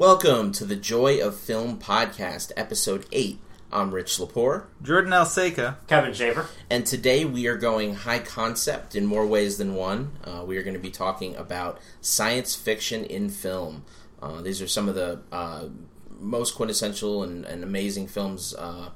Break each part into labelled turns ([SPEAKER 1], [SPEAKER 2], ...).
[SPEAKER 1] Welcome to the Joy of Film podcast, episode 8. I'm Rich Lepore,
[SPEAKER 2] Jordan Alseca.
[SPEAKER 3] Kevin Shaver.
[SPEAKER 1] and today we are going high concept in more ways than one. Uh, we are going to be talking about science fiction in film. Uh, these are some of the uh, most quintessential and, and amazing films, uh,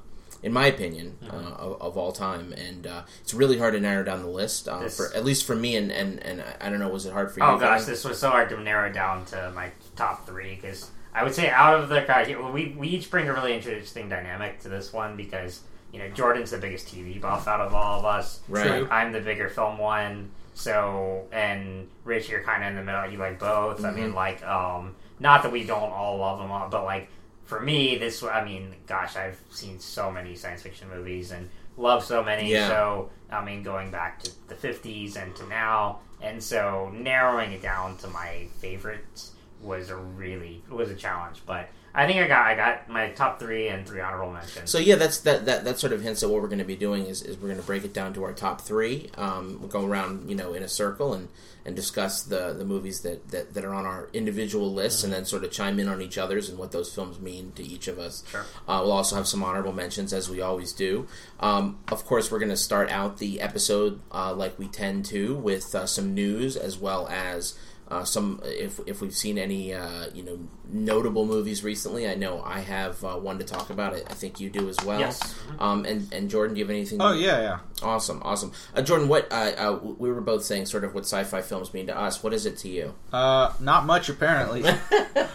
[SPEAKER 1] in my opinion, uh, of, of all time. And uh, it's really hard to narrow down the list, uh,
[SPEAKER 3] This-
[SPEAKER 1] for at least for me. And, and, and I- I don't know, was it hard for you?
[SPEAKER 3] Oh gosh,
[SPEAKER 1] Kevin?
[SPEAKER 3] this was so hard to narrow down to my top three because I would say out of the crowd, we we each bring a really interesting dynamic to this one because you know Jordan's the biggest TV buff out of all of us.
[SPEAKER 1] Right.
[SPEAKER 2] True.
[SPEAKER 3] I'm the bigger film one. So and Rich, you're kind of in the middle. You like both. I
[SPEAKER 1] Mm-hmm.
[SPEAKER 3] mean, like um, not that we don't all love them all, but like for me, this I mean, gosh, I've seen so many science fiction movies and love so many.
[SPEAKER 1] Yeah.
[SPEAKER 3] So I mean, going back to the 50s and to now, and so narrowing it down to my favorites was a really it was a challenge. But I think I got I got my top three and three honorable mentions.
[SPEAKER 1] So yeah, that's that, that that sort of hints at what we're going to be doing is, is we're going to break it down to our top three. Um, we'll go around you know in a circle and, and discuss the, the movies that, that, that are on our individual lists, and then sort of chime in on each other's and what those films mean to each of us.
[SPEAKER 3] Sure.
[SPEAKER 1] Uh, we'll also have some honorable mentions as we always do. Um, of course, we're going to start out the episode uh, like we tend to with uh, some news as well as. Uh, some if if we've seen any uh, you know notable movies recently, I know I have uh, one to talk about. I, I think you do as well.
[SPEAKER 3] Yes.
[SPEAKER 1] Um, and and Jordan, do you have anything?
[SPEAKER 2] Oh yeah, yeah.
[SPEAKER 1] Awesome, awesome. Uh, Jordan, what uh, uh, we were both saying, sort of what sci-fi films mean to us. What is it to you?
[SPEAKER 2] Uh, not much apparently. uh,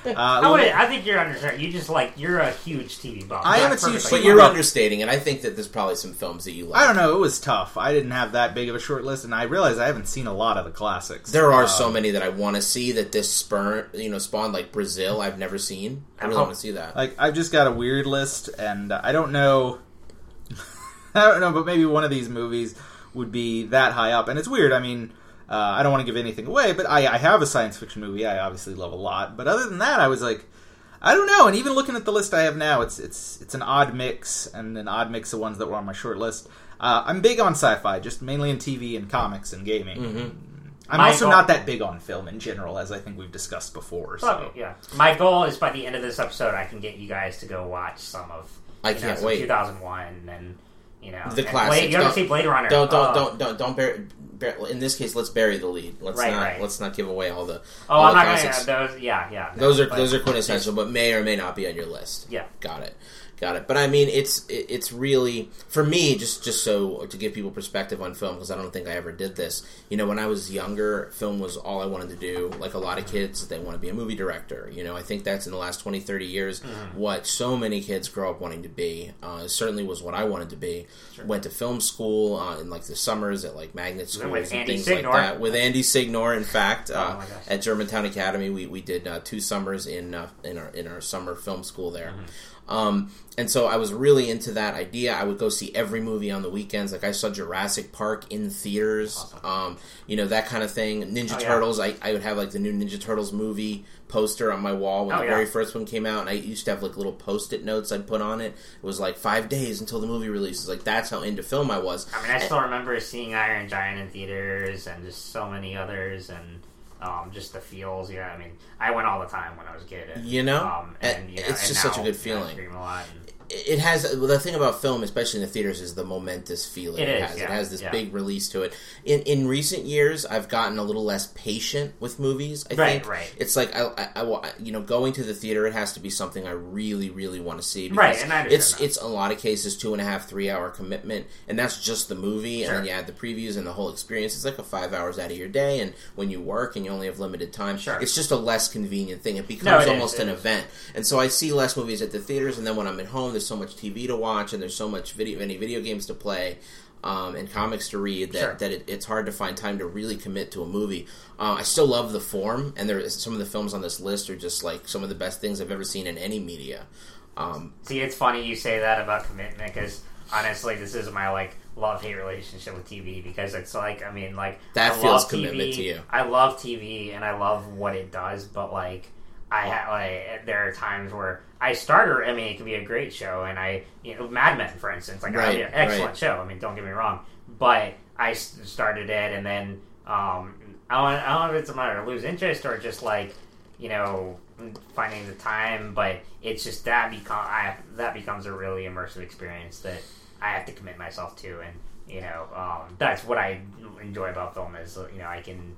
[SPEAKER 3] I, would, I think you're understanding. You just like you're a huge TV buff.
[SPEAKER 2] I am a huge
[SPEAKER 1] But you're understating, and I think that there's probably some films that you like.
[SPEAKER 2] I don't know. It was tough. I didn't have that big of a short list, and I realize I haven't seen a lot of the classics.
[SPEAKER 1] There are
[SPEAKER 2] Uh,
[SPEAKER 1] so many that I want to see that this spurn, you know, spawned like Brazil. I've never seen. I really want to see that.
[SPEAKER 2] Like I've just got a weird list, and I don't know. I don't know, but maybe one of these movies would be that high up, and it's weird. I mean, uh, I don't want to give anything away, but I, I have a science fiction movie I obviously love a lot. But other than that, I was like, I don't know. And even looking at the list I have now, it's it's it's an odd mix, and an odd mix of ones that were on my short list. Uh, I'm big on sci-fi, just mainly in TV and comics and gaming.
[SPEAKER 1] Mm-hmm.
[SPEAKER 2] I'm
[SPEAKER 3] My
[SPEAKER 2] also
[SPEAKER 3] goal-
[SPEAKER 2] not that big on film in general, as I think we've discussed before. So.
[SPEAKER 3] Fuck yeah. My goal is by the end of this episode, I can get you guys to go watch some of.
[SPEAKER 1] I
[SPEAKER 3] you know,
[SPEAKER 1] can't
[SPEAKER 3] some
[SPEAKER 1] wait.
[SPEAKER 3] 2001 and you know
[SPEAKER 1] The
[SPEAKER 3] and
[SPEAKER 1] classics.
[SPEAKER 3] Blade, you haven't
[SPEAKER 1] Don't-
[SPEAKER 3] seen Blade Runner.
[SPEAKER 1] Don't don't
[SPEAKER 3] Oh.
[SPEAKER 1] don't don't don't bear, bear. In this case, let's bury the lead. Let's
[SPEAKER 3] Right,
[SPEAKER 1] not
[SPEAKER 3] right.
[SPEAKER 1] let's not give away all the.
[SPEAKER 3] Oh,
[SPEAKER 1] all
[SPEAKER 3] I'm
[SPEAKER 1] the
[SPEAKER 3] not
[SPEAKER 1] classics.
[SPEAKER 3] gonna. Those, yeah, yeah. no,
[SPEAKER 1] Those are
[SPEAKER 3] but-
[SPEAKER 1] those are quintessential, but may or may not be on your list.
[SPEAKER 3] Yeah.
[SPEAKER 1] got it, got it. But I mean, it's it's really for me just just so to give people perspective on film because I don't think I ever did this. You know, when I was younger, film was all I wanted to do. Like a lot of kids, they want to be a movie director. You know, I think that's in the last 20, 30 years
[SPEAKER 3] Mm-hmm.
[SPEAKER 1] what so many kids grow up wanting to be. Uh, certainly was what I wanted to be. Went to film school uh, in like the summers at like magnet schools and things
[SPEAKER 3] Signor.
[SPEAKER 1] like that. With Andy Signor, in fact, uh,
[SPEAKER 3] Oh
[SPEAKER 1] at Germantown Academy, we, we did uh, two summers in uh, in our in our summer film school there.
[SPEAKER 3] Mm-hmm.
[SPEAKER 1] Um, and so I was really into that idea. I would go see every movie on the weekends. Like I saw Jurassic Park in theaters, um, you know that kind of thing. Ninja
[SPEAKER 3] Oh, yeah.
[SPEAKER 1] Turtles. I, I would have like the new Ninja Turtles movie poster on my wall when
[SPEAKER 3] Oh,
[SPEAKER 1] the
[SPEAKER 3] yeah.
[SPEAKER 1] very first one came out, and I used to have like little post-it notes I'd put on it. It was like five days until the movie releases. Like that's how into film I was.
[SPEAKER 3] I mean, I still remember seeing Iron Giant in theaters and just so many others and. Um, just the feels, yeah. I mean, I went all the time when I was a kid. And,
[SPEAKER 1] You know?
[SPEAKER 3] um, and,
[SPEAKER 1] And
[SPEAKER 3] you know,
[SPEAKER 1] it's just such a
[SPEAKER 3] now,
[SPEAKER 1] good
[SPEAKER 3] know, I
[SPEAKER 1] feeling.
[SPEAKER 3] scream a lot. And,
[SPEAKER 1] it has well, the thing about film, especially in the theaters, is the momentous feeling
[SPEAKER 3] It
[SPEAKER 1] it,
[SPEAKER 3] is,
[SPEAKER 1] has.
[SPEAKER 3] yeah,
[SPEAKER 1] It has this
[SPEAKER 3] yeah.
[SPEAKER 1] big release to it. In in recent years, I've gotten a little less patient with movies. I
[SPEAKER 3] Right,
[SPEAKER 1] think
[SPEAKER 3] right.
[SPEAKER 1] it's like I, I, I you know going to the theater. It has to be something I really really want to see.
[SPEAKER 3] Right, and I understand
[SPEAKER 1] it's
[SPEAKER 3] that.
[SPEAKER 1] it's a lot of cases two and a half three hour commitment, and that's just the movie. And then you add the previews and the whole experience. It's like a five hours out of your day, and when you work and you only have limited time,
[SPEAKER 3] Sure.
[SPEAKER 1] it's just a less convenient thing. It becomes
[SPEAKER 3] No, it is,
[SPEAKER 1] almost
[SPEAKER 3] it
[SPEAKER 1] an
[SPEAKER 3] is.
[SPEAKER 1] event, and so I see less movies at the theaters. And then when I'm at home, there's so much TV to watch, and there's so much video, many video games to play, um, and comics to read that
[SPEAKER 3] Sure.
[SPEAKER 1] that it, it's hard to find time to really commit to a movie. Uh, I still love the form, and there is some of the films on this list are just like some of the best things I've ever seen in any media. Um,
[SPEAKER 3] See, it's funny you say that about commitment because honestly, this is my like love hate relationship with TV because it's like I mean like
[SPEAKER 1] That
[SPEAKER 3] I
[SPEAKER 1] feels commitment
[SPEAKER 3] TV,
[SPEAKER 1] to you.
[SPEAKER 3] I love TV and I love what it does, but like I ha- like there are times where I start. I mean, it could be a great show, and I you know Mad Men, for instance, like
[SPEAKER 1] Right,
[SPEAKER 3] I an excellent
[SPEAKER 1] right.
[SPEAKER 3] show. I mean, don't get me wrong, but I started it, and then um, I don't, I don't know if it's a matter of lose interest or just like you know finding the time, but it's just that become I that becomes a really immersive experience that I have to commit myself to, and you know um, that's what I enjoy about film is you know I can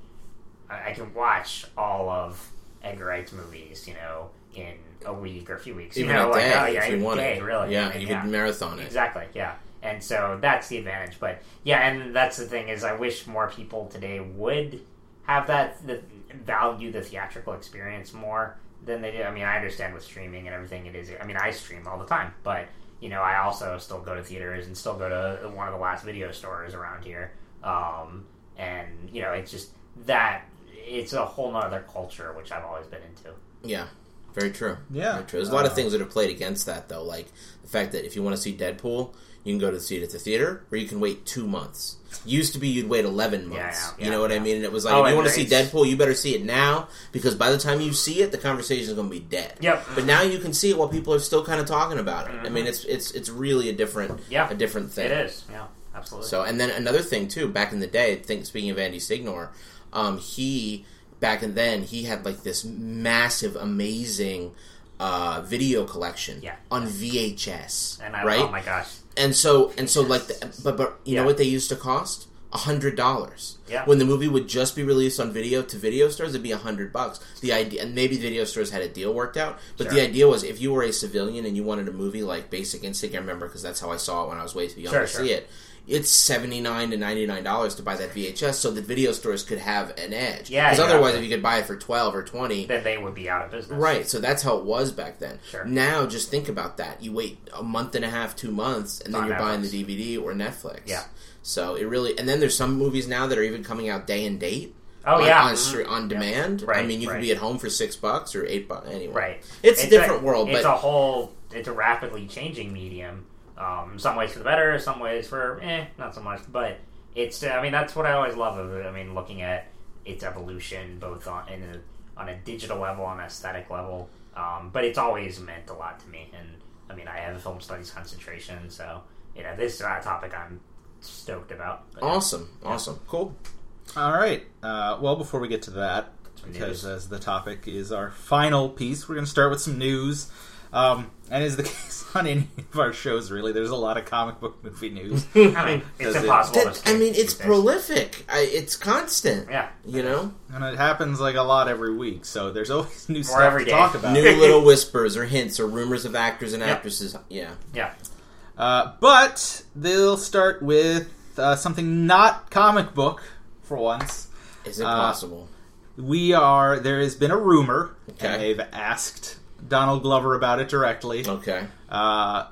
[SPEAKER 3] I can watch all of Edgar Wright's movies, you know, in a week or a few weeks,
[SPEAKER 1] Even
[SPEAKER 3] you know,
[SPEAKER 1] a
[SPEAKER 3] like,
[SPEAKER 1] day
[SPEAKER 3] oh, yeah,
[SPEAKER 1] if you wanted.
[SPEAKER 3] day, really,
[SPEAKER 1] Yeah,
[SPEAKER 3] mean,
[SPEAKER 1] you could marathon it.
[SPEAKER 3] Exactly, yeah. And so that's the advantage. But yeah, and that's the thing is I wish more people today would have that the, value the theatrical experience more than they do. I mean, I understand with streaming and everything it is. I mean, I stream all the time, but you know, I also still go to theaters and still go to one of the last video stores around here. Um, and you know, it's just that it's a whole nother culture which I've always been into.
[SPEAKER 1] Yeah, very true.
[SPEAKER 2] Yeah.
[SPEAKER 1] very true. There's a lot of
[SPEAKER 2] Uh,
[SPEAKER 1] things that have played against that, though. Like the fact that if you want to see Deadpool, you can go to see it at the theater, or you can wait two months. Used to be you'd wait eleven
[SPEAKER 3] Yeah,
[SPEAKER 1] months.
[SPEAKER 3] yeah,
[SPEAKER 1] you know what I mean? And it was like
[SPEAKER 3] Oh,
[SPEAKER 1] if you want to see Deadpool, you better see it now because by the time you see it, the conversation is going to be dead.
[SPEAKER 3] Yep.
[SPEAKER 1] But now you can see it while people are still kind of talking about it. I mean, it's it's it's really a different
[SPEAKER 3] Mm-hmm. Yeah.
[SPEAKER 1] a different thing.
[SPEAKER 3] It is, yeah, absolutely.
[SPEAKER 1] So, and then another thing too, back in the day, think speaking of Andy Signor, um, he back in then he had like this massive, amazing uh, video collection
[SPEAKER 3] Yeah.
[SPEAKER 1] on VHS,
[SPEAKER 3] and I,
[SPEAKER 1] right?
[SPEAKER 3] oh my gosh,
[SPEAKER 1] and so and so like, the, but but you
[SPEAKER 3] Yeah.
[SPEAKER 1] know what they used to cost? A hundred dollars.
[SPEAKER 3] Yeah.
[SPEAKER 1] When the movie would just be released on video to video stores, it'd be a hundred bucks. The idea, and maybe video stores had a deal worked out, but the idea was if you were a civilian and you wanted a movie like Basic Instinct, I remember because that's how I saw it when I was way too young
[SPEAKER 3] Sure,
[SPEAKER 1] to
[SPEAKER 3] sure.
[SPEAKER 1] see it. It's seventy nine to ninety nine dollars to buy that VHS, so that video stores could have an edge.
[SPEAKER 3] Yeah,
[SPEAKER 1] because otherwise, if you could buy it for twelve or twenty,
[SPEAKER 3] then they would be out of business.
[SPEAKER 1] Right, so that's how it was back then.
[SPEAKER 3] Sure.
[SPEAKER 1] Now, just think about that. You wait a month and a half, two months, and then you're buying the DVD or Netflix.
[SPEAKER 3] Yeah.
[SPEAKER 1] So it really, and then there's some movies now that are even coming out day and date.
[SPEAKER 3] Oh
[SPEAKER 1] on,
[SPEAKER 3] yeah,
[SPEAKER 1] on,
[SPEAKER 3] mhm.
[SPEAKER 1] stre- on demand. I
[SPEAKER 3] Right,
[SPEAKER 1] mean, you can
[SPEAKER 3] right.
[SPEAKER 1] be at home for six bucks or eight bucks. Anyway,
[SPEAKER 3] Right.
[SPEAKER 1] It's, a different world,
[SPEAKER 3] It's
[SPEAKER 1] but
[SPEAKER 3] a whole. It's a rapidly changing medium. Um, some ways for the better, some ways for eh, not so much. But it's. I mean, that's what I always love of it. I mean, looking at its evolution, both on in a, on a digital level, on an aesthetic level. Um, but it's always meant a lot to me. And I mean, I have a film studies concentration, so you know, this is a topic I'm stoked about. But, yeah,
[SPEAKER 1] awesome, awesome, cool.
[SPEAKER 2] All right. Uh, well, before we get to that, because
[SPEAKER 3] news.
[SPEAKER 2] as the topic is our final piece, we're going to start with some news. Um, and is the case on any of our shows, really, there's a lot of comic book movie news.
[SPEAKER 3] I mean,
[SPEAKER 2] Does
[SPEAKER 3] it's
[SPEAKER 2] it-
[SPEAKER 3] impossible. to
[SPEAKER 1] I mean, it's prolific. I, it's constant.
[SPEAKER 3] Yeah.
[SPEAKER 1] You know,
[SPEAKER 2] and it happens like a lot every week, so there's always new stuff
[SPEAKER 3] every
[SPEAKER 2] to
[SPEAKER 3] day.
[SPEAKER 2] talk about.
[SPEAKER 1] new little whispers or hints or rumors of actors and
[SPEAKER 3] Yep.
[SPEAKER 1] actresses. Yeah.
[SPEAKER 3] Yeah.
[SPEAKER 2] Uh, but they'll start with uh, something not comic book for once.
[SPEAKER 1] Is it
[SPEAKER 2] Uh,
[SPEAKER 1] possible?
[SPEAKER 2] We are. There has been a rumor,
[SPEAKER 1] Okay.
[SPEAKER 2] and they've asked Donald Glover about it directly.
[SPEAKER 1] Okay.
[SPEAKER 2] Uh,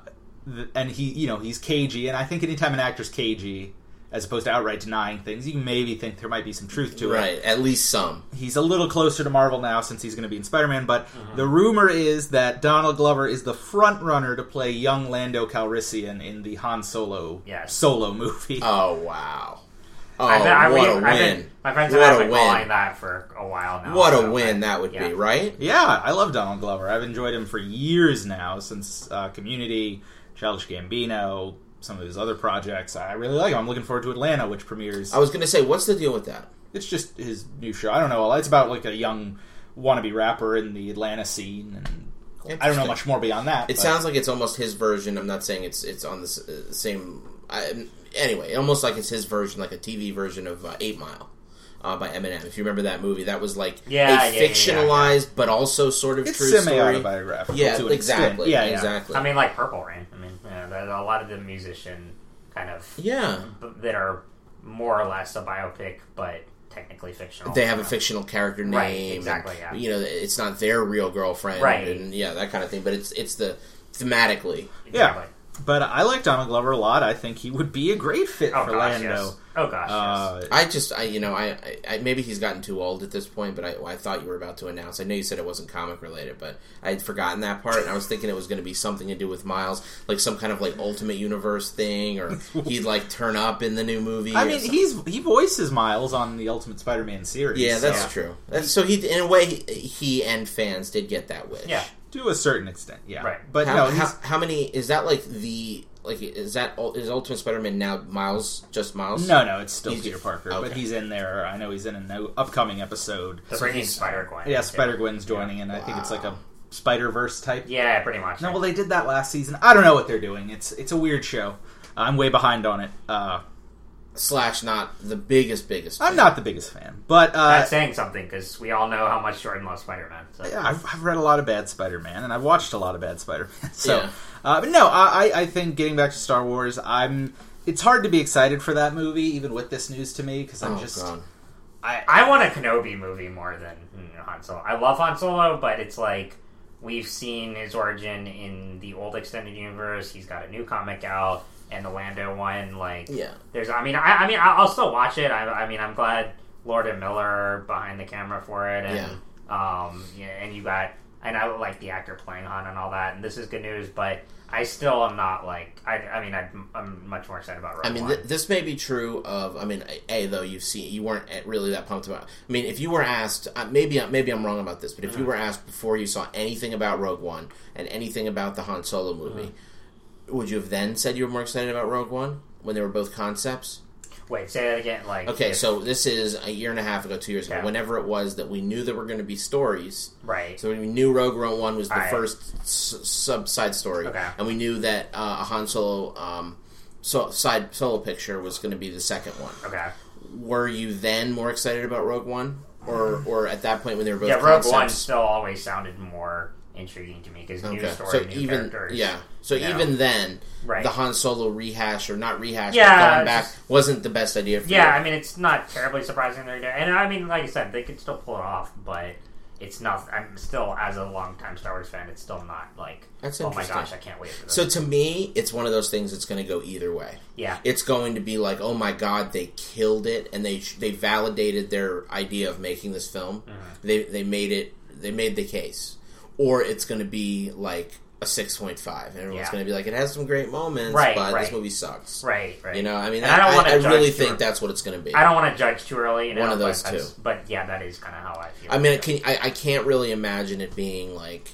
[SPEAKER 2] th- and he, you know, he's cagey, and I think anytime an actor's cagey, as opposed to outright denying things, you maybe think there might be some truth to it.
[SPEAKER 1] Right. At least some.
[SPEAKER 2] He's a little closer to Marvel now since he's going to be in Spider-Man, but
[SPEAKER 1] Mm-hmm.
[SPEAKER 2] the rumor is that Donald Glover is the front runner to play young Lando Calrissian in the Han Solo
[SPEAKER 3] Yes.
[SPEAKER 2] solo movie.
[SPEAKER 1] Oh wow! Oh,
[SPEAKER 3] I've been, I
[SPEAKER 1] what
[SPEAKER 3] mean,
[SPEAKER 1] a
[SPEAKER 3] I've
[SPEAKER 1] win!
[SPEAKER 3] been, my friends
[SPEAKER 1] What
[SPEAKER 3] and I have
[SPEAKER 1] a
[SPEAKER 3] been
[SPEAKER 1] win.
[SPEAKER 3] calling that for a while now.
[SPEAKER 1] What a win
[SPEAKER 3] but-
[SPEAKER 1] that would
[SPEAKER 3] yeah.
[SPEAKER 1] be, right?
[SPEAKER 2] Yeah, I love Donald Glover. I've enjoyed him for years now, since uh, Community, Childish Gambino, some of his other projects. I really like him. I'm looking forward to Atlanta, which premieres.
[SPEAKER 1] I was going to say, what's the deal with that?
[SPEAKER 2] It's just his new show. I don't know. It's about like a young wannabe rapper in the Atlanta scene, and I don't know much more beyond that.
[SPEAKER 1] It
[SPEAKER 2] but-
[SPEAKER 1] sounds like it's almost his version. I'm not saying it's it's on the uh, same. I, anyway, almost like it's his version, like a TV version of uh, Eight Mile. Uh, by Eminem. If you remember that movie, that was like
[SPEAKER 3] Yeah,
[SPEAKER 1] a
[SPEAKER 3] yeah, yeah, yeah,
[SPEAKER 1] fictionalized but also sort of
[SPEAKER 2] it's
[SPEAKER 1] true story.
[SPEAKER 2] semi-autobiographical.
[SPEAKER 1] Yeah,
[SPEAKER 2] to
[SPEAKER 1] exactly.
[SPEAKER 2] Yeah, yeah.
[SPEAKER 1] exactly.
[SPEAKER 3] I mean, like Purple Rain. I mean, yeah, a lot of the musician kind of
[SPEAKER 1] yeah,
[SPEAKER 3] b- that are more or less a biopic, but technically fictional.
[SPEAKER 1] they have a fictional character name.
[SPEAKER 3] Right,
[SPEAKER 1] and,
[SPEAKER 3] exactly, yeah.
[SPEAKER 1] You know, it's not their real girlfriend,
[SPEAKER 3] Right.
[SPEAKER 1] And yeah, that kind of thing. But it's it's the thematically.
[SPEAKER 3] Exactly.
[SPEAKER 2] But I like Donald Glover a lot. I think he would be a great fit
[SPEAKER 3] Oh
[SPEAKER 2] for
[SPEAKER 3] gosh,
[SPEAKER 2] Lando.
[SPEAKER 3] yes. Oh gosh, yes.
[SPEAKER 2] Uh,
[SPEAKER 1] I just, I you know, I, I, I maybe he's gotten too old at this point. But I, I thought you were about to announce. I know you said it wasn't comic related, but I had forgotten that part, and I was thinking it was going to be something to do with Miles, like some kind of like Ultimate Universe thing, or he'd like turn up in the new movie.
[SPEAKER 2] I mean,
[SPEAKER 1] something.
[SPEAKER 2] he's he voices Miles on the Ultimate Spider-Man series.
[SPEAKER 1] yeah, that's
[SPEAKER 2] so-
[SPEAKER 1] true. That's so he in a way he, he and fans did get that wish.
[SPEAKER 3] Yeah.
[SPEAKER 2] To a certain extent, yeah.
[SPEAKER 3] Right.
[SPEAKER 2] But
[SPEAKER 1] how,
[SPEAKER 2] no,
[SPEAKER 1] how,
[SPEAKER 2] he's,
[SPEAKER 1] how many is that? Like the like is that ul- is Ultimate Spider-Man now Miles just Miles?
[SPEAKER 2] no, no, it's still
[SPEAKER 1] He's-
[SPEAKER 2] Peter Parker, but he's in there. I know he's in an upcoming episode.
[SPEAKER 3] The
[SPEAKER 1] So
[SPEAKER 3] bringing
[SPEAKER 1] he's-
[SPEAKER 3] Spider Gwen.
[SPEAKER 2] Yeah, Spider Gwen's joining, and I think it's like a Spider Verse type.
[SPEAKER 3] Yeah, pretty much.
[SPEAKER 2] No, well, they did that last season. I don't know what they're doing. It's it's a weird show. I'm way behind on it. Uh,
[SPEAKER 1] Slash not the biggest biggest.
[SPEAKER 2] I'm not the biggest fan, but uh,
[SPEAKER 3] That's saying something because we all know how much Jordan loves Spider Man. So.
[SPEAKER 2] yeah, I've, I've read a lot of bad Spider-Man, and I've watched a lot of bad Spider-Man. So,
[SPEAKER 1] Yeah.
[SPEAKER 2] uh, but no, I, I- I think getting back to Star Wars, I'm. It's hard to be excited for that movie, even with this news to me, because I'm
[SPEAKER 1] Oh
[SPEAKER 2] just.
[SPEAKER 1] god.
[SPEAKER 2] I,
[SPEAKER 3] I want a Kenobi movie more than you know, Han Solo. I love Han Solo, but it's like we've seen his origin in the old extended universe. He's got a new comic out, and the Lando one. Like,
[SPEAKER 1] Yeah.
[SPEAKER 3] there's. I mean, I, I mean, I- I'll still watch it. I, I mean, I'm glad Lord and Miller behind the camera for it, and um, yeah, and you got, and I like the actor playing Han and all that, and this is good news. But I still am not like. I, I mean, I'm, I'm much more excited about. Rogue
[SPEAKER 1] I mean, th- this may be true of. I mean, a though you've seen you weren't really that pumped about. I mean, if you were asked, uh, maybe maybe I'm wrong about this, but if you were asked before you saw anything about Rogue One and anything about the Han Solo movie, would you have then said you were more excited about Rogue One when they were both concepts?
[SPEAKER 3] Wait, say that again. Like,
[SPEAKER 1] Okay,
[SPEAKER 3] if-
[SPEAKER 1] so this is a year and a half ago, two years ago,
[SPEAKER 3] Yeah.
[SPEAKER 1] whenever it was that we knew there were going to be stories.
[SPEAKER 3] right.
[SPEAKER 1] So we knew Rogue One was the
[SPEAKER 3] Alright.
[SPEAKER 1] first s- sub side story,
[SPEAKER 3] Okay.
[SPEAKER 1] and we knew that uh, a Han Solo um, so, side solo picture was going to be the second one.
[SPEAKER 3] okay.
[SPEAKER 1] Were you then more excited about Rogue One, or or at that point when they were both
[SPEAKER 3] Yeah, Rogue One still always sounded more intriguing to me because new
[SPEAKER 1] Okay,
[SPEAKER 3] story,
[SPEAKER 1] so
[SPEAKER 3] new
[SPEAKER 1] even
[SPEAKER 3] characters.
[SPEAKER 1] yeah, so
[SPEAKER 3] you know.
[SPEAKER 1] even then,
[SPEAKER 3] Right.
[SPEAKER 1] the Han Solo rehash or not rehash,
[SPEAKER 3] Yeah,
[SPEAKER 1] but going back
[SPEAKER 3] just-
[SPEAKER 1] wasn't the best idea for
[SPEAKER 3] Yeah,
[SPEAKER 1] you.
[SPEAKER 3] I mean it's not terribly surprising they're doing, and I mean, like I said, they could still pull it off, but it's not. I'm still, as a longtime Star Wars fan, it's still not like,
[SPEAKER 1] That's
[SPEAKER 3] oh my gosh, I can't wait for this.
[SPEAKER 1] So to me, it's one of those things that's going to go either way.
[SPEAKER 3] yeah,
[SPEAKER 1] It's going to be like, oh my god, they killed it, and they they validated their idea of making this film.
[SPEAKER 3] Mm-hmm.
[SPEAKER 1] They they made it. They made the case, or it's going to be like a six point five. and Everyone's
[SPEAKER 3] Yeah.
[SPEAKER 1] going to be like, it has some great moments,
[SPEAKER 3] Right,
[SPEAKER 1] but this movie sucks.
[SPEAKER 3] right, right.
[SPEAKER 1] You know, I mean,
[SPEAKER 3] And I don't
[SPEAKER 1] I, I, really think
[SPEAKER 3] early.
[SPEAKER 1] that's what it's going to be.
[SPEAKER 3] I don't want to judge too early. You know,
[SPEAKER 1] One of those two.
[SPEAKER 3] But yeah, that is kind of how I feel.
[SPEAKER 1] I mean, can, I, I can't really imagine it being like.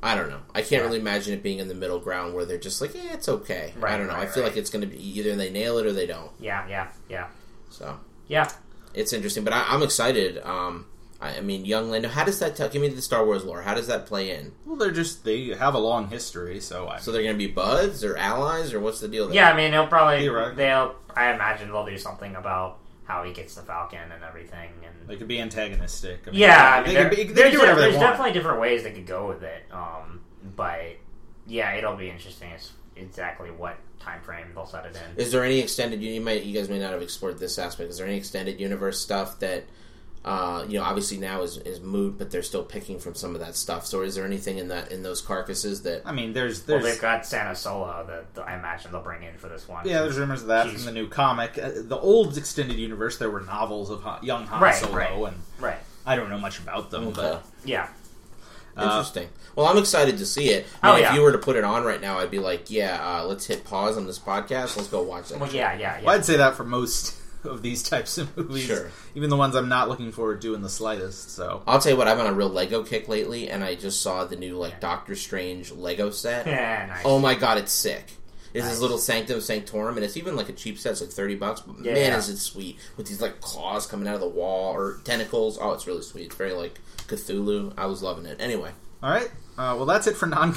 [SPEAKER 1] I don't know. I can't
[SPEAKER 3] Yeah.
[SPEAKER 1] really imagine it being in the middle ground where they're just like, yeah, it's okay. I don't know. I feel
[SPEAKER 3] right.
[SPEAKER 1] like it's going to be either they nail it or they don't.
[SPEAKER 3] yeah, yeah, yeah,
[SPEAKER 1] So
[SPEAKER 3] yeah.
[SPEAKER 1] it's interesting, but I, I'm excited. Um, I, I mean, young Lando. How does that tell? Give me the Star Wars lore. How does that play in?
[SPEAKER 2] well, they're just they have a long history, so I.
[SPEAKER 1] So they're going to be buds or allies or what's the deal? There?
[SPEAKER 3] Yeah, I mean, they'll probably
[SPEAKER 2] Theoretically.
[SPEAKER 3] they'll. I imagine they'll do something about how he gets the Falcon and everything, and
[SPEAKER 2] they could be antagonistic. I mean,
[SPEAKER 3] Yeah, I
[SPEAKER 2] they,
[SPEAKER 3] mean,
[SPEAKER 2] could be, they
[SPEAKER 3] there's,
[SPEAKER 2] do whatever
[SPEAKER 3] there's
[SPEAKER 2] they want.
[SPEAKER 3] definitely different ways they could go with it. Um, but yeah, it'll be interesting as exactly what time frame they'll set it in.
[SPEAKER 1] Is there any extended? You might. You guys may not have explored this aspect. Is there any extended universe stuff that? Uh, you know, obviously now is is moot, but they're still picking from some of that stuff. So, is there anything in that in those carcasses that
[SPEAKER 2] I mean, there's there's Well,
[SPEAKER 3] they've got Sana Solo that that I imagine they'll bring in for this one.
[SPEAKER 2] yeah, there's rumors of that
[SPEAKER 3] She's-
[SPEAKER 2] from the new comic. Uh, the old extended universe, there were novels of Han, young Han
[SPEAKER 3] Right,
[SPEAKER 2] Solo,
[SPEAKER 3] right.
[SPEAKER 2] and
[SPEAKER 3] right.
[SPEAKER 2] I don't know much about them,
[SPEAKER 1] Okay.
[SPEAKER 2] but
[SPEAKER 3] Yeah,
[SPEAKER 2] Uh,
[SPEAKER 1] Interesting. Well, I'm excited to see it. I
[SPEAKER 3] Oh, yeah.
[SPEAKER 1] If you were to put it on right now, I'd be like, "Yeah, uh, let's hit pause on this podcast. Let's go watch that."
[SPEAKER 3] well, yeah, yeah, yeah.
[SPEAKER 2] well, I'd say that for most of these types of movies,
[SPEAKER 1] Sure.
[SPEAKER 2] even the ones I'm not looking forward to in the slightest. So
[SPEAKER 1] I'll tell you what, I'm on a real Lego kick lately, and I just saw the new like Doctor Strange Lego set.
[SPEAKER 3] Yeah, nice.
[SPEAKER 1] Oh my god, it's sick! It's
[SPEAKER 3] Nice.
[SPEAKER 1] this little Sanctum Sanctorum, and it's even like a cheap set. It's like thirty bucks. But
[SPEAKER 3] Yeah.
[SPEAKER 1] man, is it sweet with these like claws coming out of the wall or tentacles. Oh, it's really sweet. It's very like Cthulhu. I was loving it. Anyway,
[SPEAKER 2] all right, uh, well that's it for non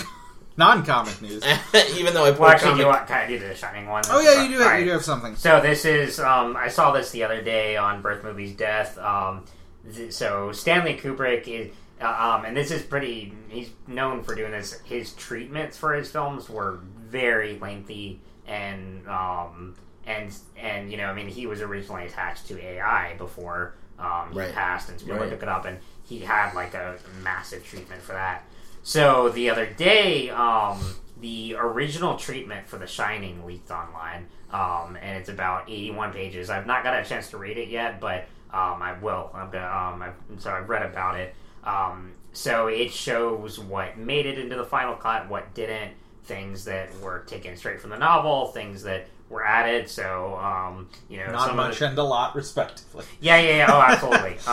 [SPEAKER 2] non comic news.
[SPEAKER 1] even though I put
[SPEAKER 3] well,
[SPEAKER 1] a
[SPEAKER 3] actually, do you
[SPEAKER 1] comic,
[SPEAKER 3] want kind of do the Shining one?
[SPEAKER 2] Oh yeah, you do. Have,
[SPEAKER 3] right.
[SPEAKER 2] You do have something.
[SPEAKER 3] So this is um, I saw this the other day on Birth Movies Death. Um, th- so Stanley Kubrick is, uh, um, and this is pretty. He's known for doing this. His treatments for his films were very lengthy and um, and and you know I mean he was originally attached to AI before um, he
[SPEAKER 1] Right.
[SPEAKER 3] passed and Spielberg
[SPEAKER 1] Right.
[SPEAKER 3] took it up and he had like a massive treatment for that. So the other day, um, the original treatment for The Shining leaked online, um, and it's about 81 pages. I've not got a chance to read it yet, but um, I will. I'm gonna, um, I've, so I've read about it. Um, so it shows what made it into the final cut, what didn't, things that were taken straight from the novel, things that were added. So, um, you know,
[SPEAKER 2] Not
[SPEAKER 3] some
[SPEAKER 2] much
[SPEAKER 3] the,
[SPEAKER 2] and a lot, respectively.
[SPEAKER 3] yeah, yeah, yeah. Oh, absolutely.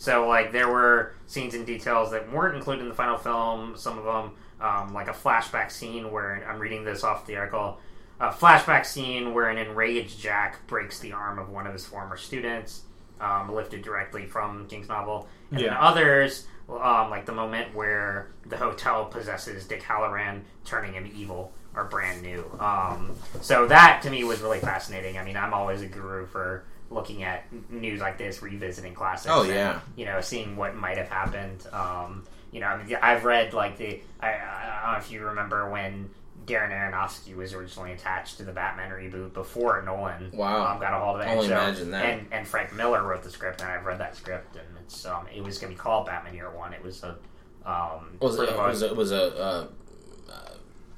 [SPEAKER 3] so, like, there were scenes and details that weren't included in the final film. Some of them, um, like a flashback scene where I'm reading this off the article. A flashback scene where an enraged Jack breaks the arm of one of his former students, um, lifted directly from King's novel. And then others, um, like the moment where the hotel possesses Dick Hallorann, turning him evil, are brand new. Um, so that to me was really fascinating. I mean, I'm always a guru for looking at news like this, revisiting classics.
[SPEAKER 1] Oh,
[SPEAKER 3] and,
[SPEAKER 1] yeah.
[SPEAKER 3] you know, seeing what might have happened. Um, you know, I mean, I've read like the. I, I don't know if you remember when. Darren Aronofsky was originally attached to the Batman reboot before Nolan
[SPEAKER 1] Wow.
[SPEAKER 3] um, got a hold of it.
[SPEAKER 1] Only
[SPEAKER 3] and so,
[SPEAKER 1] imagine that.
[SPEAKER 3] And, and Frank Miller wrote the script, and I've read that script, and it's um, it was going to be called Batman Year One. It was a um,
[SPEAKER 1] was it was it was a uh,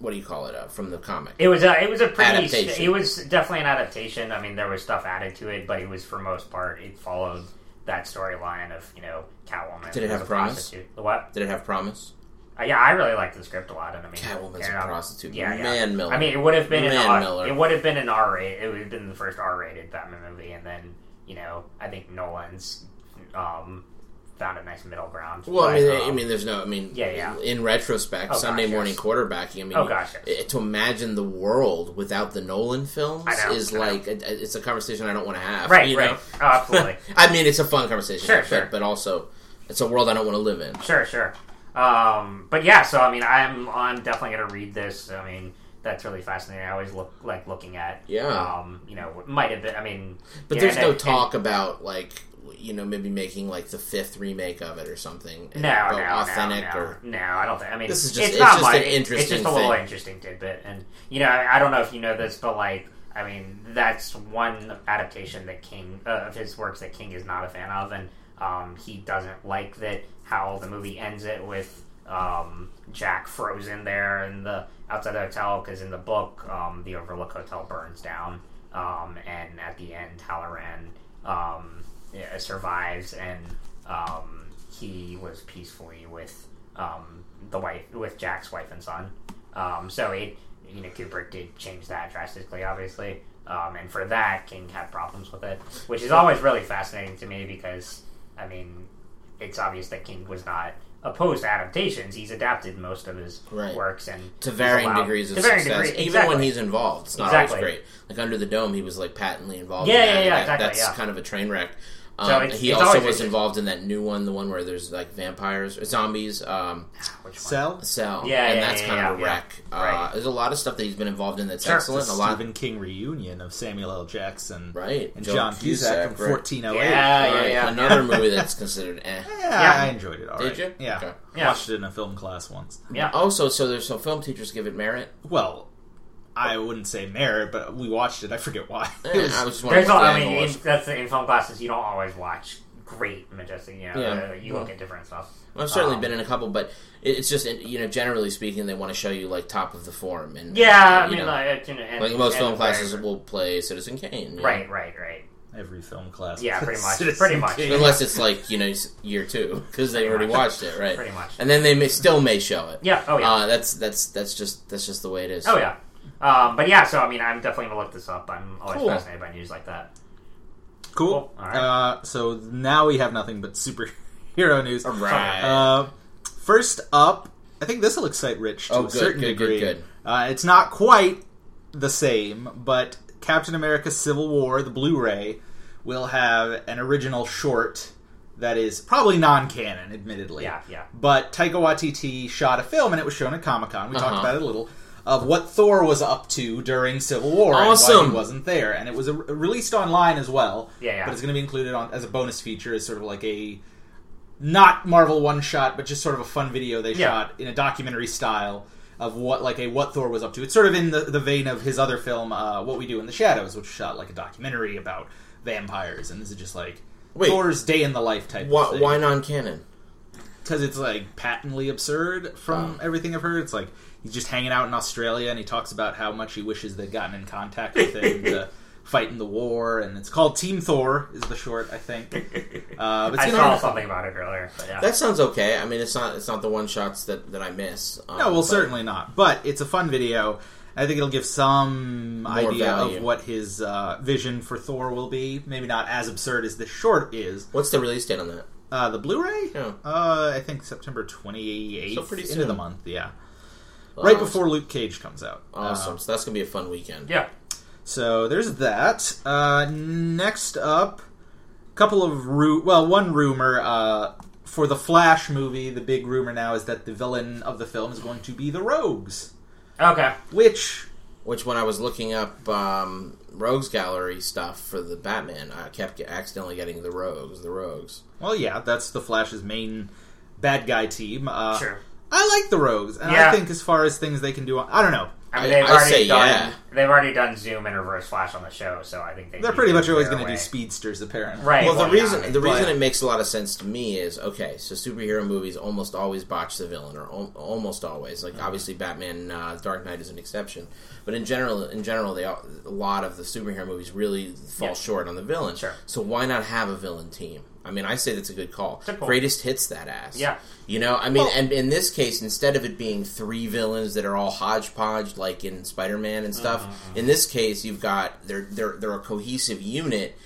[SPEAKER 1] what do you call it uh, from the comic?
[SPEAKER 3] It was a it was a pretty
[SPEAKER 1] Adaptation.
[SPEAKER 3] it was definitely an adaptation. I mean, there was stuff added to it, but it was for most part it followed that storyline of you know Catwoman.
[SPEAKER 1] Did it have
[SPEAKER 3] a
[SPEAKER 1] promise?
[SPEAKER 3] prostitute. The what?
[SPEAKER 1] Did it have promise?
[SPEAKER 3] Uh, yeah, I really liked the script a lot, and I mean,
[SPEAKER 1] Catwoman's a prostitute.
[SPEAKER 3] Yeah, yeah.
[SPEAKER 1] Man, Miller.
[SPEAKER 3] I mean, it would have been an
[SPEAKER 1] Man
[SPEAKER 3] R,
[SPEAKER 1] Miller.
[SPEAKER 3] it would have been an R rated. It would have been the first R rated Batman movie, and then you know I think Nolan's um, found a nice middle ground.
[SPEAKER 1] Well, I mean, I
[SPEAKER 3] um,
[SPEAKER 1] mean, there's no. I mean,
[SPEAKER 3] Yeah, yeah.
[SPEAKER 1] In retrospect,
[SPEAKER 3] Oh,
[SPEAKER 1] Sunday
[SPEAKER 3] gosh,
[SPEAKER 1] morning
[SPEAKER 3] yes.
[SPEAKER 1] quarterbacking. I mean,
[SPEAKER 3] Oh, gosh, yes.
[SPEAKER 1] eh, to imagine the world without the Nolan films
[SPEAKER 3] know,
[SPEAKER 1] is
[SPEAKER 3] I
[SPEAKER 1] like a, it's a conversation I don't want to have.
[SPEAKER 3] right,
[SPEAKER 1] you
[SPEAKER 3] right,
[SPEAKER 1] know?
[SPEAKER 3] oh, absolutely.
[SPEAKER 1] I mean, it's a fun conversation,
[SPEAKER 3] Sure,
[SPEAKER 1] but,
[SPEAKER 3] sure.
[SPEAKER 1] but also it's a world I don't want to live in.
[SPEAKER 3] Sure, sure. Um, but yeah, so I mean, I'm I'm definitely gonna read this. I mean, that's really fascinating. I always look like looking at.
[SPEAKER 1] Yeah.
[SPEAKER 3] Um, you know, might have been. I mean,
[SPEAKER 1] But there's
[SPEAKER 3] and-
[SPEAKER 1] no
[SPEAKER 3] and-
[SPEAKER 1] talk about like you know maybe making like the fifth remake of it or something.
[SPEAKER 3] No, no,
[SPEAKER 1] authentic
[SPEAKER 3] no, no,
[SPEAKER 1] or
[SPEAKER 3] no. I don't think. I mean,
[SPEAKER 1] This is just-
[SPEAKER 3] it's,
[SPEAKER 1] it's
[SPEAKER 3] not
[SPEAKER 1] just an
[SPEAKER 3] It's just a little
[SPEAKER 1] thing.
[SPEAKER 3] interesting tidbit, and you know, I, I don't know if you know this, but like, I mean, that's one adaptation that King uh, of his works that King is not a fan of, and um, he doesn't like that how the movie ends it with um, Jack frozen there in the outside the hotel because in the book, um, the Overlook Hotel burns down, um, and at the end, Hallorann um, survives, and um, he was peacefully with um, the wife, with Jack's wife and son. Um, so it, you know, Kubrick did change that drastically, obviously, um, and for that, King had problems with it, which is always really fascinating to me because, I mean, it's obvious that King was not opposed to adaptations. He's adapted most of his
[SPEAKER 1] Right.
[SPEAKER 3] works and
[SPEAKER 1] to varying
[SPEAKER 3] allowed-
[SPEAKER 1] degrees of
[SPEAKER 3] varying
[SPEAKER 1] success.
[SPEAKER 3] degree-
[SPEAKER 1] Even when he's involved, it's not
[SPEAKER 3] Exactly.
[SPEAKER 1] always great. Like Under the Dome, he was like patently involved.
[SPEAKER 3] Yeah,
[SPEAKER 1] in
[SPEAKER 3] yeah, yeah,
[SPEAKER 1] that-
[SPEAKER 3] exactly,
[SPEAKER 1] That's
[SPEAKER 3] yeah.
[SPEAKER 1] kind of a train wreck. Um,
[SPEAKER 3] So it's-
[SPEAKER 1] he
[SPEAKER 3] it's
[SPEAKER 1] also was involved in that new one, the one where there's like vampires, or zombies. Um,
[SPEAKER 3] Which one?
[SPEAKER 2] Cell?
[SPEAKER 1] Cell,
[SPEAKER 3] Yeah,
[SPEAKER 1] and
[SPEAKER 3] yeah,
[SPEAKER 1] that's
[SPEAKER 3] yeah,
[SPEAKER 1] kind of a
[SPEAKER 3] yeah, yeah.
[SPEAKER 1] wreck. Uh,
[SPEAKER 3] Right.
[SPEAKER 1] There's a lot of stuff that he's been involved in that's
[SPEAKER 3] Sure.
[SPEAKER 1] excellent.
[SPEAKER 2] The
[SPEAKER 1] A lot,
[SPEAKER 2] Stephen King reunion of Samuel L. Jackson
[SPEAKER 1] right?
[SPEAKER 2] and
[SPEAKER 1] Joe
[SPEAKER 2] John Cusack, from
[SPEAKER 1] right.
[SPEAKER 2] 1408.
[SPEAKER 3] Yeah, yeah,
[SPEAKER 1] Right.
[SPEAKER 3] yeah.
[SPEAKER 1] Another movie that's considered eh.
[SPEAKER 2] Yeah,
[SPEAKER 3] Yeah.
[SPEAKER 2] I enjoyed it. All
[SPEAKER 1] Did
[SPEAKER 2] right.
[SPEAKER 1] you?
[SPEAKER 2] Yeah.
[SPEAKER 1] Okay.
[SPEAKER 3] Yeah.
[SPEAKER 2] Watched it in a film class once.
[SPEAKER 3] Yeah.
[SPEAKER 1] Also, so there's some film teachers give it merit.
[SPEAKER 2] Well, I wouldn't say merit, but we watched it. I forget why. It was-
[SPEAKER 1] I was just wondering
[SPEAKER 3] There's all, I mean, in,
[SPEAKER 1] was.
[SPEAKER 3] that's in film classes. You don't always watch great majestic. You know,
[SPEAKER 1] Yeah.
[SPEAKER 3] uh, you look at different stuff.
[SPEAKER 1] I've certainly
[SPEAKER 3] Um,
[SPEAKER 1] been in a couple, but it's just you know generally speaking, they want to show you like top of the form, and
[SPEAKER 3] Yeah, I
[SPEAKER 1] you
[SPEAKER 3] mean,
[SPEAKER 1] know,
[SPEAKER 3] like, you know, and,
[SPEAKER 1] like most
[SPEAKER 3] and
[SPEAKER 1] film
[SPEAKER 3] very-
[SPEAKER 1] classes will play Citizen Kane, you know?
[SPEAKER 3] Right, right, right.
[SPEAKER 2] Every film class.
[SPEAKER 3] Yeah, pretty much,
[SPEAKER 2] Citizen
[SPEAKER 3] pretty much.
[SPEAKER 2] Kane.
[SPEAKER 1] Unless it's like you know year two because they
[SPEAKER 3] Pretty
[SPEAKER 1] already
[SPEAKER 3] much.
[SPEAKER 1] watched it, right?
[SPEAKER 3] Pretty much.
[SPEAKER 1] And then they may still may show it.
[SPEAKER 3] Yeah. Oh yeah.
[SPEAKER 1] Uh, that's that's that's just that's just the way it is.
[SPEAKER 3] oh yeah. Um, but yeah, so I mean, I'm definitely gonna look this up. I'm always
[SPEAKER 1] Cool.
[SPEAKER 3] fascinated by news like that.
[SPEAKER 2] Cool.
[SPEAKER 3] Cool. All right.
[SPEAKER 2] Uh, so now we have nothing but superhero news.
[SPEAKER 1] All right.
[SPEAKER 2] Uh, first up, I think this will excite Rich to
[SPEAKER 1] Oh,
[SPEAKER 2] a
[SPEAKER 1] good,
[SPEAKER 2] certain
[SPEAKER 1] good, good,
[SPEAKER 2] degree.
[SPEAKER 1] good.
[SPEAKER 2] Uh, it's not quite the same, but Captain America: Civil War, the Blu-ray, will have an original short that is probably non-canon, admittedly.
[SPEAKER 3] Yeah, yeah.
[SPEAKER 2] But Taika Waititi shot a film, and it was shown at Comic Con. We talked
[SPEAKER 1] Uh-huh.
[SPEAKER 2] about it a little. Of what Thor was up to during Civil War and why he wasn't there, and it was a, released online as well.
[SPEAKER 3] Yeah, yeah.
[SPEAKER 2] But it's going to be included on as a bonus feature, as sort of like a not Marvel one shot, but just sort of a fun video they
[SPEAKER 3] Yeah.
[SPEAKER 2] shot in a documentary style of what like a what Thor was up to. It's sort of in the, the vein of his other film, uh, What We Do in the Shadows, which shot like a documentary about vampires, and this is just like
[SPEAKER 1] Wait.
[SPEAKER 2] Thor's day in the life type.
[SPEAKER 1] Why, why non-canon?
[SPEAKER 2] Because it's like patently absurd from
[SPEAKER 1] Oh.
[SPEAKER 2] everything I've heard. It's like he's just hanging out in Australia and he talks about how much he wishes they'd gotten in contact with him to fight in the war, and it's called Team Thor is the short, I think. Uh, but
[SPEAKER 3] I saw
[SPEAKER 2] be-
[SPEAKER 3] something about it earlier. But yeah.
[SPEAKER 1] That sounds okay. I mean, it's not it's not the one shots that, that I miss. Um,
[SPEAKER 2] No, well,
[SPEAKER 1] but-
[SPEAKER 2] certainly not. But it's a fun video. I think it'll give some
[SPEAKER 1] More
[SPEAKER 2] idea
[SPEAKER 1] value.
[SPEAKER 2] of what his uh, vision for Thor will be. Maybe not as absurd as this short is.
[SPEAKER 1] What's the release date on that?
[SPEAKER 2] Uh, the Blu-ray,
[SPEAKER 1] Yeah.
[SPEAKER 2] uh, I think September twenty eighth,
[SPEAKER 1] So pretty
[SPEAKER 2] into
[SPEAKER 1] soon.
[SPEAKER 2] the month. Yeah, right before Luke Cage comes out.
[SPEAKER 1] Awesome.
[SPEAKER 2] Uh,
[SPEAKER 1] so that's gonna be a fun weekend.
[SPEAKER 3] yeah.
[SPEAKER 2] so there's that. Uh, next up, couple of ru- well, one rumor uh, for the Flash movie. The big rumor now is that the villain of the film is going to be the Rogues,
[SPEAKER 3] Okay.
[SPEAKER 2] which
[SPEAKER 1] Which when I was looking up um, Rogues Gallery stuff for the Batman, I kept get- accidentally getting the Rogues. The Rogues.
[SPEAKER 2] Well, yeah, that's the Flash's main bad guy team. Uh,
[SPEAKER 3] Sure.
[SPEAKER 2] I like the Rogues, and
[SPEAKER 3] Yeah.
[SPEAKER 2] I think as far as things they can do, I don't know.
[SPEAKER 3] I mean,
[SPEAKER 1] I-
[SPEAKER 3] they've
[SPEAKER 1] I
[SPEAKER 3] already
[SPEAKER 1] say
[SPEAKER 3] done.
[SPEAKER 1] yeah.
[SPEAKER 3] They've already done Zoom and Reverse Flash on the show, so I think they
[SPEAKER 2] They're pretty much always going to do speedsters, apparently.
[SPEAKER 3] Right.
[SPEAKER 1] Well, the
[SPEAKER 3] well, yeah,
[SPEAKER 1] reason
[SPEAKER 3] I mean,
[SPEAKER 1] the reason it makes a lot of sense to me is okay. So superhero movies almost always botch the villain, or al- almost always. Like obviously, Batman, uh, Dark Knight is an exception, but in general, in general, they all, a lot of the superhero movies really fall
[SPEAKER 3] Yeah.
[SPEAKER 1] short on the villain.
[SPEAKER 3] Sure.
[SPEAKER 1] So why not have a villain team? I mean, I say that's a good call.
[SPEAKER 3] Simple.
[SPEAKER 1] Greatest hits that ass.
[SPEAKER 3] Yeah.
[SPEAKER 1] You know, I mean,
[SPEAKER 2] Well-
[SPEAKER 1] and in this case, instead of it being three villains that are all hodgepodge, like in Spider Man and stuff,
[SPEAKER 3] Mm-hmm.
[SPEAKER 1] in this case, you've got they're they're they're a cohesive unit.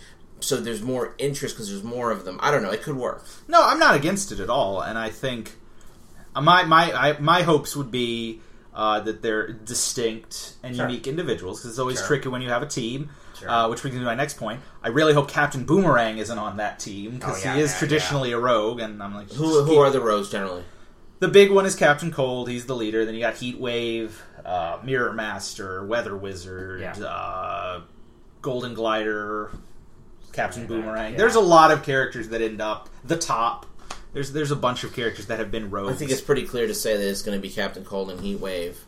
[SPEAKER 1] So there's more interest because there's more of them. I don't know. It could work.
[SPEAKER 2] No, I'm not against it at all, and I think uh, my my I, my hopes would be uh, that they're distinct and
[SPEAKER 3] Sure.
[SPEAKER 2] unique individuals. 'cause it's always
[SPEAKER 3] Sure.
[SPEAKER 2] tricky when you have a team.
[SPEAKER 3] Sure.
[SPEAKER 2] Uh, which brings me to my next point. I really hope Captain Boomerang isn't on that team because
[SPEAKER 3] Oh, yeah,
[SPEAKER 2] he is
[SPEAKER 3] yeah,
[SPEAKER 2] traditionally a rogue, and I'm like,
[SPEAKER 1] Who who are the rogues generally?
[SPEAKER 2] The big one is Captain Cold. He's the leader. Then you got Heat Wave, uh, Mirror Master, Weather Wizard,
[SPEAKER 3] Yeah.
[SPEAKER 2] uh, Golden Glider, Captain
[SPEAKER 3] Yeah.
[SPEAKER 2] Boomerang.
[SPEAKER 3] Yeah.
[SPEAKER 2] There's a lot of characters that end up the top. There's there's a bunch of characters that have been rogues.
[SPEAKER 1] I think it's pretty clear to say that it's going to be Captain Cold and Heat Wave,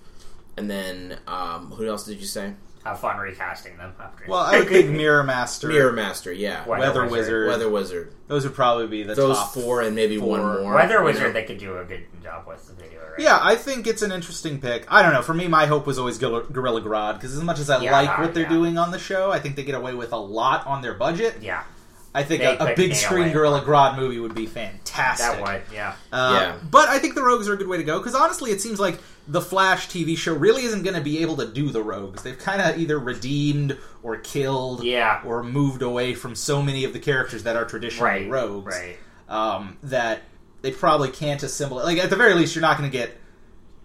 [SPEAKER 1] and then um, who else did you say?
[SPEAKER 3] Have fun recasting them. After.
[SPEAKER 2] well, I would think Mirror Master,
[SPEAKER 1] Mirror Master, yeah.
[SPEAKER 3] Weather
[SPEAKER 2] Weather
[SPEAKER 3] Wizard.
[SPEAKER 2] Wizard.
[SPEAKER 1] Weather Wizard.
[SPEAKER 2] Those would probably be the
[SPEAKER 1] Those
[SPEAKER 2] top
[SPEAKER 1] four and maybe one more.
[SPEAKER 3] Weather
[SPEAKER 1] you
[SPEAKER 3] Wizard,
[SPEAKER 1] know?
[SPEAKER 3] they could do a good job with the video. Right?
[SPEAKER 2] Yeah, I think it's an interesting pick. I don't know. For me, my hope was always Gorilla Gorilla Grodd because as much as I
[SPEAKER 3] Yeah,
[SPEAKER 2] like what they're
[SPEAKER 3] yeah.
[SPEAKER 2] doing on the show, I think they get away with a lot on their budget.
[SPEAKER 3] Yeah.
[SPEAKER 2] I think
[SPEAKER 3] They
[SPEAKER 2] a, a big screen
[SPEAKER 3] it.
[SPEAKER 2] Gorilla Grodd movie would be fantastic.
[SPEAKER 3] That would. Yeah.
[SPEAKER 2] Uh,
[SPEAKER 1] Yeah.
[SPEAKER 2] But I think the Rogues are a good way to go because honestly, it seems like the Flash TV show really isn't going to be able to do the Rogues. They've kind of either redeemed or killed
[SPEAKER 3] Yeah.
[SPEAKER 2] or moved away from so many of the characters that are traditionally
[SPEAKER 3] Right.
[SPEAKER 2] Rogues
[SPEAKER 3] Right.
[SPEAKER 2] um, that they probably can't assemble it. Like at the very least, you're not going to get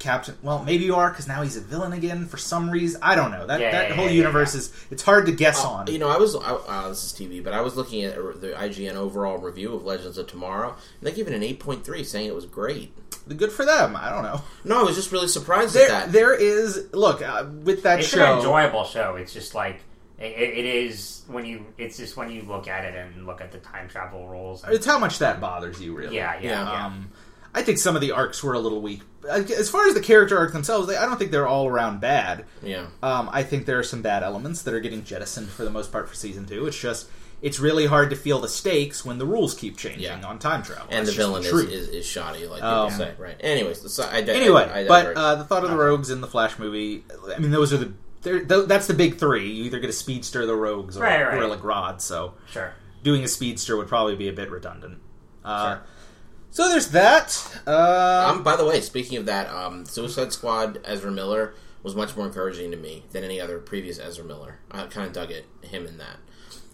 [SPEAKER 2] Captain. Well, maybe you are because now he's a villain again for some reason. I don't know. That
[SPEAKER 3] Yeah,
[SPEAKER 2] that
[SPEAKER 3] yeah,
[SPEAKER 2] whole
[SPEAKER 3] yeah,
[SPEAKER 2] universe
[SPEAKER 3] yeah.
[SPEAKER 2] is it's hard to guess
[SPEAKER 1] Uh,
[SPEAKER 2] on.
[SPEAKER 1] You know, I was I, uh, this is TV, but I was looking at the IGN overall review of Legends of Tomorrow, and they gave it an eight point three, saying it was great.
[SPEAKER 2] Good for them. I don't know.
[SPEAKER 1] No, I was just really surprised
[SPEAKER 2] There,
[SPEAKER 1] at that.
[SPEAKER 2] there is look uh, with that
[SPEAKER 3] It's
[SPEAKER 2] show.
[SPEAKER 3] an enjoyable show. It's just like it, it is when you. It's just when you look at it and look at the time travel rules. and-
[SPEAKER 2] It's how much that bothers you, really.
[SPEAKER 3] yeah, yeah,
[SPEAKER 1] Yeah.
[SPEAKER 3] yeah.
[SPEAKER 2] I think some of the arcs were a little weak. As far as the character arcs themselves, they, I don't think they're all around bad.
[SPEAKER 1] yeah,
[SPEAKER 2] Um, I think there are some bad elements that are getting jettisoned for the most part for season two. It's just it's really hard to feel the stakes when the rules keep changing
[SPEAKER 1] Yeah.
[SPEAKER 2] on time travel.
[SPEAKER 1] and the
[SPEAKER 2] That's just
[SPEAKER 1] villain is, is, is shoddy, like
[SPEAKER 2] Um,
[SPEAKER 1] people say. Right. Anyways, so I, I,
[SPEAKER 2] anyway,
[SPEAKER 1] I, I
[SPEAKER 2] but
[SPEAKER 1] digress.
[SPEAKER 2] uh, the thought of the rogues in the Flash movie. I mean, those are the. they're- th- That's the big three. You either get a speedster, the rogues, or
[SPEAKER 3] Right, right.
[SPEAKER 2] Gorilla Grodd. So
[SPEAKER 3] Sure.
[SPEAKER 2] doing a speedster would probably be a bit redundant. Uh,
[SPEAKER 3] Sure.
[SPEAKER 2] So there's that. Uh,
[SPEAKER 1] Um, by the way, speaking of that, um, Suicide Squad Ezra Miller was much more encouraging to me than any other previous Ezra Miller. I kind of dug it him in that.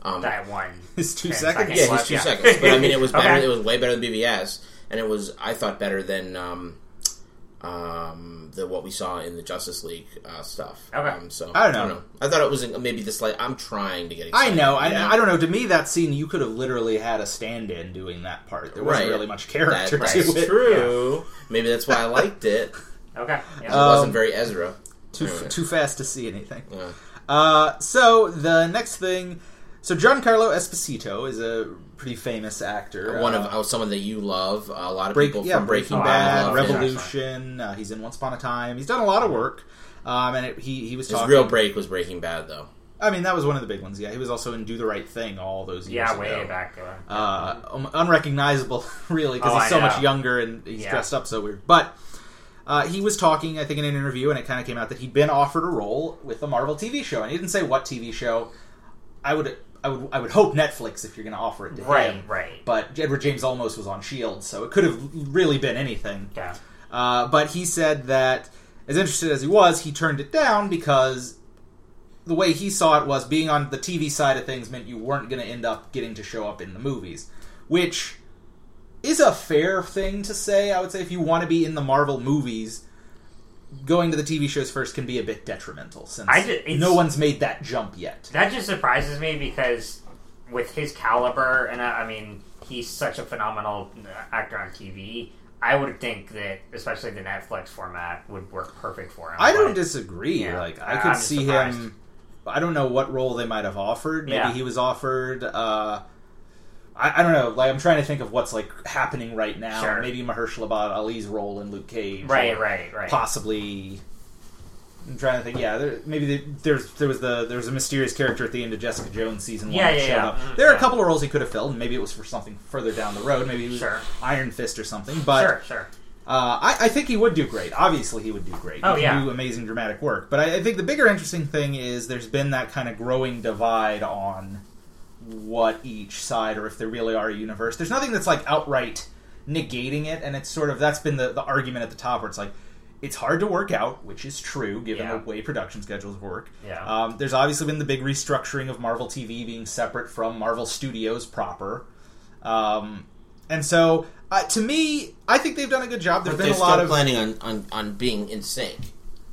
[SPEAKER 1] Um,
[SPEAKER 3] That one.
[SPEAKER 2] His two
[SPEAKER 3] 10
[SPEAKER 2] seconds?
[SPEAKER 1] yeah,
[SPEAKER 3] left,
[SPEAKER 1] he's two
[SPEAKER 3] yeah.
[SPEAKER 1] seconds, but I mean, it was better.
[SPEAKER 3] Okay.
[SPEAKER 1] It was way better than BVS, and it was I thought better than um, um, the what we saw in the Justice League uh, stuff.
[SPEAKER 3] Okay.
[SPEAKER 1] Um, so
[SPEAKER 2] I don't know.
[SPEAKER 1] I thought it was maybe the slight. I'm trying to get.
[SPEAKER 2] I know.
[SPEAKER 1] you
[SPEAKER 2] I, I don't know. To me, that scene you could have literally had a stand-in doing that part. There wasn't
[SPEAKER 1] Right.
[SPEAKER 2] really much character
[SPEAKER 1] That-
[SPEAKER 2] to
[SPEAKER 1] that's
[SPEAKER 2] it.
[SPEAKER 1] true. Maybe that's why I liked it.
[SPEAKER 3] Okay. Yeah.
[SPEAKER 1] it
[SPEAKER 2] Um,
[SPEAKER 1] wasn't very Ezra.
[SPEAKER 2] Too
[SPEAKER 1] Anyway.
[SPEAKER 2] too fast to see anything.
[SPEAKER 1] Yeah.
[SPEAKER 2] Uh, so the next thing, so Giancarlo Esposito is a pretty famous actor.
[SPEAKER 1] One
[SPEAKER 2] Uh,
[SPEAKER 1] of oh, someone that you love. a lot of
[SPEAKER 2] Break,
[SPEAKER 1] people
[SPEAKER 2] yeah,
[SPEAKER 1] from Breaking,
[SPEAKER 3] Oh,
[SPEAKER 2] Bad,
[SPEAKER 1] love
[SPEAKER 3] love
[SPEAKER 1] him.
[SPEAKER 2] Revolution. Uh, he's in Once Upon a Time. He's done a lot of work. Um, and it, he he was
[SPEAKER 1] His
[SPEAKER 2] talking.
[SPEAKER 1] real break was Breaking Bad, though.
[SPEAKER 2] I mean, that was one of the big ones. Yeah, he was also in Do the Right Thing all those years
[SPEAKER 3] yeah,
[SPEAKER 2] ago.
[SPEAKER 3] way back. Uh,
[SPEAKER 2] uh, um, unrecognizable, really, because
[SPEAKER 3] Oh,
[SPEAKER 2] he's
[SPEAKER 3] I
[SPEAKER 2] so
[SPEAKER 3] know.
[SPEAKER 2] much younger and he's
[SPEAKER 3] Yeah.
[SPEAKER 2] dressed up so weird. But uh, he was talking, I think, in an interview, and it kind of came out that he'd been offered a role with a Marvel TV show, and he didn't say what TV show. I would I would I would hope Netflix if you're going to offer it to
[SPEAKER 3] Right,
[SPEAKER 2] him.
[SPEAKER 3] right. Right.
[SPEAKER 2] But Edward James Olmos was on Shield, so it could have really been anything.
[SPEAKER 3] Yeah.
[SPEAKER 2] Uh, but he said that, as interested as he was, he turned it down because the way he saw it was being on the TV side of things meant you weren't going to end up getting to show up in the movies, which is a fair thing to say. I would say if you want to be in the Marvel movies, going to the TV shows first can be a bit detrimental since
[SPEAKER 3] I ju-
[SPEAKER 2] no one's made that jump yet.
[SPEAKER 3] That just surprises me because with his caliber, and I, I mean, he's such a phenomenal actor on TV. I would think that, especially the Netflix format, would work perfect for him.
[SPEAKER 2] I don't disagree.
[SPEAKER 3] Yeah.
[SPEAKER 2] Like I
[SPEAKER 3] I-
[SPEAKER 2] could see
[SPEAKER 3] surprised.
[SPEAKER 2] him. I don't know what role they might have offered. Maybe
[SPEAKER 3] Yeah.
[SPEAKER 2] he was offered. Uh, I, I don't know. Like I'm trying to think of what's like happening right now.
[SPEAKER 3] Sure.
[SPEAKER 2] Maybe Mahershala Ali's role in Luke Cage.
[SPEAKER 3] Right, right, right.
[SPEAKER 2] Possibly. I'm trying to think. Yeah, there, maybe the, there's there was the there was a mysterious character at the end of Jessica Jones season one.
[SPEAKER 3] Yeah,
[SPEAKER 2] that
[SPEAKER 3] yeah,
[SPEAKER 2] showed
[SPEAKER 3] yeah.
[SPEAKER 2] up.
[SPEAKER 3] Mm,
[SPEAKER 2] There are a couple of roles he could have filled. and Maybe it was for something further down the road. Maybe he was
[SPEAKER 3] Sure.
[SPEAKER 2] Iron Fist or something. But
[SPEAKER 3] sure, sure.
[SPEAKER 2] uh, I, I think he would do great. Obviously, he would do great.
[SPEAKER 3] Oh,
[SPEAKER 2] he
[SPEAKER 3] yeah.
[SPEAKER 2] do amazing dramatic work. But I, I think the bigger interesting thing is there's been that kind of growing divide on what each side, or if there really are a universe. There's nothing that's like outright negating it, and it's sort of that's been the, the argument at the top where it's like it's hard to work out, which is true given
[SPEAKER 3] Yeah.
[SPEAKER 2] the way production schedules work.
[SPEAKER 3] Yeah.
[SPEAKER 2] Um, there's obviously been the big restructuring of Marvel TV being separate from Marvel Studios proper. Um, and so, uh, to me, I think they've done a good job. There's
[SPEAKER 1] But
[SPEAKER 2] been a lot of
[SPEAKER 1] planning on, on, on being in sync.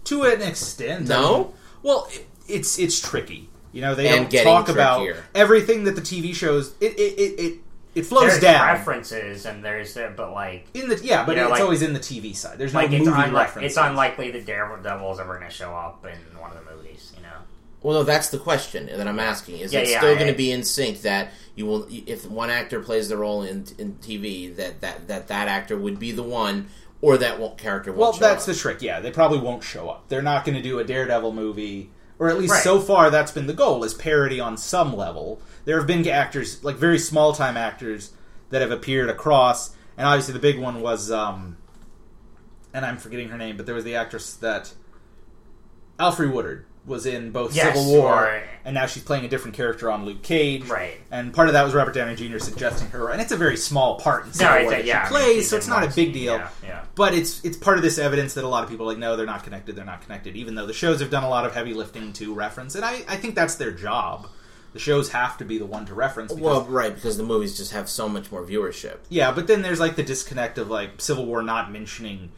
[SPEAKER 2] to an extent. I
[SPEAKER 1] No?
[SPEAKER 2] mean, well, it, it's it's tricky. You know, they
[SPEAKER 1] And
[SPEAKER 2] don't
[SPEAKER 1] getting
[SPEAKER 2] talk about everything that the TV shows. It it it it, it flows
[SPEAKER 3] There's
[SPEAKER 2] down
[SPEAKER 3] references, and there's, uh, but like,
[SPEAKER 2] in the yeah, but
[SPEAKER 3] You know,
[SPEAKER 2] it's
[SPEAKER 3] like-
[SPEAKER 2] always in the TV side. There's
[SPEAKER 3] like
[SPEAKER 2] no
[SPEAKER 3] it's,
[SPEAKER 2] movie
[SPEAKER 3] unlike,
[SPEAKER 2] references.
[SPEAKER 3] it's unlikely that Daredevil's ever going to show up in one of the movies. You know.
[SPEAKER 1] Well, no, that's the question that I'm asking. Is
[SPEAKER 3] Yeah,
[SPEAKER 1] it
[SPEAKER 3] yeah,
[SPEAKER 1] still going to be in sync that you will, if one actor plays the role in in TV, that that that, that actor would be the one, or that won't, character won't
[SPEAKER 2] Well,
[SPEAKER 1] show
[SPEAKER 2] that's
[SPEAKER 1] up?
[SPEAKER 2] the trick. Yeah, they probably won't show up. They're not going to do a Daredevil movie, or at least
[SPEAKER 3] Right.
[SPEAKER 2] so far that's been the goal is parody on some level. There have been actors like very small time actors that have appeared across, and obviously the big one was, um, and I'm forgetting her name, but there was the actress that Alfre Woodard was in both
[SPEAKER 3] Yes,
[SPEAKER 2] Civil War,
[SPEAKER 3] or-
[SPEAKER 2] and now she's playing a different character on Luke Cage.
[SPEAKER 3] Right.
[SPEAKER 2] And part of that was Robert Downey Jr. suggesting her, and it's a very small part in Civil
[SPEAKER 3] No,
[SPEAKER 2] War that
[SPEAKER 3] yeah. I
[SPEAKER 2] she
[SPEAKER 3] mean,
[SPEAKER 2] plays,
[SPEAKER 3] she's
[SPEAKER 2] so it's not a big deal
[SPEAKER 3] Yeah, yeah.
[SPEAKER 2] but it's it's part of this evidence that a lot of people are like no they're not connected they're not connected even though the shows have done a lot of heavy lifting to reference and i, I think that's their job the shows have to be the one to reference because,
[SPEAKER 1] well, right, because the movies just have so much more viewership.
[SPEAKER 2] yeah but then there's like the disconnect of like civil war not mentioning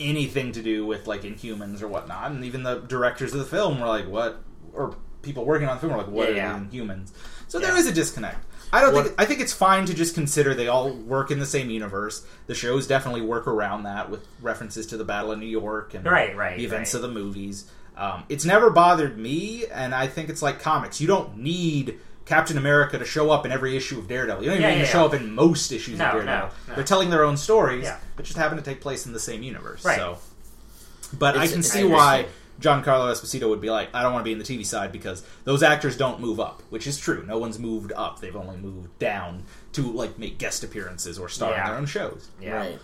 [SPEAKER 2] anything to do with like inhumans or whatnot and even the directors of the film were like what or people working on the film were like what
[SPEAKER 3] Yeah,
[SPEAKER 2] are
[SPEAKER 3] yeah.
[SPEAKER 2] inhumans so there
[SPEAKER 3] Yeah.
[SPEAKER 2] is a disconnect I don't
[SPEAKER 1] What-
[SPEAKER 2] think I think it's fine to just consider they all work in the same universe. The shows definitely work around that with references to the Battle of New York and
[SPEAKER 3] Right, right,
[SPEAKER 2] the events
[SPEAKER 3] right.
[SPEAKER 2] of the movies. Um, it's never bothered me, and I think it's like comics. You don't need Captain America to show up in every issue of Daredevil. You don't even
[SPEAKER 3] Yeah,
[SPEAKER 2] need to show
[SPEAKER 3] yeah.
[SPEAKER 2] up in most issues
[SPEAKER 3] No,
[SPEAKER 2] of Daredevil.
[SPEAKER 3] no, no.
[SPEAKER 2] They're telling their own stories,
[SPEAKER 3] Yeah.
[SPEAKER 2] but just happen to take place in the same universe.
[SPEAKER 3] Right.
[SPEAKER 2] So, but I can
[SPEAKER 1] it's
[SPEAKER 2] see why Giancarlo Esposito would be like, I don't want to be in the TV side because those actors don't move up, which is true. No one's moved up; they've only moved down to like make guest appearances or star in their own shows.
[SPEAKER 3] Yeah.
[SPEAKER 1] Right.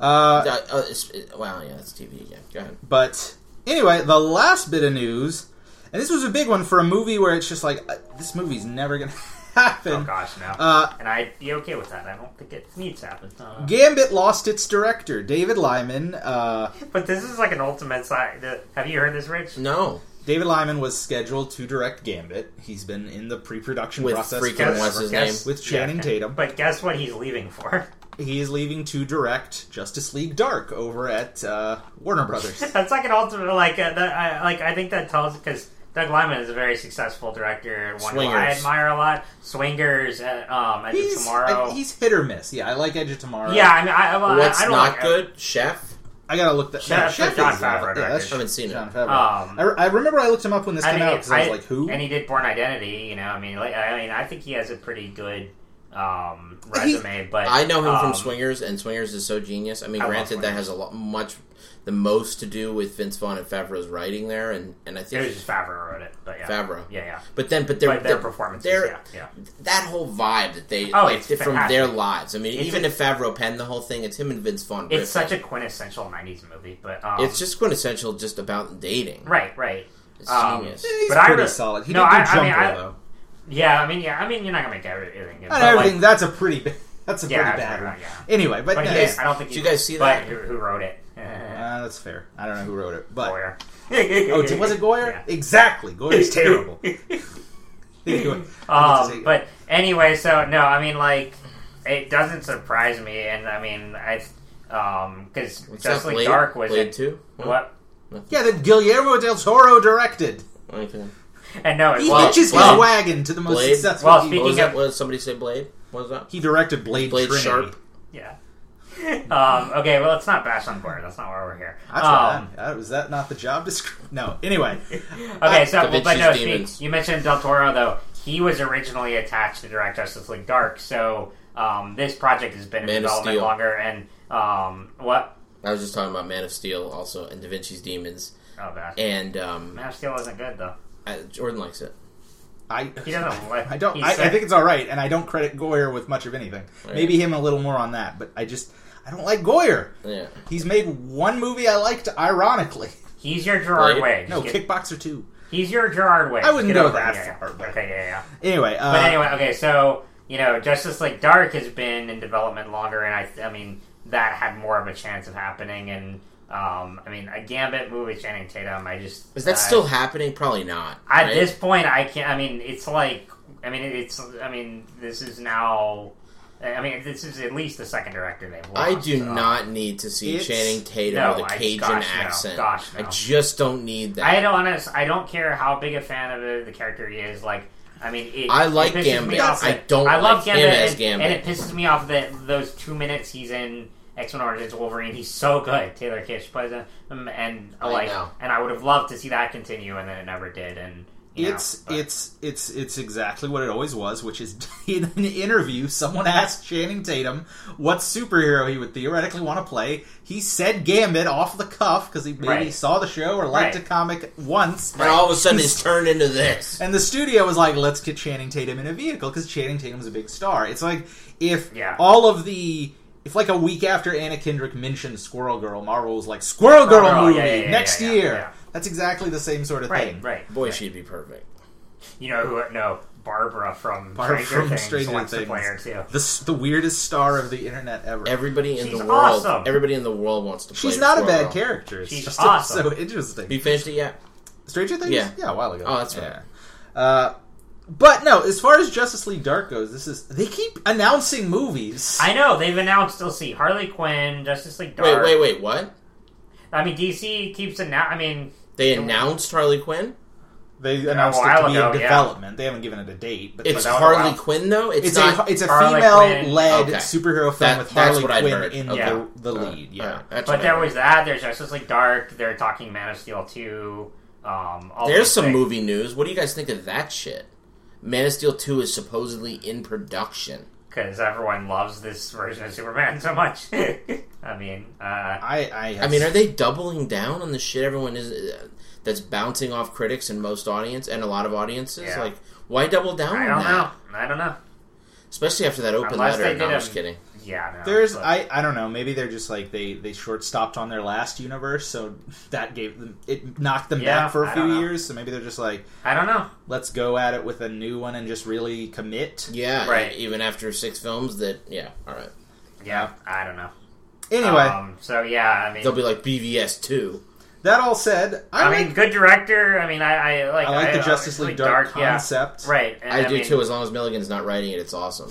[SPEAKER 2] Uh,
[SPEAKER 1] Uh, uh, it, well, yeah, it's TV Yeah, Go ahead.
[SPEAKER 2] But anyway, the last bit of news, and this was a big one for a movie where it's just like uh, this movie's never gonna happen.
[SPEAKER 3] Oh gosh, no.
[SPEAKER 2] Uh,
[SPEAKER 3] and I'd be okay with that. I don't think it needs to happen. Uh,
[SPEAKER 2] Gambit lost its director, David Liman. Uh,
[SPEAKER 3] but this is like an ultimate side. Have you heard this, Rich?
[SPEAKER 1] No,
[SPEAKER 2] David Liman was scheduled to direct Gambit. He's been in the pre-production
[SPEAKER 1] With
[SPEAKER 2] process
[SPEAKER 1] freaking
[SPEAKER 2] forever.
[SPEAKER 1] what's his
[SPEAKER 3] Guess-
[SPEAKER 1] name?
[SPEAKER 2] with Channing
[SPEAKER 3] yeah.
[SPEAKER 2] Tatum.
[SPEAKER 3] But guess what he's leaving for?
[SPEAKER 2] He is leaving to direct Justice League Dark over at uh, Warner Brothers.
[SPEAKER 3] That's like an ultimate. Like uh, that. I, like I think that tells because Doug Liman is a very successful director. One who I admire a lot. Swingers. Uh, um, Edge of
[SPEAKER 2] he's,
[SPEAKER 3] Tomorrow.
[SPEAKER 2] I- he's hit or miss. Yeah, I like Edge of Tomorrow.
[SPEAKER 3] yeah, I mean, I, well,
[SPEAKER 1] what's
[SPEAKER 3] I, I don't
[SPEAKER 1] not
[SPEAKER 3] like,
[SPEAKER 1] good? Chef.
[SPEAKER 2] I gotta look that.
[SPEAKER 3] Chef-
[SPEAKER 2] yeah, Chef
[SPEAKER 3] Jon
[SPEAKER 2] is, uh,
[SPEAKER 3] Favreau
[SPEAKER 2] yeah, that's
[SPEAKER 1] I haven't seen it.
[SPEAKER 3] Um,
[SPEAKER 2] I, I remember I looked him up when this
[SPEAKER 3] I
[SPEAKER 2] came
[SPEAKER 3] mean,
[SPEAKER 2] out because I, was like, "Who?"
[SPEAKER 3] And he did Bourne Identity. You know, I mean, like, I mean, I think he has a pretty good um,
[SPEAKER 2] He-
[SPEAKER 3] resume. but
[SPEAKER 1] I know him from
[SPEAKER 3] um,
[SPEAKER 1] Swingers, and Swingers is so genius. I mean,
[SPEAKER 3] I
[SPEAKER 1] granted, that has a lot, much, the most to do with Vince Vaughn and Favreau's writing there, and and I
[SPEAKER 3] It
[SPEAKER 1] think
[SPEAKER 3] was just Favreau wrote it, but yeah,
[SPEAKER 1] Favreau.
[SPEAKER 3] Yeah, yeah.
[SPEAKER 1] But then, but their
[SPEAKER 3] But their
[SPEAKER 1] their-
[SPEAKER 3] performances,
[SPEAKER 1] their-
[SPEAKER 3] yeah, yeah.
[SPEAKER 1] that whole vibe that they
[SPEAKER 3] Oh,
[SPEAKER 1] like
[SPEAKER 3] it's
[SPEAKER 1] from
[SPEAKER 3] fantastic.
[SPEAKER 1] their lives. I mean,
[SPEAKER 3] It's
[SPEAKER 1] even
[SPEAKER 3] a-
[SPEAKER 1] if Favreau penned the whole thing, it's him and Vince Vaughn.
[SPEAKER 3] It's
[SPEAKER 1] riffing.
[SPEAKER 3] such a quintessential '90s movie, but um,
[SPEAKER 1] It's just quintessential, just about dating.
[SPEAKER 3] right, right.
[SPEAKER 1] It's
[SPEAKER 3] Um,
[SPEAKER 1] genius.
[SPEAKER 2] He's
[SPEAKER 3] But I
[SPEAKER 2] pretty
[SPEAKER 3] re-
[SPEAKER 2] solid. He
[SPEAKER 3] No,
[SPEAKER 2] did do
[SPEAKER 3] I- I
[SPEAKER 2] Jumper
[SPEAKER 3] mean, I-
[SPEAKER 2] though.
[SPEAKER 3] Yeah, I mean, yeah, I mean, you're not gonna make everything. good,
[SPEAKER 2] Not
[SPEAKER 3] but, like,
[SPEAKER 2] everything. that's a pretty. ba- That's a
[SPEAKER 3] Yeah,
[SPEAKER 2] pretty bad
[SPEAKER 3] fair,
[SPEAKER 2] one.
[SPEAKER 3] yeah.
[SPEAKER 2] Anyway, but,
[SPEAKER 3] But
[SPEAKER 2] no,
[SPEAKER 3] he. I don't think
[SPEAKER 1] Did you guys see that?
[SPEAKER 3] Who, who wrote it?
[SPEAKER 2] uh, that's fair. I don't know who wrote it, but
[SPEAKER 3] Goyer.
[SPEAKER 2] oh, was it Goyer?
[SPEAKER 3] Yeah.
[SPEAKER 2] Exactly. Goyer's terrible. Anyway, I get to say-
[SPEAKER 3] Um, but anyway, so no, I mean, like, it doesn't surprise me, and I mean, I, um, because
[SPEAKER 1] What's
[SPEAKER 3] Justice League
[SPEAKER 1] Blade?
[SPEAKER 3] Dark was
[SPEAKER 1] Blade
[SPEAKER 3] it,
[SPEAKER 1] 2?
[SPEAKER 3] what?
[SPEAKER 2] yeah, that Guillermo del Toro directed.
[SPEAKER 1] Okay.
[SPEAKER 3] And no,
[SPEAKER 2] He
[SPEAKER 3] it
[SPEAKER 1] Well,
[SPEAKER 3] was.
[SPEAKER 2] hitches
[SPEAKER 1] well,
[SPEAKER 2] his wagon to the most
[SPEAKER 1] Blade-
[SPEAKER 2] successful.
[SPEAKER 3] well, speaking
[SPEAKER 1] What was
[SPEAKER 3] of-
[SPEAKER 1] that? What did somebody say Blade? What was that?
[SPEAKER 2] he directed Blade,
[SPEAKER 1] Blade
[SPEAKER 2] Trinity.
[SPEAKER 1] Sharp.
[SPEAKER 3] Yeah. um, okay, well, let's not bash on board. That's not why we're here.
[SPEAKER 2] I tried.
[SPEAKER 3] Um,
[SPEAKER 2] Uh, was that not the job description? No. Anyway,
[SPEAKER 3] Okay, so
[SPEAKER 1] Da
[SPEAKER 3] well, but
[SPEAKER 1] Vinci's
[SPEAKER 3] no, speak,
[SPEAKER 1] Demons.
[SPEAKER 3] you mentioned Del Toro though. He was originally attached to direct Justice League Dark, so um, this project has been in
[SPEAKER 1] Man of
[SPEAKER 3] development
[SPEAKER 1] Steel.
[SPEAKER 3] longer. And um, what?
[SPEAKER 1] I was just talking about Man of Steel also and Da Vinci's Demons.
[SPEAKER 3] Oh gosh,
[SPEAKER 1] And um,
[SPEAKER 3] Man of Steel isn't good though.
[SPEAKER 1] Uh, Jordan likes it.
[SPEAKER 2] I
[SPEAKER 3] He doesn't. Like,
[SPEAKER 2] I don't. I, I think it's all right, and I don't credit Goyer with much of anything.
[SPEAKER 1] Right.
[SPEAKER 2] Maybe him a little more on that, but I just I don't like Goyer.
[SPEAKER 1] Yeah.
[SPEAKER 2] He's made one movie I liked, ironically.
[SPEAKER 3] he's your Gerard
[SPEAKER 1] Blade?
[SPEAKER 3] Way.
[SPEAKER 2] No,
[SPEAKER 3] get-
[SPEAKER 2] Kickboxer two.
[SPEAKER 3] He's your Gerard Way.
[SPEAKER 2] I wouldn't
[SPEAKER 3] Get
[SPEAKER 2] go
[SPEAKER 3] over it.
[SPEAKER 2] that
[SPEAKER 3] Yeah,
[SPEAKER 2] far,
[SPEAKER 3] yeah.
[SPEAKER 2] but-
[SPEAKER 3] Okay, yeah, yeah.
[SPEAKER 2] Anyway, uh,
[SPEAKER 3] But anyway, okay, so you know, Justice League Dark has been in development longer, and I, I mean, that had more of a chance of happening. And um, I mean, a Gambit movie, Channing Tatum. I just
[SPEAKER 1] Is that
[SPEAKER 3] I-
[SPEAKER 1] still happening? Probably not.
[SPEAKER 3] at
[SPEAKER 1] right?
[SPEAKER 3] this point? I can't. I mean, it's like, I mean, it's, I mean, this is now. I mean, this is at least the second director they've lost.
[SPEAKER 1] I do
[SPEAKER 3] so-
[SPEAKER 1] not need to see
[SPEAKER 2] It's-
[SPEAKER 1] Channing Tatum
[SPEAKER 3] No,
[SPEAKER 1] with a
[SPEAKER 3] I-
[SPEAKER 1] Cajun
[SPEAKER 3] gosh, no.
[SPEAKER 1] accent.
[SPEAKER 3] Gosh, no.
[SPEAKER 1] I just don't need that.
[SPEAKER 3] I don't honest. I don't care how big a fan of the, the character he is. Like, I mean, it,
[SPEAKER 1] I like
[SPEAKER 3] it
[SPEAKER 1] Gambit.
[SPEAKER 3] Me off
[SPEAKER 1] I don't
[SPEAKER 3] I love
[SPEAKER 1] like him
[SPEAKER 3] Gambit, and,
[SPEAKER 1] Gambit.
[SPEAKER 3] and it pisses me off that those two minutes he's in X Men Origins Wolverine. He's so good. Taylor Kitsch plays him, um, and
[SPEAKER 1] I
[SPEAKER 3] like,
[SPEAKER 1] know.
[SPEAKER 3] and I would have loved to see that continue, and then it never did. And you know,
[SPEAKER 2] it's it's it's it's exactly what it always was, which is in an interview, someone asked Channing Tatum what superhero he would theoretically want to play. He said Gambit off the cuff because he maybe
[SPEAKER 3] Right.
[SPEAKER 2] saw the show or liked
[SPEAKER 3] Right.
[SPEAKER 2] a comic once.
[SPEAKER 1] and all of a sudden it's turned into this.
[SPEAKER 2] And the studio was like, let's get Channing Tatum in a vehicle because Channing Tatum's a big star. It's like if
[SPEAKER 3] Yeah.
[SPEAKER 2] all of the. If like a week after Anna Kendrick mentioned Squirrel Girl, Marvel was like Squirrel Girl
[SPEAKER 3] Girl,
[SPEAKER 2] movie
[SPEAKER 3] yeah, yeah, yeah,
[SPEAKER 2] next
[SPEAKER 3] yeah,
[SPEAKER 2] year.
[SPEAKER 3] yeah.
[SPEAKER 2] That's exactly the same sort of
[SPEAKER 3] right,
[SPEAKER 2] thing.
[SPEAKER 3] right.
[SPEAKER 1] Boy,
[SPEAKER 3] right.
[SPEAKER 1] she'd be perfect.
[SPEAKER 3] You know who? No, Barbara from
[SPEAKER 2] Barbara
[SPEAKER 3] Stranger
[SPEAKER 2] from
[SPEAKER 3] Things
[SPEAKER 2] Stranger Things.
[SPEAKER 3] play her too.
[SPEAKER 2] The the weirdest star of the internet ever.
[SPEAKER 1] Everybody in
[SPEAKER 3] She's
[SPEAKER 1] the world,
[SPEAKER 3] awesome.
[SPEAKER 1] everybody in the world wants to play.
[SPEAKER 2] She's not a bad
[SPEAKER 1] Girl.
[SPEAKER 2] character. It's
[SPEAKER 3] She's
[SPEAKER 2] just
[SPEAKER 3] awesome.
[SPEAKER 2] so interesting.
[SPEAKER 1] You finished it yet?
[SPEAKER 2] Stranger Things?
[SPEAKER 1] Yeah.
[SPEAKER 2] yeah, a while ago.
[SPEAKER 1] Oh, that's
[SPEAKER 2] yeah.
[SPEAKER 1] right.
[SPEAKER 2] Uh, but no, as far as Justice League Dark goes, this is they keep announcing movies.
[SPEAKER 3] I know they've announced. Let's see, Harley Quinn, Justice League Dark.
[SPEAKER 1] wait, wait. Wait. What?
[SPEAKER 3] I mean, DC keeps announcing. I mean,
[SPEAKER 1] They announced Harley Quinn.
[SPEAKER 2] they announced it
[SPEAKER 3] while
[SPEAKER 2] to be
[SPEAKER 3] ago,
[SPEAKER 2] in
[SPEAKER 3] yeah.
[SPEAKER 2] development. They haven't given it a date, but
[SPEAKER 1] It's
[SPEAKER 3] that
[SPEAKER 1] Harley. Quinn though. It's,
[SPEAKER 2] it's
[SPEAKER 1] not.
[SPEAKER 2] a it's a female-led
[SPEAKER 1] Okay.
[SPEAKER 2] superhero film
[SPEAKER 1] That-
[SPEAKER 2] with Harley Quinn in
[SPEAKER 1] Okay.
[SPEAKER 2] the, the
[SPEAKER 1] Alright,
[SPEAKER 2] lead. Yeah,
[SPEAKER 1] alright, that's
[SPEAKER 3] but there was that. There's Justice League Dark. They're talking Man of Steel two. Um, all
[SPEAKER 1] There's some
[SPEAKER 3] things.
[SPEAKER 1] movie news. What do you guys think of that shit? Man of Steel 2 is supposedly in production.
[SPEAKER 3] because everyone loves this version of Superman so much. I mean, uh,
[SPEAKER 2] I I,
[SPEAKER 1] I mean, are they doubling down on the shit everyone is uh, that's bouncing off critics and most audience and a lot of audiences?
[SPEAKER 3] Yeah.
[SPEAKER 1] Like, why double down
[SPEAKER 3] I
[SPEAKER 1] on
[SPEAKER 3] don't
[SPEAKER 1] that?
[SPEAKER 3] know. I don't know.
[SPEAKER 1] Especially after that open
[SPEAKER 3] Unless
[SPEAKER 1] letter.
[SPEAKER 3] they
[SPEAKER 1] No,
[SPEAKER 3] did
[SPEAKER 1] I'm just kidding.
[SPEAKER 3] Yeah, no.
[SPEAKER 2] There's
[SPEAKER 3] but-
[SPEAKER 2] I I don't know. Maybe they're just like they they short stopped on their last universe, so that gave them it knocked them
[SPEAKER 3] Yeah,
[SPEAKER 2] back for a
[SPEAKER 3] I
[SPEAKER 2] few years. So maybe they're just like,
[SPEAKER 3] I don't know.
[SPEAKER 2] let's go at it with a new one and just really commit.
[SPEAKER 1] Yeah,
[SPEAKER 3] Right.
[SPEAKER 1] Even after six films, that yeah, all right.
[SPEAKER 3] Yeah, I don't know.
[SPEAKER 2] Anyway,
[SPEAKER 3] um, so yeah, I mean,
[SPEAKER 1] They'll be like BVS two.
[SPEAKER 2] that all said, I,
[SPEAKER 3] I,
[SPEAKER 2] like,
[SPEAKER 3] mean, good director. I mean, I, I like.
[SPEAKER 2] I like the Justice
[SPEAKER 3] I-
[SPEAKER 2] League Dark,
[SPEAKER 3] yeah.
[SPEAKER 2] concept.
[SPEAKER 3] right? and
[SPEAKER 1] I, do
[SPEAKER 3] mean,
[SPEAKER 1] too. As long as Milligan's not writing it, it's awesome.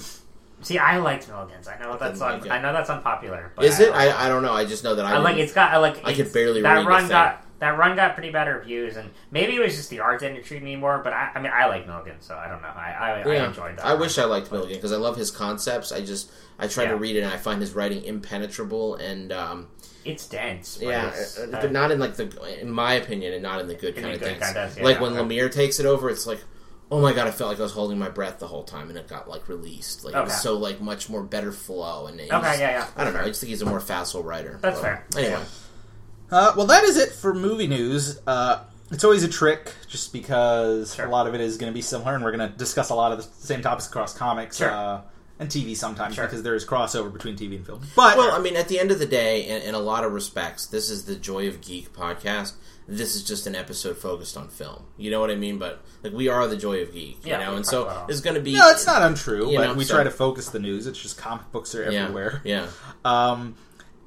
[SPEAKER 3] See, I liked Milligan's. I know that's un-
[SPEAKER 1] like.
[SPEAKER 3] I know that's unpopular. But
[SPEAKER 1] Is it? I, I don't know. I just know that I,
[SPEAKER 3] I like it's got I like
[SPEAKER 1] I could
[SPEAKER 3] it's-
[SPEAKER 1] barely
[SPEAKER 3] that
[SPEAKER 1] read
[SPEAKER 3] run got that run got pretty bad reviews and maybe it was just the art didn't treat me more. But I, I mean I like Milligan, so I don't know. I I, I enjoyed that.
[SPEAKER 1] I wish I liked Milligan because I love his concepts. I just I try to read it and I find his writing impenetrable and um,
[SPEAKER 3] it's dense. But
[SPEAKER 1] yeah,
[SPEAKER 3] it's,
[SPEAKER 1] uh,
[SPEAKER 3] uh,
[SPEAKER 1] but not in like the in my opinion and not in the good
[SPEAKER 3] In
[SPEAKER 1] kind
[SPEAKER 3] the
[SPEAKER 1] of
[SPEAKER 3] good
[SPEAKER 1] things.
[SPEAKER 3] kind of- yeah,
[SPEAKER 1] like
[SPEAKER 3] yeah,
[SPEAKER 1] when
[SPEAKER 3] okay.
[SPEAKER 1] Lemire takes it over, it's like. Oh my god! I felt like I was holding my breath the whole time, and it got like released. Like it was so like much more better flow. And he's-
[SPEAKER 3] Okay, yeah, yeah.
[SPEAKER 1] I don't know. I just think he's a more facile writer.
[SPEAKER 3] That's
[SPEAKER 1] But
[SPEAKER 3] fair.
[SPEAKER 1] Anyway,
[SPEAKER 2] Uh, well, that is it for movie news. Uh, it's always a trick, just because
[SPEAKER 3] Sure.
[SPEAKER 2] a lot of it is going to be similar, and we're going to discuss a lot of the same topics across comics.
[SPEAKER 3] Sure.
[SPEAKER 2] Uh, and TV sometimes
[SPEAKER 3] Sure.
[SPEAKER 2] because there is crossover between TV and film. But
[SPEAKER 1] Well, I mean, at the end of the day, in, in a lot of respects, this is the Joy of Geek podcast. This is just an episode focused on film. You know what I mean? But like, we are the Joy of Geek, you
[SPEAKER 3] Yeah,
[SPEAKER 1] know, and so
[SPEAKER 3] about it.
[SPEAKER 1] going to be
[SPEAKER 2] no, it's not untrue. But
[SPEAKER 1] know,
[SPEAKER 2] we
[SPEAKER 1] so-
[SPEAKER 2] try to focus the news. It's just comic books are everywhere.
[SPEAKER 1] yeah.
[SPEAKER 2] Um,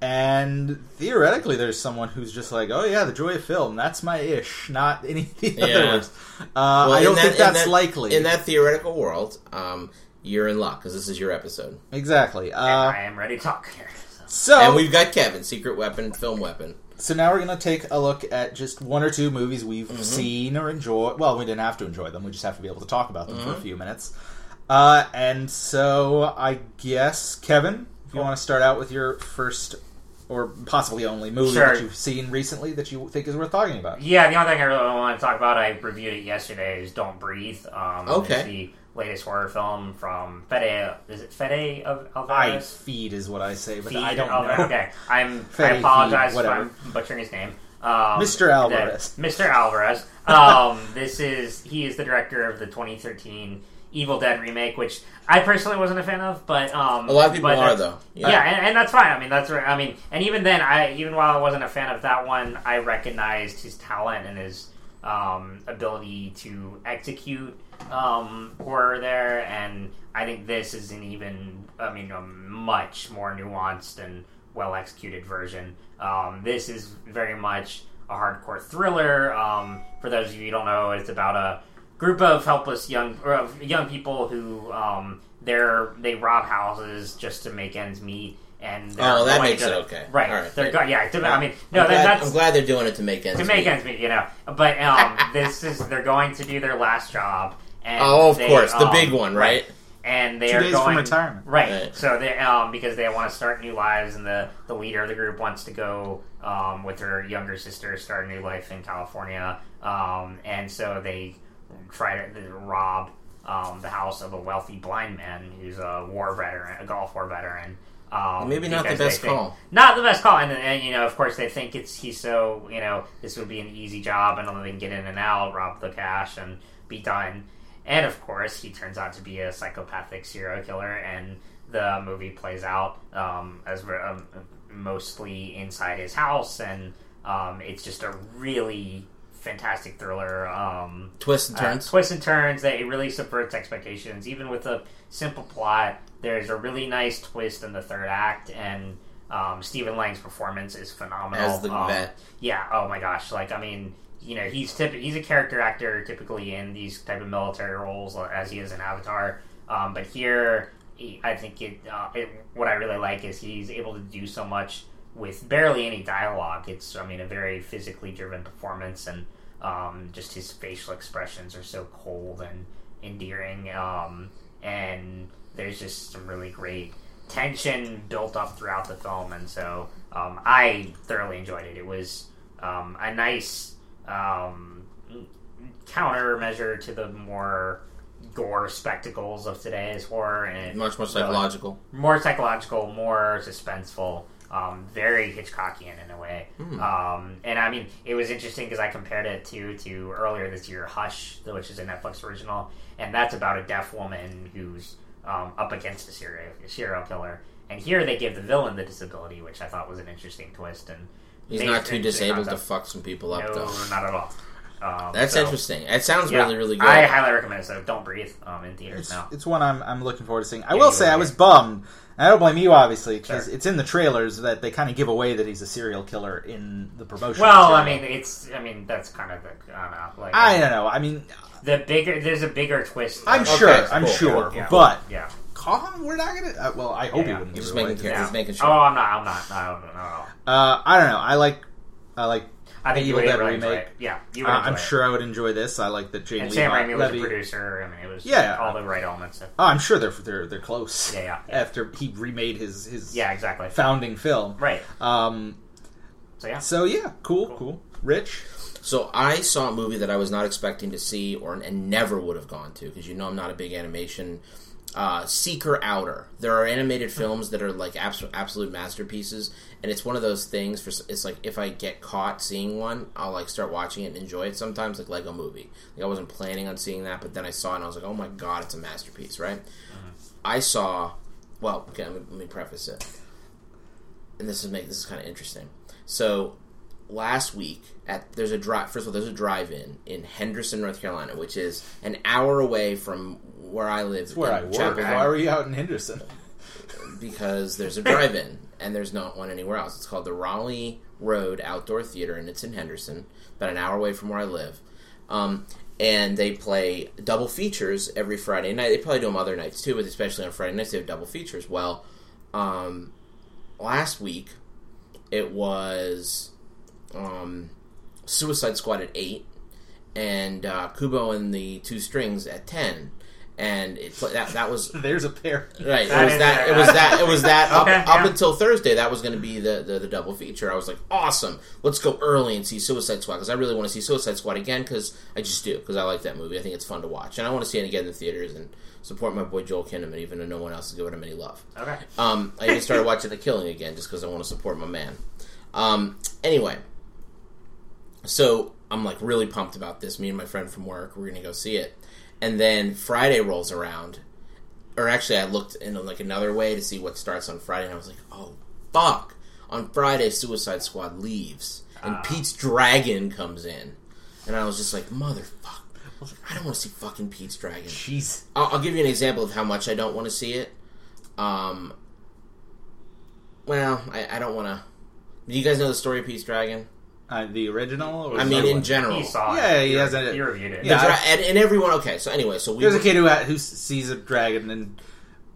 [SPEAKER 2] and theoretically, there's someone who's just like, oh yeah, the joy of film. That's my ish, not any of the
[SPEAKER 1] Yeah.
[SPEAKER 2] others. Uh,
[SPEAKER 1] Well,
[SPEAKER 2] I don't
[SPEAKER 1] that-
[SPEAKER 2] think
[SPEAKER 1] in
[SPEAKER 2] that's
[SPEAKER 1] that-
[SPEAKER 2] likely.
[SPEAKER 1] in that theoretical world. Um, you're in luck because this is your episode,
[SPEAKER 2] exactly.
[SPEAKER 3] And
[SPEAKER 2] Uh,
[SPEAKER 3] I am ready to talk here. so.
[SPEAKER 2] so
[SPEAKER 1] and we've got Kevin, secret weapon, film weapon.
[SPEAKER 2] So now we're gonna take a look at just one or two movies we've
[SPEAKER 1] Mm-hmm.
[SPEAKER 2] seen or enjoyed. Well, we didn't have to enjoy them; we just have to be able to talk about them
[SPEAKER 1] Mm-hmm.
[SPEAKER 2] for a few minutes. Uh, and so I guess Kevin, if you want to start out with your first or possibly only movie
[SPEAKER 3] Sure.
[SPEAKER 2] that you've seen recently that you think is worth talking about.
[SPEAKER 3] Yeah, the only thing I really want to talk about, I reviewed it yesterday, is Don't Breathe. Um,
[SPEAKER 1] Okay.
[SPEAKER 3] Latest horror film from Fede. Is it Fede of Alvarez?
[SPEAKER 2] I feed is what I say, but
[SPEAKER 3] Feed
[SPEAKER 2] I don't
[SPEAKER 3] Alvarez.
[SPEAKER 2] know.
[SPEAKER 3] Okay, I'm. I apologize
[SPEAKER 2] Feed,
[SPEAKER 3] if. I'm butchering his name. Um,
[SPEAKER 2] Mr. Alvarez.
[SPEAKER 3] the- Mr. Alvarez. Um, this is he is the director of the 2013 Evil Dead remake, which I personally wasn't a fan of, but um,
[SPEAKER 1] A lot of people are though.
[SPEAKER 3] Yeah, and, and that's fine. I mean, that's right. I mean, and even then, I even while I wasn't a fan of that one, I recognized his talent and his um, ability to execute um, horror there. And I think this is an even, I mean, a much more nuanced and well executed version. Um, this is very much a hardcore thriller. Um, for those of you who don't know, it's about a group of helpless young or of young people who um, they're they rob houses just to make ends meet. And
[SPEAKER 1] Oh, that makes
[SPEAKER 3] to-
[SPEAKER 1] it okay.
[SPEAKER 3] right?
[SPEAKER 1] All right.
[SPEAKER 3] They're go- yeah. to- I mean, no,
[SPEAKER 1] I'm,
[SPEAKER 3] that,
[SPEAKER 1] glad,
[SPEAKER 3] that's
[SPEAKER 1] I'm glad they're doing it to make ends meet
[SPEAKER 3] to make
[SPEAKER 1] meet.
[SPEAKER 3] ends meet, you know. But um, this is they're going to do their last job. And
[SPEAKER 1] Oh, of
[SPEAKER 3] they,
[SPEAKER 1] course, the
[SPEAKER 3] um,
[SPEAKER 1] big one, right?
[SPEAKER 3] And they
[SPEAKER 2] Two
[SPEAKER 3] are
[SPEAKER 2] days
[SPEAKER 3] going
[SPEAKER 2] from retirement.
[SPEAKER 3] right.
[SPEAKER 1] Right.
[SPEAKER 3] So they um because they want to start new lives, and the the leader of the group wants to go um with her younger sister start a new life in California. Um, and so they try to rob um the house of a wealthy blind man who's a war veteran, a Gulf War veteran. Um,
[SPEAKER 1] Maybe not the best
[SPEAKER 3] think-
[SPEAKER 1] call.
[SPEAKER 3] not the best call, and, and you know, of course, they think it's he's so you know this would be an easy job, and they can get in and out, rob the cash, and be done. And of course, he turns out to be a psychopathic serial killer, and the movie plays out um, as um, mostly inside his house, and um, it's just a really fantastic thriller. Um,
[SPEAKER 1] Twists and
[SPEAKER 3] uh,
[SPEAKER 1] turns.
[SPEAKER 3] twists and turns that it really subverts expectations. Even with a simple plot, there's a really nice twist in the third act, and um, Stephen Lang's performance is phenomenal.
[SPEAKER 1] As the
[SPEAKER 3] Um,
[SPEAKER 1] vet.
[SPEAKER 3] yeah. Oh my gosh. Like I mean, you know, he's typ- he's a character actor typically in these type of military roles uh, as he is in Avatar. Um, but here, he, I think it, uh, it. What I really like is he's able to do so much with barely any dialogue. It's I mean a very physically driven performance, and um, just his facial expressions are so cold and endearing. Um, and there's just some really great tension built up throughout the film, and so um, I thoroughly enjoyed it. It was um, a nice um, countermeasure to the more gore spectacles of today's horror, and
[SPEAKER 1] Much more
[SPEAKER 3] really-
[SPEAKER 1] psychological.
[SPEAKER 3] more psychological, more suspenseful, um, very Hitchcockian in a way.
[SPEAKER 1] Hmm.
[SPEAKER 3] Um, and I mean, it was interesting because I compared it to to earlier this year, Hush, which is a Netflix original, and that's about a deaf woman who's um, up against a serial a serial killer. And here they give the villain the disability, which I thought was an interesting twist. And
[SPEAKER 1] He's not too disabled to fuck some people up, though.
[SPEAKER 3] No,
[SPEAKER 1] though.
[SPEAKER 3] not at all. Um,
[SPEAKER 1] That's
[SPEAKER 3] so,
[SPEAKER 1] interesting. It sounds
[SPEAKER 3] yeah,
[SPEAKER 1] really, really good.
[SPEAKER 3] I highly recommend it. So don't breathe um, in theaters
[SPEAKER 2] It's,
[SPEAKER 3] now.
[SPEAKER 2] it's one I'm, I'm looking forward to seeing. I
[SPEAKER 3] Yeah,
[SPEAKER 2] will say I
[SPEAKER 3] yeah.
[SPEAKER 2] was bummed. And I don't blame you, obviously, because
[SPEAKER 3] Sure.
[SPEAKER 2] it's in the trailers that they kind of give away that he's a serial killer in the promotion.
[SPEAKER 3] Well, I mean, it's. I mean, that's kind of the. I don't know. Like,
[SPEAKER 2] I don't know. I mean,
[SPEAKER 3] the bigger. There's a bigger twist.
[SPEAKER 2] I'm
[SPEAKER 3] though.
[SPEAKER 2] sure. I'm
[SPEAKER 1] cool,
[SPEAKER 2] sure.
[SPEAKER 3] Yeah.
[SPEAKER 2] But
[SPEAKER 3] Yeah.
[SPEAKER 2] Colin, we're not gonna. Uh, well, I hope he wouldn't give
[SPEAKER 1] Just making, care-
[SPEAKER 3] Yeah.
[SPEAKER 1] just making sure.
[SPEAKER 3] Oh, I'm not. I'm not. I don't know.
[SPEAKER 2] Uh, I don't know. I like. I like.
[SPEAKER 3] I think
[SPEAKER 2] The
[SPEAKER 3] you would
[SPEAKER 2] Dead
[SPEAKER 3] really enjoy
[SPEAKER 2] remake.
[SPEAKER 3] it. Yeah, you
[SPEAKER 2] Uh,
[SPEAKER 3] would. enjoy
[SPEAKER 2] I'm
[SPEAKER 3] it.
[SPEAKER 2] sure I would enjoy this. I like that Jane
[SPEAKER 3] And
[SPEAKER 2] Lee
[SPEAKER 3] Sam Raimi was
[SPEAKER 2] Levy.
[SPEAKER 3] the producer. I mean, it was
[SPEAKER 2] Yeah.
[SPEAKER 3] all the right elements. Of,
[SPEAKER 2] Oh, I'm sure they're they're they're close.
[SPEAKER 3] Yeah, yeah, yeah.
[SPEAKER 2] After he remade his his
[SPEAKER 3] yeah, exactly.
[SPEAKER 2] founding film.
[SPEAKER 3] Right.
[SPEAKER 2] Um.
[SPEAKER 3] So yeah.
[SPEAKER 2] So yeah, cool,
[SPEAKER 3] Cool.
[SPEAKER 2] cool. Rich.
[SPEAKER 1] So I saw a movie that I was not expecting to see, or and never would have gone to, because you know I'm not a big animation. Uh, Seeker Outer. There are animated films that are like abs- absolute masterpieces, and it's one of those things. For it's like if I get caught seeing one, I'll like start watching it and enjoy it. Sometimes like Lego Movie. Like I wasn't planning on seeing that, but then I saw it and I was like, oh my god, it's a masterpiece, right? I saw well, okay, let me, let me preface it. And this is make this is kind of interesting. So last week at there's a drive. First of all, there's a drive-in in Henderson, North Carolina, which is an hour away from where I live.
[SPEAKER 2] Where I work.
[SPEAKER 1] Chapel
[SPEAKER 2] Why were you out in Henderson?
[SPEAKER 1] because there's a drive-in and there's not one anywhere else. It's called the Raleigh Road Outdoor Theater, and it's in Henderson, about an hour away from where I live. Um, and they play double features every Friday night. They probably do them other nights too, but especially on Friday nights they have double features. Well, um, last week it was um, Suicide Squad at eight, and uh, Kubo and the Two Strings at ten, and it that that was
[SPEAKER 2] There's a pair.
[SPEAKER 1] Right. It
[SPEAKER 3] I
[SPEAKER 1] was that. It was that. It was that. Up,
[SPEAKER 3] Okay,
[SPEAKER 1] up
[SPEAKER 3] yeah.
[SPEAKER 1] until Thursday, that was going to be the, the the double feature. I was like, awesome. Let's go early and see Suicide Squad because I really want to see Suicide Squad again because I just do because I like that movie. I think it's fun to watch and I want to see it again in the theaters and support my boy Joel Kinnaman, even though no one else is giving him any love.
[SPEAKER 3] Okay.
[SPEAKER 1] Um, I even started watching The Killing again just because I want to support my man. Um, anyway, so I'm like really pumped about this. Me and my friend from work, we're gonna go see it, and then Friday rolls around, or actually, I looked in like another way to see what starts on Friday, and I was like, oh fuck! On Friday, Suicide Squad leaves, and
[SPEAKER 3] Ah.
[SPEAKER 1] Pete's Dragon comes in, and I was just like, motherfucker! I don't want to see fucking Pete's Dragon.
[SPEAKER 2] Jeez.
[SPEAKER 1] I'll, I'll give you an example of how much I don't want to see it. Um, well, I, I don't want to. Do you guys know the story of Pete's Dragon?
[SPEAKER 2] Uh, the original? Or
[SPEAKER 1] I mean, in
[SPEAKER 2] one?
[SPEAKER 1] general.
[SPEAKER 3] He saw
[SPEAKER 2] Yeah,
[SPEAKER 3] it.
[SPEAKER 2] he
[SPEAKER 3] He,
[SPEAKER 2] has a-
[SPEAKER 3] he reviewed it.
[SPEAKER 2] Yeah,
[SPEAKER 1] dra- and, and everyone. Okay, so anyway, so we.
[SPEAKER 2] There's a kid who who sees a dragon, and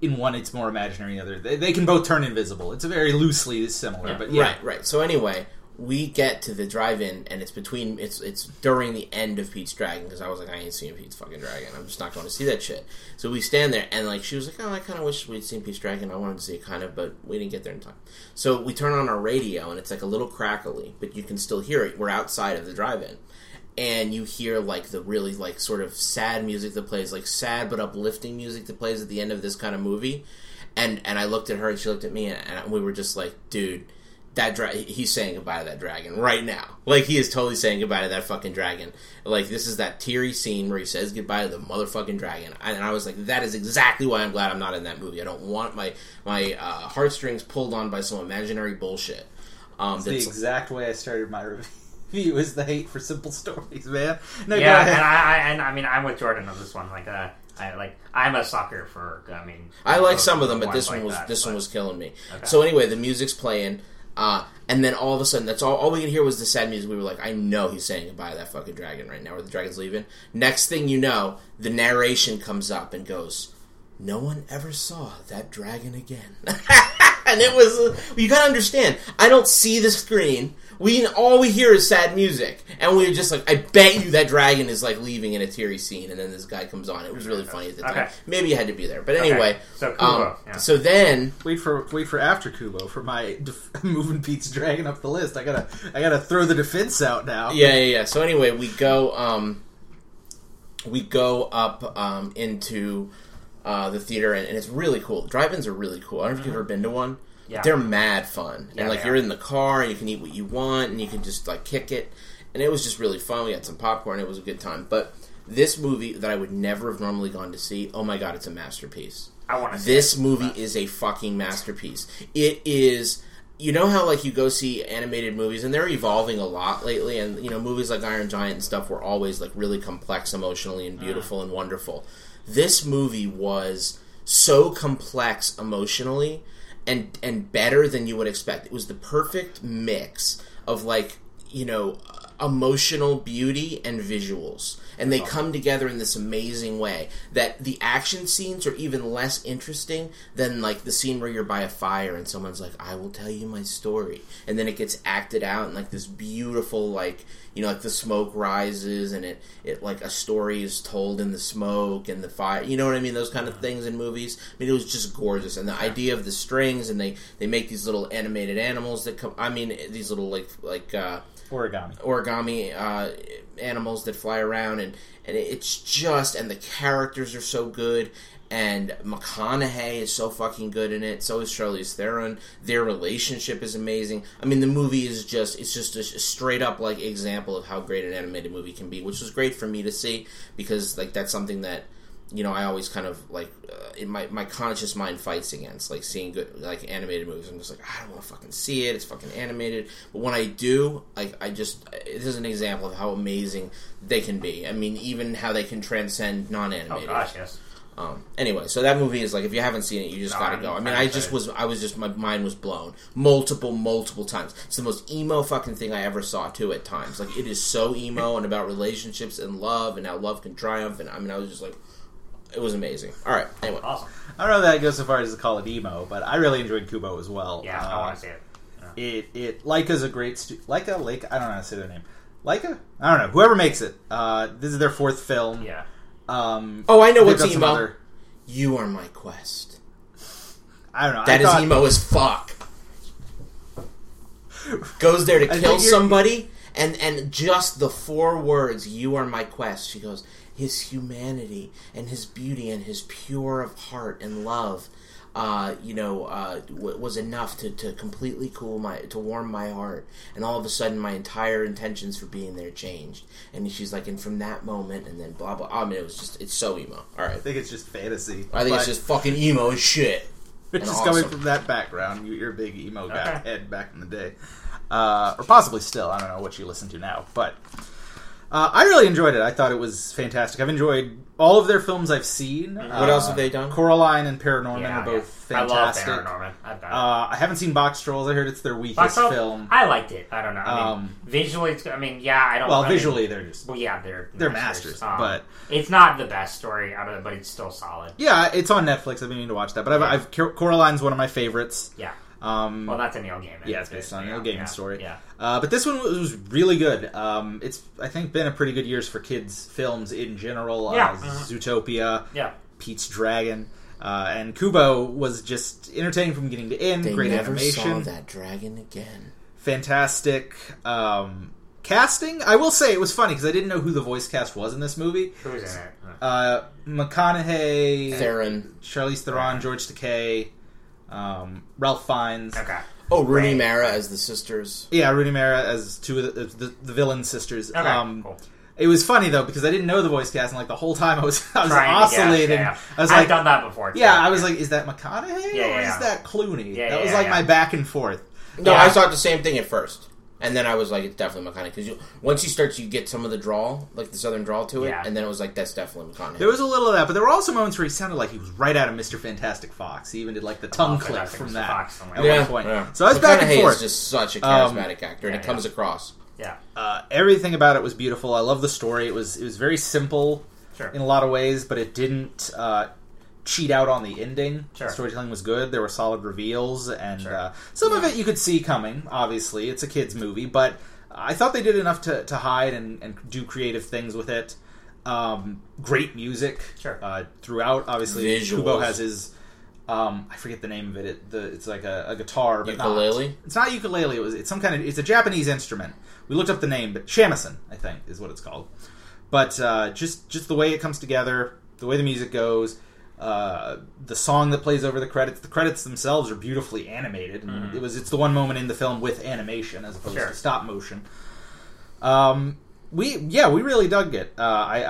[SPEAKER 2] in one it's more imaginary, in the other they, they can both turn invisible. It's a very loosely similar,
[SPEAKER 3] Yeah.
[SPEAKER 2] but yeah.
[SPEAKER 1] Right, right. So anyway, we get to the drive-in, and it's between it's it's during the end of Pete's Dragon because I was like, I ain't seeing Pete's fucking Dragon. I'm just not going to see that shit. So we stand there, and like she was like, Oh, I kind of wish we'd seen Pete's Dragon. I wanted to see it kind of, but we didn't get there in time. So we turn on our radio, and it's like a little crackly, but you can still hear it. We're outside of the drive-in. And you hear like the really like sort of sad music that plays, like sad but uplifting music that plays at the end of this kind of movie. And and I looked at her and she looked at me and, and we were just like, dude, that dra- he's saying goodbye to that dragon right now. Like he is totally saying goodbye to that fucking dragon. Like this is that teary scene where he says goodbye to the motherfucking dragon. And I was like, that is exactly why I'm glad I'm not in that movie. I don't want my my uh, heartstrings pulled on by some imaginary bullshit. Um,
[SPEAKER 2] It's the
[SPEAKER 1] that's
[SPEAKER 2] exact way I started my review is the hate for simple stories, man. No,
[SPEAKER 3] Yeah, and I, I and I mean I'm with Jordan on this one. Like, uh, I like I'm a sucker for. I mean,
[SPEAKER 1] I like some of them, but this one
[SPEAKER 3] like
[SPEAKER 1] was
[SPEAKER 3] that,
[SPEAKER 1] this one was killing me.
[SPEAKER 3] Okay.
[SPEAKER 1] So anyway, the music's playing, uh, and then all of a sudden, that's all. All we could hear was the sad music. We were like, I know he's saying goodbye to that fucking dragon right now, or the dragon's leaving. Next thing you know, the narration comes up and goes, "No one ever saw that dragon again." and it was uh, you gotta understand. I don't see the screen. We all we hear is sad music, and we are just like, I bet you that dragon is like leaving in a teary scene, and then this guy comes on. It was really funny at the time.
[SPEAKER 3] Okay.
[SPEAKER 1] Maybe you had to be there, but
[SPEAKER 3] Okay.
[SPEAKER 1] anyway.
[SPEAKER 3] So Kubo,
[SPEAKER 1] um,
[SPEAKER 3] yeah.
[SPEAKER 1] So then,
[SPEAKER 2] Wait for wait for after Kubo for my def- moving Pete's dragon up the list. I gotta I gotta throw the defense out now.
[SPEAKER 1] yeah, yeah, yeah. So anyway, we go, um, we go up um, into uh, the theater, and, and it's really cool. Drive-ins are really cool. I don't know if you've ever been to one.
[SPEAKER 3] Yeah.
[SPEAKER 1] They're mad fun,
[SPEAKER 3] Yeah,
[SPEAKER 1] and like you're
[SPEAKER 3] are.
[SPEAKER 1] in the car, and you can eat what you want, and you can just like kick it, and it was just really fun. We had some popcorn. It was a good time. But this movie that I would never have normally gone to see, oh my god, it's a masterpiece.
[SPEAKER 3] I want to.
[SPEAKER 1] This movie is a fucking masterpiece. It is. You know how like you go see animated movies and they're evolving a lot lately, and you know movies like Iron Giant and stuff were always like really complex emotionally and uh-huh. beautiful and wonderful. This movie was so complex emotionally and and better than you would expect. It was the perfect mix of like you know emotional beauty and visuals. And they come together in this amazing way that the action scenes are even less interesting than like the scene where you're by a fire and someone's like i will tell you my story. And then it gets acted out in like this beautiful like you know like the smoke rises and it it like a story is told in the smoke and the fire you know what i mean? Those kind of things in movies. I mean it was just gorgeous. And the idea of the strings and they they make these little animated animals that come i mean these little like like uh
[SPEAKER 2] Origami.
[SPEAKER 1] origami uh, animals that fly around, and and it's just and the characters are so good, and McConaughey is so fucking good in it. So is Charlize Theron. Their relationship is amazing. I mean, the movie is just it's just a straight up like example of how great an animated movie can be, which was great for me to see because like that's something that you know, I always kind of like uh, in my my conscious mind fights against like seeing good like animated movies. I'm just like I don't want to fucking see it. It's fucking animated. But when I do, like I just this is an example of how amazing they can be. I mean, even how they can transcend non-animated.
[SPEAKER 3] Oh gosh, yes.
[SPEAKER 1] Um, anyway, so that movie is like if you haven't seen it, you just
[SPEAKER 3] No,
[SPEAKER 1] gotta
[SPEAKER 3] I'm-
[SPEAKER 1] go. I mean,
[SPEAKER 3] I'm
[SPEAKER 1] I just
[SPEAKER 3] excited.
[SPEAKER 1] was, I was just, my mind was blown multiple, multiple times. It's the most emo fucking thing I ever saw too. At times, like it is so emo and about relationships and love and how love can triumph. And I mean, I was just like, it was amazing. All right, anyway,
[SPEAKER 3] Awesome.
[SPEAKER 2] I don't know that I go so far as to call it emo, but I really enjoyed Kubo as well.
[SPEAKER 3] Yeah, I want to see it.
[SPEAKER 2] It it Laika's a great stu- Laika Lake. I don't know how to say their name. Laika. I don't know. Whoever makes it. Uh, this is their fourth film.
[SPEAKER 3] Yeah.
[SPEAKER 2] Um,
[SPEAKER 1] Oh, I know what's emo.
[SPEAKER 2] other-
[SPEAKER 1] you are my quest.
[SPEAKER 2] I don't know.
[SPEAKER 1] That
[SPEAKER 2] I
[SPEAKER 1] is
[SPEAKER 2] thought-
[SPEAKER 1] emo as fuck. Goes there to kill somebody, and and just the four words "You are my quest." She goes, "His humanity and his beauty and his pure of heart and love." Uh, you know, uh, w- was enough to, to completely cool my, to warm my heart, and all of a sudden, my entire intentions for being there changed. And she's like, and from that moment, and then blah blah. I mean, it was just, it's so emo. All right,
[SPEAKER 2] I think it's just fantasy.
[SPEAKER 1] I think it's just fucking emo as shit.
[SPEAKER 2] it's
[SPEAKER 1] and
[SPEAKER 2] just
[SPEAKER 1] awesome.
[SPEAKER 2] coming from that background. You, you're a big emo guy,
[SPEAKER 3] Okay.
[SPEAKER 2] Ed, back in the day, uh, or possibly still. I don't know what you listen to now, but uh, I really enjoyed it. I thought it was fantastic. I've enjoyed all of their films I've seen.
[SPEAKER 1] What
[SPEAKER 2] Uh,
[SPEAKER 1] else have they done?
[SPEAKER 2] Coraline and Paranorman
[SPEAKER 3] Yeah,
[SPEAKER 2] are both
[SPEAKER 3] yeah. I love
[SPEAKER 2] fantastic.
[SPEAKER 3] Paranorman. I've done it.
[SPEAKER 2] Uh, I haven't seen Box Trolls. I heard it's their weakest
[SPEAKER 3] Box
[SPEAKER 2] film.
[SPEAKER 3] I liked it. I don't know. I mean,
[SPEAKER 2] Um,
[SPEAKER 3] visually, it's, I mean, yeah, I don't.
[SPEAKER 2] Well,
[SPEAKER 3] I mean,
[SPEAKER 2] visually, they're just
[SPEAKER 3] well, yeah, they're
[SPEAKER 2] They're masters, but-
[SPEAKER 3] it's not the best story out of it, but it's still solid.
[SPEAKER 2] yeah. It's on Netflix. I've been meaning to watch that, but I've,
[SPEAKER 3] Yeah.
[SPEAKER 2] I've Coraline's one of my favorites.
[SPEAKER 3] Yeah.
[SPEAKER 2] Um,
[SPEAKER 3] Well, that's a Neil Gaiman.
[SPEAKER 2] yeah, it's based on a Neil
[SPEAKER 3] yeah,
[SPEAKER 2] Gaiman
[SPEAKER 3] yeah,
[SPEAKER 2] story.
[SPEAKER 3] Yeah.
[SPEAKER 2] Uh, but this one was, was really good. Um, it's I think been a pretty good years for kids films in general.
[SPEAKER 3] Yeah.
[SPEAKER 2] Uh. Zootopia,
[SPEAKER 3] Yeah.
[SPEAKER 2] Pete's Dragon, uh, and Kubo was just entertaining from beginning to end.
[SPEAKER 1] They
[SPEAKER 2] great
[SPEAKER 1] never
[SPEAKER 2] animation,
[SPEAKER 1] saw that dragon again.
[SPEAKER 2] fantastic um, casting. I will say it was funny because I didn't know who the voice cast was in this movie.
[SPEAKER 3] Who's in it?
[SPEAKER 2] Uh, McConaughey,
[SPEAKER 1] Theron.
[SPEAKER 2] Charlize Theron, George Takei, um, Ralph Fiennes.
[SPEAKER 3] Okay.
[SPEAKER 1] Oh, Rooney
[SPEAKER 3] Right.
[SPEAKER 1] Mara as the sisters.
[SPEAKER 2] Yeah, Rooney Mara as two of the, the, the villain sisters.
[SPEAKER 3] Okay.
[SPEAKER 2] Um,
[SPEAKER 3] cool.
[SPEAKER 2] It was funny though because I didn't know the voice cast, and like the whole time I was I was
[SPEAKER 3] Trying to guess,
[SPEAKER 2] oscillating.
[SPEAKER 3] yeah.
[SPEAKER 2] I was
[SPEAKER 3] I've
[SPEAKER 2] like,
[SPEAKER 3] done that before. too.
[SPEAKER 2] yeah, I was like, is that McConaughey
[SPEAKER 3] Yeah,
[SPEAKER 2] or is
[SPEAKER 3] yeah.
[SPEAKER 2] that Clooney?
[SPEAKER 3] Yeah,
[SPEAKER 2] that
[SPEAKER 3] yeah,
[SPEAKER 2] was like
[SPEAKER 3] yeah.
[SPEAKER 2] my back and forth.
[SPEAKER 1] No,
[SPEAKER 3] Yeah.
[SPEAKER 1] I thought the same thing at first, and then I was like, it's definitely McConaughey because once he starts, you get some of the draw, like the southern drawl to it,
[SPEAKER 3] Yeah.
[SPEAKER 1] and then it was like, that's definitely McConaughey.
[SPEAKER 2] There was a little of that, but there were also moments where he sounded like he was right out of Mr. Fantastic Fox. He even did like the tongue
[SPEAKER 3] Oh,
[SPEAKER 2] clip
[SPEAKER 3] Fantastic
[SPEAKER 2] from
[SPEAKER 3] Mr.
[SPEAKER 2] that
[SPEAKER 3] Fox
[SPEAKER 2] at
[SPEAKER 1] yeah,
[SPEAKER 2] one point.
[SPEAKER 1] yeah.
[SPEAKER 2] So I was back and forth.
[SPEAKER 1] is just such a
[SPEAKER 2] Um,
[SPEAKER 1] charismatic actor, and
[SPEAKER 3] yeah,
[SPEAKER 1] it comes
[SPEAKER 3] yeah.
[SPEAKER 1] across.
[SPEAKER 3] Yeah.
[SPEAKER 2] Uh, everything about it was beautiful. I love the story. It was it was very simple
[SPEAKER 3] Sure.
[SPEAKER 2] in a lot of ways, but it didn't uh, cheat out on the ending.
[SPEAKER 3] Sure.
[SPEAKER 2] The storytelling was good. There were solid reveals, and
[SPEAKER 3] Sure.
[SPEAKER 2] uh, some of it you could see coming. Obviously, it's a kids' movie, but I thought they did enough to, to hide and, and do creative things with it. Um, great music
[SPEAKER 3] Sure.
[SPEAKER 2] uh, throughout. Obviously,
[SPEAKER 1] Visuals.
[SPEAKER 2] Kubo has his. Um, I forget the name of it. it the, it's like a, a guitar, but not-
[SPEAKER 1] Ukulele?
[SPEAKER 2] It's not ukulele. It was. It's some kind of. It's a Japanese instrument. We looked up the name, but shamisen, I think, is what it's called. But uh, just just the way it comes together, the way the music goes, uh, the song that plays over the credits. The credits themselves are beautifully animated, and it was. It's the one moment in the film with animation as opposed
[SPEAKER 3] Sure.
[SPEAKER 2] to stop motion. Um, we yeah, we really dug it. Uh, I,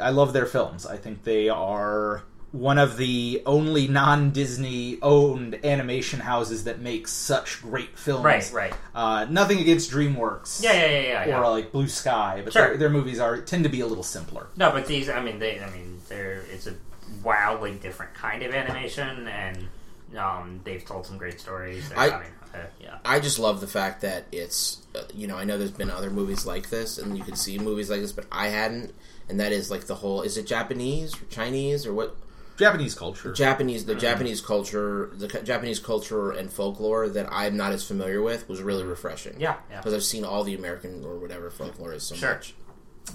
[SPEAKER 2] I I love their films. I think they are one of the only non-Disney owned animation houses that makes such great films.
[SPEAKER 3] Right. Right.
[SPEAKER 2] Uh, nothing against DreamWorks.
[SPEAKER 3] Yeah. Yeah. Yeah. Yeah.
[SPEAKER 2] Or
[SPEAKER 3] yeah.
[SPEAKER 2] like Blue Sky, but
[SPEAKER 3] Sure.
[SPEAKER 2] their, their movies are tend to be a little simpler.
[SPEAKER 3] No, but these. I mean, they. I mean, they're. It's a wildly different kind of animation, and um, they've told some great stories. And,
[SPEAKER 1] I-
[SPEAKER 3] I, mean, uh, yeah.
[SPEAKER 1] I just love the fact that it's, uh, you know, I know there's been other movies like this, and you can see movies like this, but I hadn't, and that is like the whole, is it Japanese or Chinese or what?
[SPEAKER 2] Japanese culture.
[SPEAKER 1] Japanese,
[SPEAKER 3] Mm-hmm.
[SPEAKER 1] the Japanese culture, the Japanese culture and folklore that I'm not as familiar with was really refreshing.
[SPEAKER 3] Yeah. Yeah.
[SPEAKER 1] because I've seen all the American or whatever folklore is so
[SPEAKER 3] Sure.
[SPEAKER 1] much.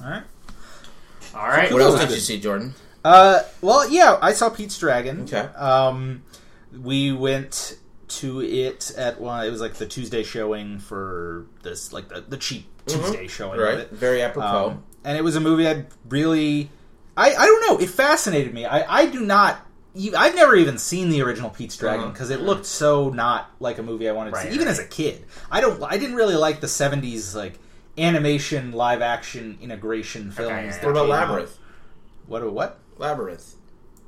[SPEAKER 2] All right.
[SPEAKER 3] All right.
[SPEAKER 1] What else did you see, Jordan?
[SPEAKER 2] Uh, well, yeah, I saw Pete's Dragon.
[SPEAKER 1] Okay.
[SPEAKER 2] Um, we went to it at one. It was like the Tuesday showing for this, like the, the cheap Tuesday showing of
[SPEAKER 1] Right,
[SPEAKER 2] it.
[SPEAKER 1] very apropos.
[SPEAKER 2] Um, and it was a movie I'd really, I, I don't know, it fascinated me. I, I do not, I've never even seen the original Pete's Dragon because it looked so not like a movie I wanted to see, even
[SPEAKER 3] right.
[SPEAKER 2] as a kid. I don't, I didn't really like the '70s like animation live action integration films.
[SPEAKER 3] yeah, yeah.
[SPEAKER 1] what about
[SPEAKER 2] out.
[SPEAKER 1] Labyrinth?
[SPEAKER 2] What? What?
[SPEAKER 1] Labyrinth.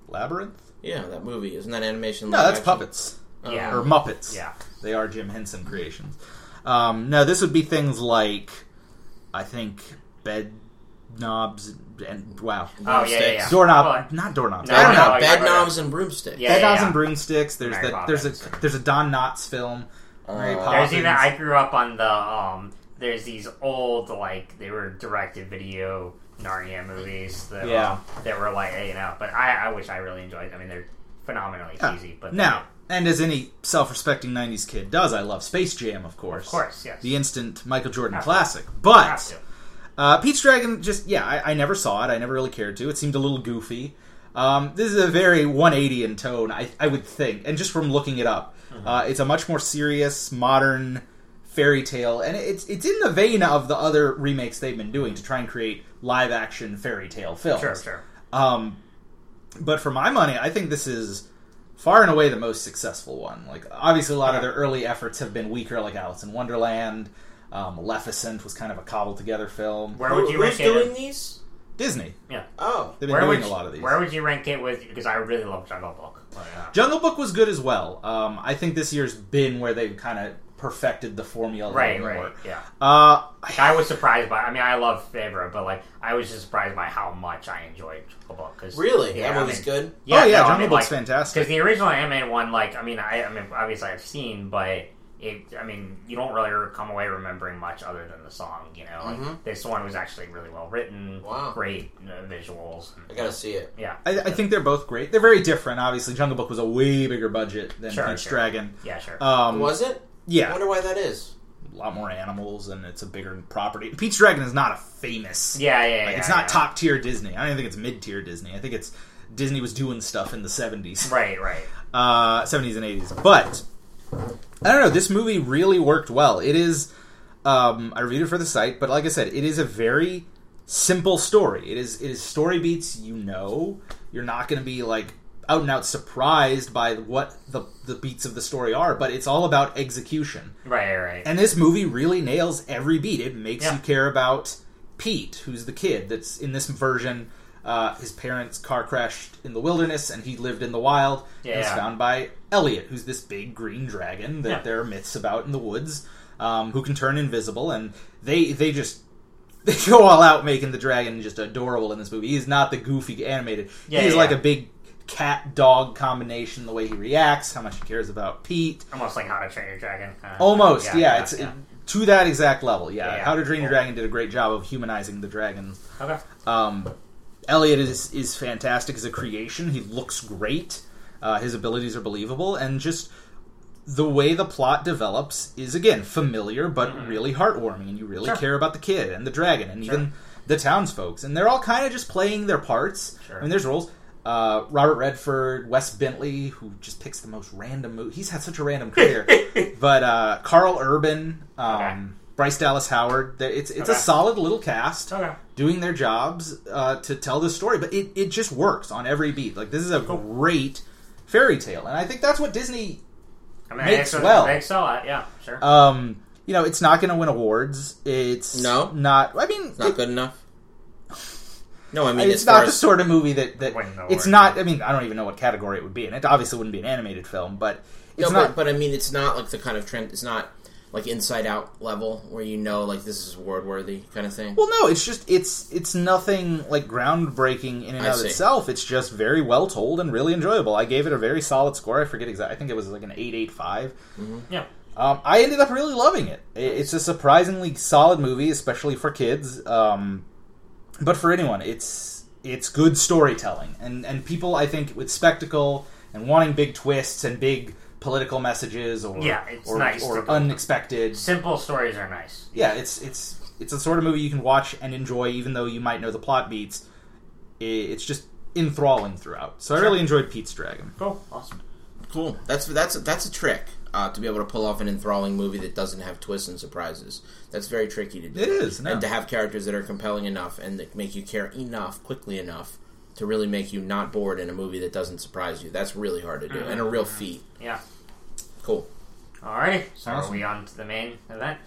[SPEAKER 2] Labyrinth.
[SPEAKER 1] Yeah, that movie isn't that animation?
[SPEAKER 2] No, that's
[SPEAKER 1] action?
[SPEAKER 2] puppets
[SPEAKER 3] Yeah.
[SPEAKER 2] or Muppets.
[SPEAKER 3] Yeah.
[SPEAKER 2] they are Jim Henson creations. Um, no, this would be things like I think bed knobs and wow,
[SPEAKER 3] Oh yeah, yeah, yeah.
[SPEAKER 2] doorknob,
[SPEAKER 3] Well,
[SPEAKER 2] not doorknobs.
[SPEAKER 3] No,
[SPEAKER 2] I don't
[SPEAKER 3] no,
[SPEAKER 2] know.
[SPEAKER 3] like-
[SPEAKER 1] Bed
[SPEAKER 3] like-
[SPEAKER 1] knobs and broomsticks.
[SPEAKER 3] Yeah,
[SPEAKER 2] Bed knobs
[SPEAKER 3] yeah.
[SPEAKER 2] and broomsticks. There's
[SPEAKER 3] Mary
[SPEAKER 2] that. There's a there's a Don Knotts film. Mary
[SPEAKER 1] Uh,
[SPEAKER 2] Poppins.
[SPEAKER 3] There's even I grew up on the um. There's these old like they were directed video Narnia movies that
[SPEAKER 2] Yeah.
[SPEAKER 3] um, that were like you know. But I I wish I really enjoyed. I mean they're phenomenally
[SPEAKER 2] Yeah.
[SPEAKER 3] cheesy. But
[SPEAKER 2] Now, and as any self-respecting '90s kid does, I love Space Jam, of course.
[SPEAKER 3] of course, yes.
[SPEAKER 2] the instant Michael Jordan
[SPEAKER 3] Have to.
[SPEAKER 2] classic.
[SPEAKER 3] Have
[SPEAKER 2] But
[SPEAKER 3] to.
[SPEAKER 2] uh, Pete's Dragon, just yeah, I, I never saw it. I never really cared to. It seemed a little goofy. Um, this is a very 180 in tone, I, I would think, and just from looking it up,
[SPEAKER 3] Mm-hmm.
[SPEAKER 2] uh, it's a much more serious, modern fairy tale, and it's it's in the vein of the other remakes they've been doing to try and create live action fairy tale films.
[SPEAKER 3] Sure, sure.
[SPEAKER 2] Um, but for my money, I think this is far and away the most successful one. Like, obviously, a lot of their early efforts have been weaker, like Alice in Wonderland. Um, Maleficent was kind of a cobbled together film.
[SPEAKER 3] Where would you
[SPEAKER 1] Who's
[SPEAKER 3] rank it?
[SPEAKER 1] doing
[SPEAKER 3] in-
[SPEAKER 1] these?
[SPEAKER 2] Disney. Yeah.
[SPEAKER 1] Oh,
[SPEAKER 2] They've been
[SPEAKER 3] Where
[SPEAKER 2] doing
[SPEAKER 3] would
[SPEAKER 2] a
[SPEAKER 3] you,
[SPEAKER 2] lot of these.
[SPEAKER 3] Where would you rank it with? Because I really love Jungle Book. But, uh,
[SPEAKER 2] Jungle Book was good as well. Um, I think this year's been where they've kind of perfected the formula. a
[SPEAKER 3] right,
[SPEAKER 2] little
[SPEAKER 3] right,
[SPEAKER 2] more.
[SPEAKER 3] yeah.
[SPEAKER 2] Uh,
[SPEAKER 3] I was surprised by. I mean, I love Favreau, but like, I was just surprised by how much I enjoyed Jungle Book. Cause,
[SPEAKER 1] really?
[SPEAKER 3] Yeah,
[SPEAKER 1] that
[SPEAKER 3] I
[SPEAKER 1] movie's
[SPEAKER 3] mean,
[SPEAKER 1] good.
[SPEAKER 3] Yeah,
[SPEAKER 2] oh yeah,
[SPEAKER 3] no, I
[SPEAKER 2] Jungle
[SPEAKER 3] mean,
[SPEAKER 2] Book's
[SPEAKER 3] like,
[SPEAKER 2] fantastic.
[SPEAKER 3] Because the original animated one, like, I mean, I, I mean, obviously I've seen, but it, I mean, you don't really come away remembering much other than the song. You know, like
[SPEAKER 1] Mhm.
[SPEAKER 3] this one was actually really well written.
[SPEAKER 1] Wow.
[SPEAKER 3] great uh, visuals.
[SPEAKER 1] I gotta see it.
[SPEAKER 3] Yeah,
[SPEAKER 2] I, I think they're both great. They're very different. Obviously, Jungle Book was a way bigger budget than
[SPEAKER 3] Sure,
[SPEAKER 2] Pete's
[SPEAKER 3] sure.
[SPEAKER 2] Dragon.
[SPEAKER 3] yeah, sure.
[SPEAKER 2] Um,
[SPEAKER 1] Was it? I wonder why that is.
[SPEAKER 2] a lot more animals and it's a bigger property. Pete's Dragon is not a famous.
[SPEAKER 3] yeah, yeah, yeah.
[SPEAKER 2] it's
[SPEAKER 3] yeah,
[SPEAKER 2] not
[SPEAKER 3] yeah.
[SPEAKER 2] top tier Disney. I don't even think it's mid tier Disney. I think it's Disney was doing stuff in the seventies,
[SPEAKER 3] Right, right.
[SPEAKER 2] uh, seventies and eighties. But I don't know. This movie really worked well. It is. Um, I reviewed it for the site, but like I said, it is a very simple story. It is. It is story beats you know. You're not going to be like out and out surprised by what the the beats of the story are, but it's all about execution.
[SPEAKER 3] Right, right.
[SPEAKER 2] And this movie really nails every beat. It makes
[SPEAKER 3] Yeah.
[SPEAKER 2] you care about Pete, who's the kid that's in this version. Uh, his parents' car crashed in the wilderness, and he lived in the wild. and was found by Elliot, who's this big green dragon that
[SPEAKER 3] Yeah.
[SPEAKER 2] there are myths about in the woods, um, who can turn invisible. And they they just they go all out making the dragon just adorable in this movie. He's not the goofy animated.
[SPEAKER 3] Yeah,
[SPEAKER 2] He's
[SPEAKER 3] yeah,
[SPEAKER 2] like a big cat dog combination. The way he reacts, how much he cares about Pete.
[SPEAKER 3] Almost like How to Train Your Dragon. Uh,
[SPEAKER 2] Almost, yeah. it's
[SPEAKER 3] yeah.
[SPEAKER 2] to that exact level. Yeah,
[SPEAKER 3] Yeah, yeah.
[SPEAKER 2] How to Train Your. Dragon did a great job of humanizing the dragon.
[SPEAKER 3] Okay.
[SPEAKER 2] Um, Elliot is is fantastic as a creation. He looks great. Uh, his abilities are believable, and just the way the plot develops is again familiar but really heartwarming, and you really
[SPEAKER 3] Mm-hmm. Sure.
[SPEAKER 2] care about the kid and the dragon, and
[SPEAKER 3] Sure.
[SPEAKER 2] even the townsfolks, and they're all kind of just playing their parts.
[SPEAKER 3] Sure.
[SPEAKER 2] I mean, there's roles. Uh, Robert Redford, Wes Bentley, who just picks the most random movie. He's had such a random career. but uh, Karl Urban, um,
[SPEAKER 3] Okay.
[SPEAKER 2] Bryce Dallas Howard. th- It's it's a solid little cast
[SPEAKER 3] Okay.
[SPEAKER 2] doing their jobs uh, to tell this story, but it, it just works on every beat. Like this is a great fairy tale, and I think that's what Disney.
[SPEAKER 3] I mean,
[SPEAKER 2] Makes
[SPEAKER 3] I
[SPEAKER 2] well.
[SPEAKER 3] They excel at, yeah, sure.
[SPEAKER 2] Um, you know, it's not going to win awards. It's
[SPEAKER 1] No?
[SPEAKER 2] not. I mean,
[SPEAKER 1] Not
[SPEAKER 2] it-
[SPEAKER 1] good enough. No, I mean
[SPEAKER 2] it's not the
[SPEAKER 1] as
[SPEAKER 2] sort of movie that, that
[SPEAKER 3] Win the
[SPEAKER 2] it's not. I mean, I don't even know what category it would be in. It obviously wouldn't be an animated film, but it's
[SPEAKER 1] no,
[SPEAKER 2] not.
[SPEAKER 1] but, but I mean it's not like the kind of trend. It's not like Inside Out level where you know like this is award worthy kind of thing.
[SPEAKER 2] Well, no, it's just it's it's nothing like groundbreaking in and
[SPEAKER 1] I
[SPEAKER 2] of
[SPEAKER 1] see.
[SPEAKER 2] itself. It's just very well told and really enjoyable. I gave it a very solid score. I forget exactly. I think it was like an eight eight five.
[SPEAKER 3] yeah.
[SPEAKER 2] Um, I ended up really loving it. It's a surprisingly solid movie, especially for kids. Um, but for anyone, it's it's good storytelling, and and people I think with spectacle and wanting big twists and big political messages or
[SPEAKER 3] Yeah, it's
[SPEAKER 2] or,
[SPEAKER 3] nice
[SPEAKER 2] or unexpected.
[SPEAKER 3] Simple stories are nice.
[SPEAKER 2] Yeah, it's it's it's a sort of movie you can watch and enjoy, even though you might know the plot beats. It's just enthralling throughout. So I really enjoyed Pete's Dragon.
[SPEAKER 3] Cool. Awesome.
[SPEAKER 1] Cool. That's that's that's a trick uh, to be able to pull off an enthralling movie that doesn't have twists and surprises. That's very tricky to do.
[SPEAKER 2] It is, no.
[SPEAKER 1] and to have characters that are compelling enough and that make you care enough quickly enough to really make you not bored in a movie that doesn't surprise you. That's really hard to do and a real feat.
[SPEAKER 3] Yeah.
[SPEAKER 1] Cool.
[SPEAKER 3] All right. So
[SPEAKER 2] Awesome.
[SPEAKER 3] are we on to the main event?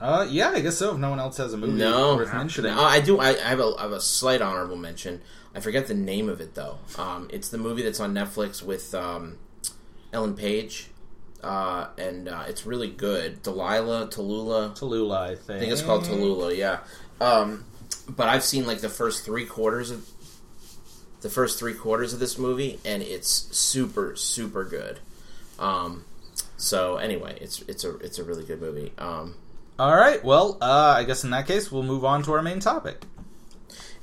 [SPEAKER 2] Uh, yeah, I guess so. If no one else has a movie
[SPEAKER 1] No,
[SPEAKER 2] worth mentioning,
[SPEAKER 1] No, I do. I, I have a I have a slight honorable mention. I forget the name of it though. Um, it's the movie that's on Netflix with um, Ellen Page, uh, and uh, it's really good. Delilah, Tallulah.
[SPEAKER 2] Tallulah, I think.
[SPEAKER 1] I think it's called Tallulah. Yeah. Um, but I've seen like the first three quarters of the first three quarters of this movie, and it's super super good. Um, so anyway, it's it's a it's a really good movie. Um,
[SPEAKER 2] All right. Well, uh, I guess in that case, we'll move on to our main topic.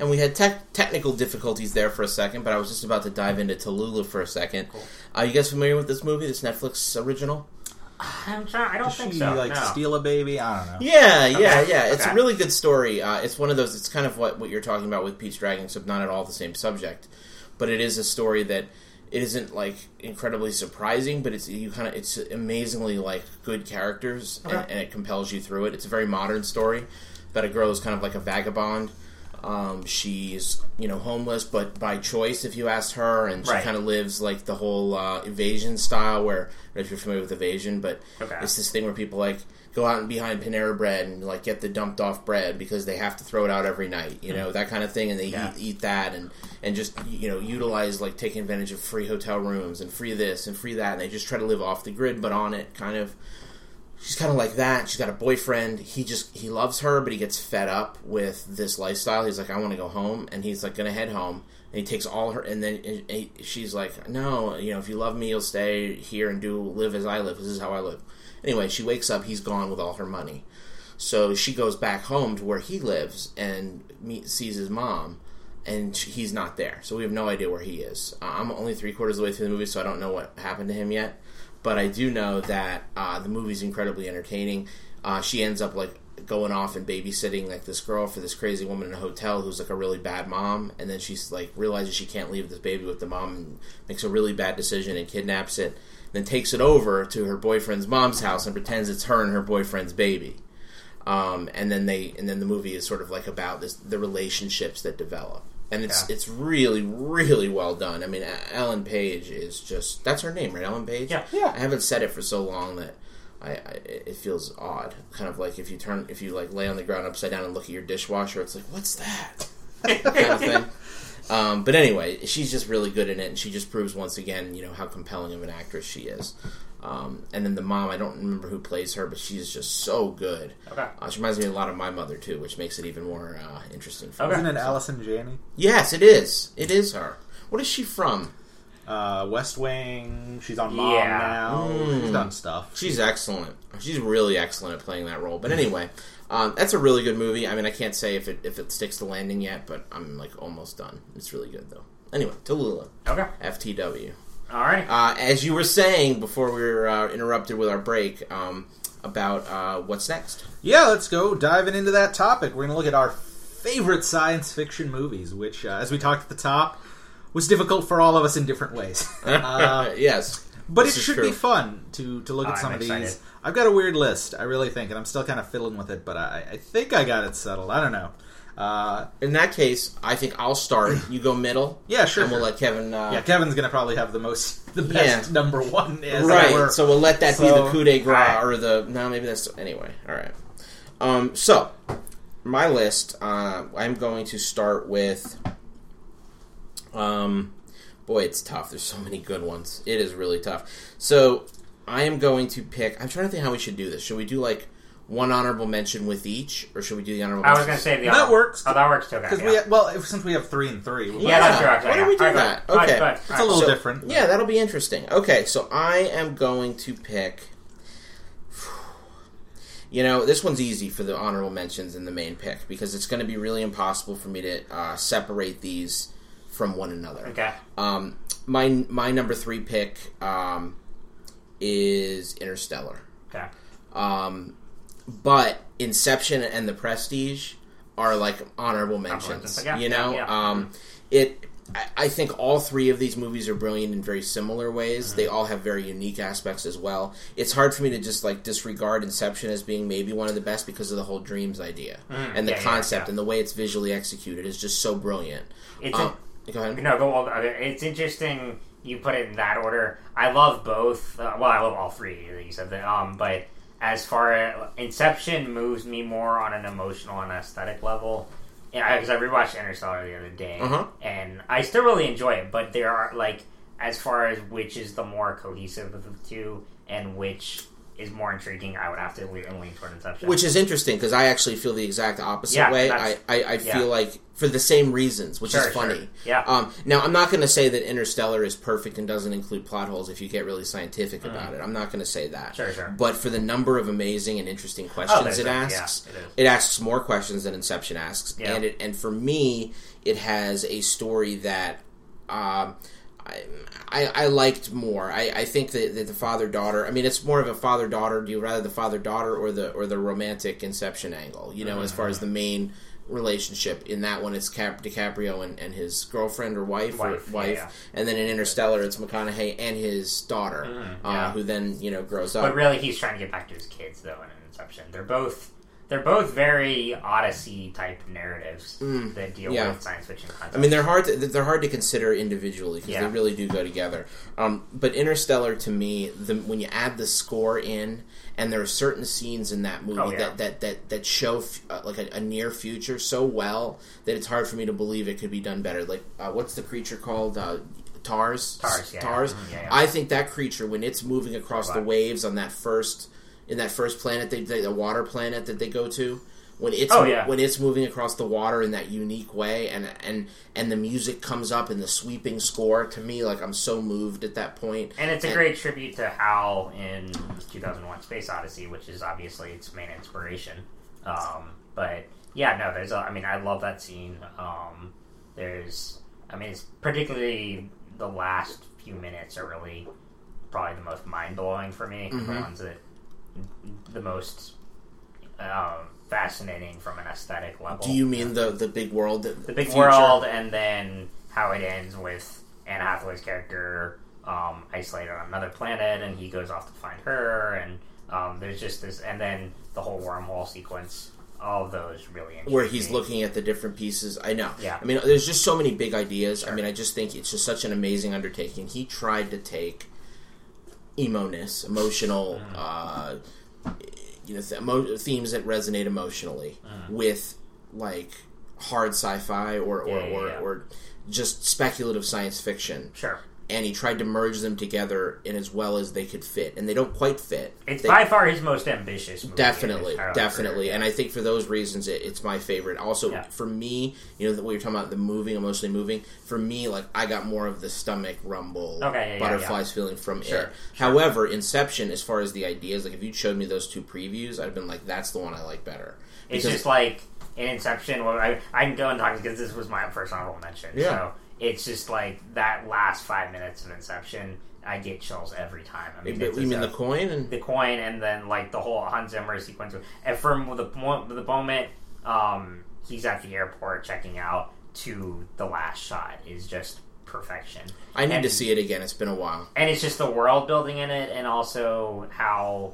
[SPEAKER 1] And we had tech technical difficulties there for a second, but I was just about to dive into Tallulah for a second. Are you guys familiar with this movie, this Netflix original?
[SPEAKER 3] I'm trying. I don't
[SPEAKER 2] Does
[SPEAKER 3] think
[SPEAKER 2] she
[SPEAKER 3] so.
[SPEAKER 2] like
[SPEAKER 3] no.
[SPEAKER 2] steal a baby? I don't know.
[SPEAKER 1] Yeah, yeah,
[SPEAKER 3] Okay,
[SPEAKER 1] yeah. It's a really good story. Uh, it's one of those. It's kind of what what you're talking about with Pete's Dragon, except not at all the same subject. But it is a story that it isn't like incredibly surprising, but it's you kind of it's amazingly like good characters, and, and it compels you through it. It's a very modern story about a girl who's kind of like a vagabond. Um, she's you know homeless, but by choice, if you ask her, and she
[SPEAKER 3] Right.
[SPEAKER 1] kind of lives like the whole uh, evasion style, where I don't know if you're familiar with evasion, but
[SPEAKER 3] Okay.
[SPEAKER 1] it's this thing where people like go out and behind Panera Bread and like get the dumped off bread because they have to throw it out every night, you know that kind of thing, and they
[SPEAKER 3] Yeah.
[SPEAKER 1] eat, eat that and and just you know utilize like taking advantage of free hotel rooms and free this and free that, and they just try to live off the grid, but on it, kind of. She's kind of like that. She's got a boyfriend. He just he loves her, but he gets fed up with this lifestyle. He's like, I want to go home, and he's like gonna head home. And he takes all her, and then and he, she's like, No, you know, if you love me, you'll stay here and do live as I live. This is how I live. Anyway, she wakes up. He's gone with all her money. So she goes back home to where he lives and meet, sees his mom, and sh- he's not there. So we have no idea where he is. Uh, I'm only three quarters of the way through the movie, so I don't know what happened to him yet. But I do know that uh, the movie's incredibly entertaining. Uh, she ends up like going off and babysitting like this girl for this crazy woman in a hotel who's like a really bad mom, and then she's like realizes she can't leave this baby with the mom and makes a really bad decision and kidnaps it. Then takes it over to her boyfriend's mom's house and pretends it's her and her boyfriend's baby um, and then they and then the movie is sort of like about this the relationships that develop and it's
[SPEAKER 3] Yeah.
[SPEAKER 1] it's really really well done i mean ellen page is just that's her name right ellen page
[SPEAKER 3] Yeah.
[SPEAKER 2] Yeah.
[SPEAKER 1] i haven't said it for so long that I, I it feels odd kind of like if you turn if you like lay on the ground upside down and look at your dishwasher it's like what's that kind of thing um, but anyway, she's just really good in it, and she just proves once again, you know, how compelling of an actress she is. Um, and then the mom, I don't remember who plays her, but she's just so good.
[SPEAKER 3] Okay.
[SPEAKER 1] Uh, she reminds me a lot of my mother too, which makes it even more uh, interesting. For
[SPEAKER 3] Okay.
[SPEAKER 1] me.
[SPEAKER 2] Isn't it Allison Janney?
[SPEAKER 1] Yes, it is. It is her. What is she from?
[SPEAKER 2] Uh, West Wing. She's on Mom
[SPEAKER 3] Yeah.
[SPEAKER 2] now.
[SPEAKER 1] Mm.
[SPEAKER 2] She's done stuff.
[SPEAKER 1] She's excellent. She's really excellent at playing that role. But anyway, um, that's a really good movie. I mean, I can't say if it if it sticks the landing yet, but I'm like almost done. It's really good though. Anyway, Tallulah,
[SPEAKER 3] Okay.
[SPEAKER 1] FTW.
[SPEAKER 3] All right.
[SPEAKER 1] Uh, as you were saying before we were uh, interrupted with our break, um, about uh, what's next.
[SPEAKER 2] Yeah, let's go diving into that topic. We're going to look at our favorite science fiction movies, which, uh, as we talked at the top, was difficult for all of us in different ways. Uh,
[SPEAKER 1] yes,
[SPEAKER 2] but
[SPEAKER 1] This
[SPEAKER 2] it
[SPEAKER 1] is
[SPEAKER 2] should
[SPEAKER 1] true.
[SPEAKER 2] be fun to to look at
[SPEAKER 3] I'm
[SPEAKER 2] some of
[SPEAKER 3] excited.
[SPEAKER 2] these. I've got a weird list, I really think, and I'm still kind of fiddling with it, but I, I think I got it settled. I don't know. Uh,
[SPEAKER 1] In that case, I think I'll start. You go middle.
[SPEAKER 2] yeah, sure.
[SPEAKER 1] And we'll let Kevin. Uh,
[SPEAKER 2] yeah, Kevin's going to probably have the most, the best
[SPEAKER 1] Yeah.
[SPEAKER 2] number one. As
[SPEAKER 1] right. So we'll let that be the coup de grace
[SPEAKER 3] Alright.
[SPEAKER 1] or the no, maybe that's anyway. All right. Um, so my list. Uh, I'm going to start with. Um, boy, it's tough. There's so many good ones. It is really tough. So I am going to pick. I'm trying to think how we should do this. Should we do like one honorable mention with each, or should we do the honorable?
[SPEAKER 3] I was going to say the
[SPEAKER 2] That
[SPEAKER 3] other-
[SPEAKER 2] works.
[SPEAKER 3] Oh, that works too. Okay.
[SPEAKER 2] Because
[SPEAKER 3] yeah.
[SPEAKER 2] we well, if, since we have three and three, we'll-
[SPEAKER 3] yeah, that's true. Actually,
[SPEAKER 1] Why don't we do
[SPEAKER 3] All right,
[SPEAKER 1] that?
[SPEAKER 3] go ahead.
[SPEAKER 1] Okay.
[SPEAKER 3] Go ahead.
[SPEAKER 2] it's
[SPEAKER 3] All
[SPEAKER 2] a little
[SPEAKER 1] So-
[SPEAKER 2] different.
[SPEAKER 1] Yeah, that'll be interesting. Okay, so I am going to pick. You know, this one's easy for the honorable mentions and the main pick because it's going to be really impossible for me to uh, separate these from one another.
[SPEAKER 3] Okay.
[SPEAKER 1] Um, my my number three pick um, is Interstellar.
[SPEAKER 3] Okay.
[SPEAKER 1] Um, but Inception and The Prestige are like honorable mentions.
[SPEAKER 3] mentions, yeah,
[SPEAKER 1] you know,
[SPEAKER 3] yeah, yeah.
[SPEAKER 1] um, it. I, I think all three of these movies are brilliant in very similar ways.
[SPEAKER 3] Mm-hmm.
[SPEAKER 1] They all have very unique aspects as well. It's hard for me to just like disregard Inception as being maybe one of the best because of the whole dreams idea and the concept and the way it's visually executed is just so brilliant.
[SPEAKER 3] It's
[SPEAKER 1] Um, go ahead.
[SPEAKER 3] No, go. Okay, it's interesting you put it in that order. I love both. Uh, well, I love all three that you said. That, um, but as far as Inception moves me more on an emotional and aesthetic level. Yeah, because I rewatched Interstellar the other day,
[SPEAKER 1] Uh-huh.
[SPEAKER 3] and I still really enjoy it. But there are like, as far as which is the more cohesive of the two, and which is more intriguing, I would have to lean, lean toward Inception.
[SPEAKER 1] Which is interesting because I actually feel the exact opposite
[SPEAKER 3] Yeah,
[SPEAKER 1] way. I, I, I
[SPEAKER 3] yeah.
[SPEAKER 1] feel like for the same reasons, which
[SPEAKER 3] Sure,
[SPEAKER 1] is funny.
[SPEAKER 3] sure. Yeah.
[SPEAKER 1] Um, now, I'm not going to say that Interstellar is perfect and doesn't include plot holes if you get really scientific about it. I'm not going to say that.
[SPEAKER 3] Mm. Sure, sure.
[SPEAKER 1] But for the number of amazing and interesting questions
[SPEAKER 3] there's
[SPEAKER 1] it
[SPEAKER 3] yeah,
[SPEAKER 1] asks,
[SPEAKER 3] it is.
[SPEAKER 1] it asks more questions than Inception asks.
[SPEAKER 3] Yeah.
[SPEAKER 1] And, it, and for me, it has a story that. Um, I, I, I liked more. I, I think that, that the father daughter. I mean, it's more of a father daughter. Do you rather the father daughter or the or the romantic Inception angle? You know, as far as the main relationship in that one, it's Cap, DiCaprio and, and his girlfriend or wife,
[SPEAKER 3] Wife,
[SPEAKER 1] or wife,
[SPEAKER 3] yeah.
[SPEAKER 1] and then in Interstellar, it's McConaughey and his daughter, uh,
[SPEAKER 3] yeah.
[SPEAKER 1] who then you know grows up.
[SPEAKER 3] But really, he's trying to get back to his kids, though. In Inception, they're both they're both very Odyssey type narratives that deal
[SPEAKER 1] Mm. yeah.
[SPEAKER 3] with science fiction concepts.
[SPEAKER 1] I mean, they're hard. To, they're hard to consider individually because
[SPEAKER 3] Yeah.
[SPEAKER 1] they really do go together. Um, but Interstellar, to me, the, when you add the score in, and there are certain scenes in that movie
[SPEAKER 3] Oh, yeah.
[SPEAKER 1] that, that that that show f- uh, like a, a near future so well that it's hard for me to believe it could be done better. Like, uh, what's the creature called? Uh, Tars.
[SPEAKER 3] Tars, yeah.
[SPEAKER 1] Tars.
[SPEAKER 3] Mhm, yeah, yeah.
[SPEAKER 1] I think that creature, when it's moving across the waves on that first in that first planet, they, they, the water planet that they go to. When it's
[SPEAKER 3] Oh, yeah.
[SPEAKER 1] when it's moving across the water in that unique way and and and the music comes up in the sweeping score to me like I'm so moved at that point.
[SPEAKER 3] and it's a great tribute to Hal in 2001: Space Odyssey, which is obviously its main inspiration. Um, but yeah, no, there's. A, I mean, I love that scene. Um, there's. I mean, it's particularly the last few minutes are really probably the most mind blowing for me.
[SPEAKER 1] Mm-hmm.
[SPEAKER 3] The ones that the most um, fascinating from an aesthetic level.
[SPEAKER 1] do you mean the the big world the,
[SPEAKER 3] the big
[SPEAKER 1] future?
[SPEAKER 3] world, and then how it ends with Anne Hathaway's character um, isolated on another planet, and he goes off to find her, and um, there's just this, and then the whole wormhole sequence. All of those really interesting.
[SPEAKER 1] where he's looking at the different pieces I know
[SPEAKER 3] Yeah.
[SPEAKER 1] I mean there's just so many big ideas I mean I just think it's just such an amazing undertaking he tried to take emo-ness emotional uh you know th- emo- themes that resonate emotionally with like hard sci-fi or or,
[SPEAKER 3] Yeah, yeah,
[SPEAKER 1] or,
[SPEAKER 3] yeah.
[SPEAKER 1] or just speculative science fiction.
[SPEAKER 3] Sure,
[SPEAKER 1] and he tried to merge them together in as well as they could fit and they don't quite fit
[SPEAKER 3] it's
[SPEAKER 1] They-
[SPEAKER 3] by far his most ambitious. Movie
[SPEAKER 1] definitely definitely
[SPEAKER 3] career.
[SPEAKER 1] and i think for those reasons it, it's my favorite also
[SPEAKER 3] Yeah.
[SPEAKER 1] for me you know way you're talking about the moving emotionally moving for me like i got more of the stomach rumble
[SPEAKER 3] Okay, yeah, yeah,
[SPEAKER 1] butterflies feeling from
[SPEAKER 3] Sure,
[SPEAKER 1] it however inception as far as the ideas like if you showed me those two previews i'd have been like that's the one i like better
[SPEAKER 3] It's just like in Inception. Well, I, I can go and talk because this was my first honorable mention.
[SPEAKER 1] Yeah.
[SPEAKER 3] So it's just like that last five minutes of Inception. I get chills every time. I mean,
[SPEAKER 1] you mean the coin and
[SPEAKER 3] the coin and then like the whole Hans Zimmer sequence. And from the the moment um, he's at the airport checking out to the last shot is just perfection.
[SPEAKER 1] i need
[SPEAKER 3] and,
[SPEAKER 1] to see it again it's been a while
[SPEAKER 3] and it's just the world building in it, and also how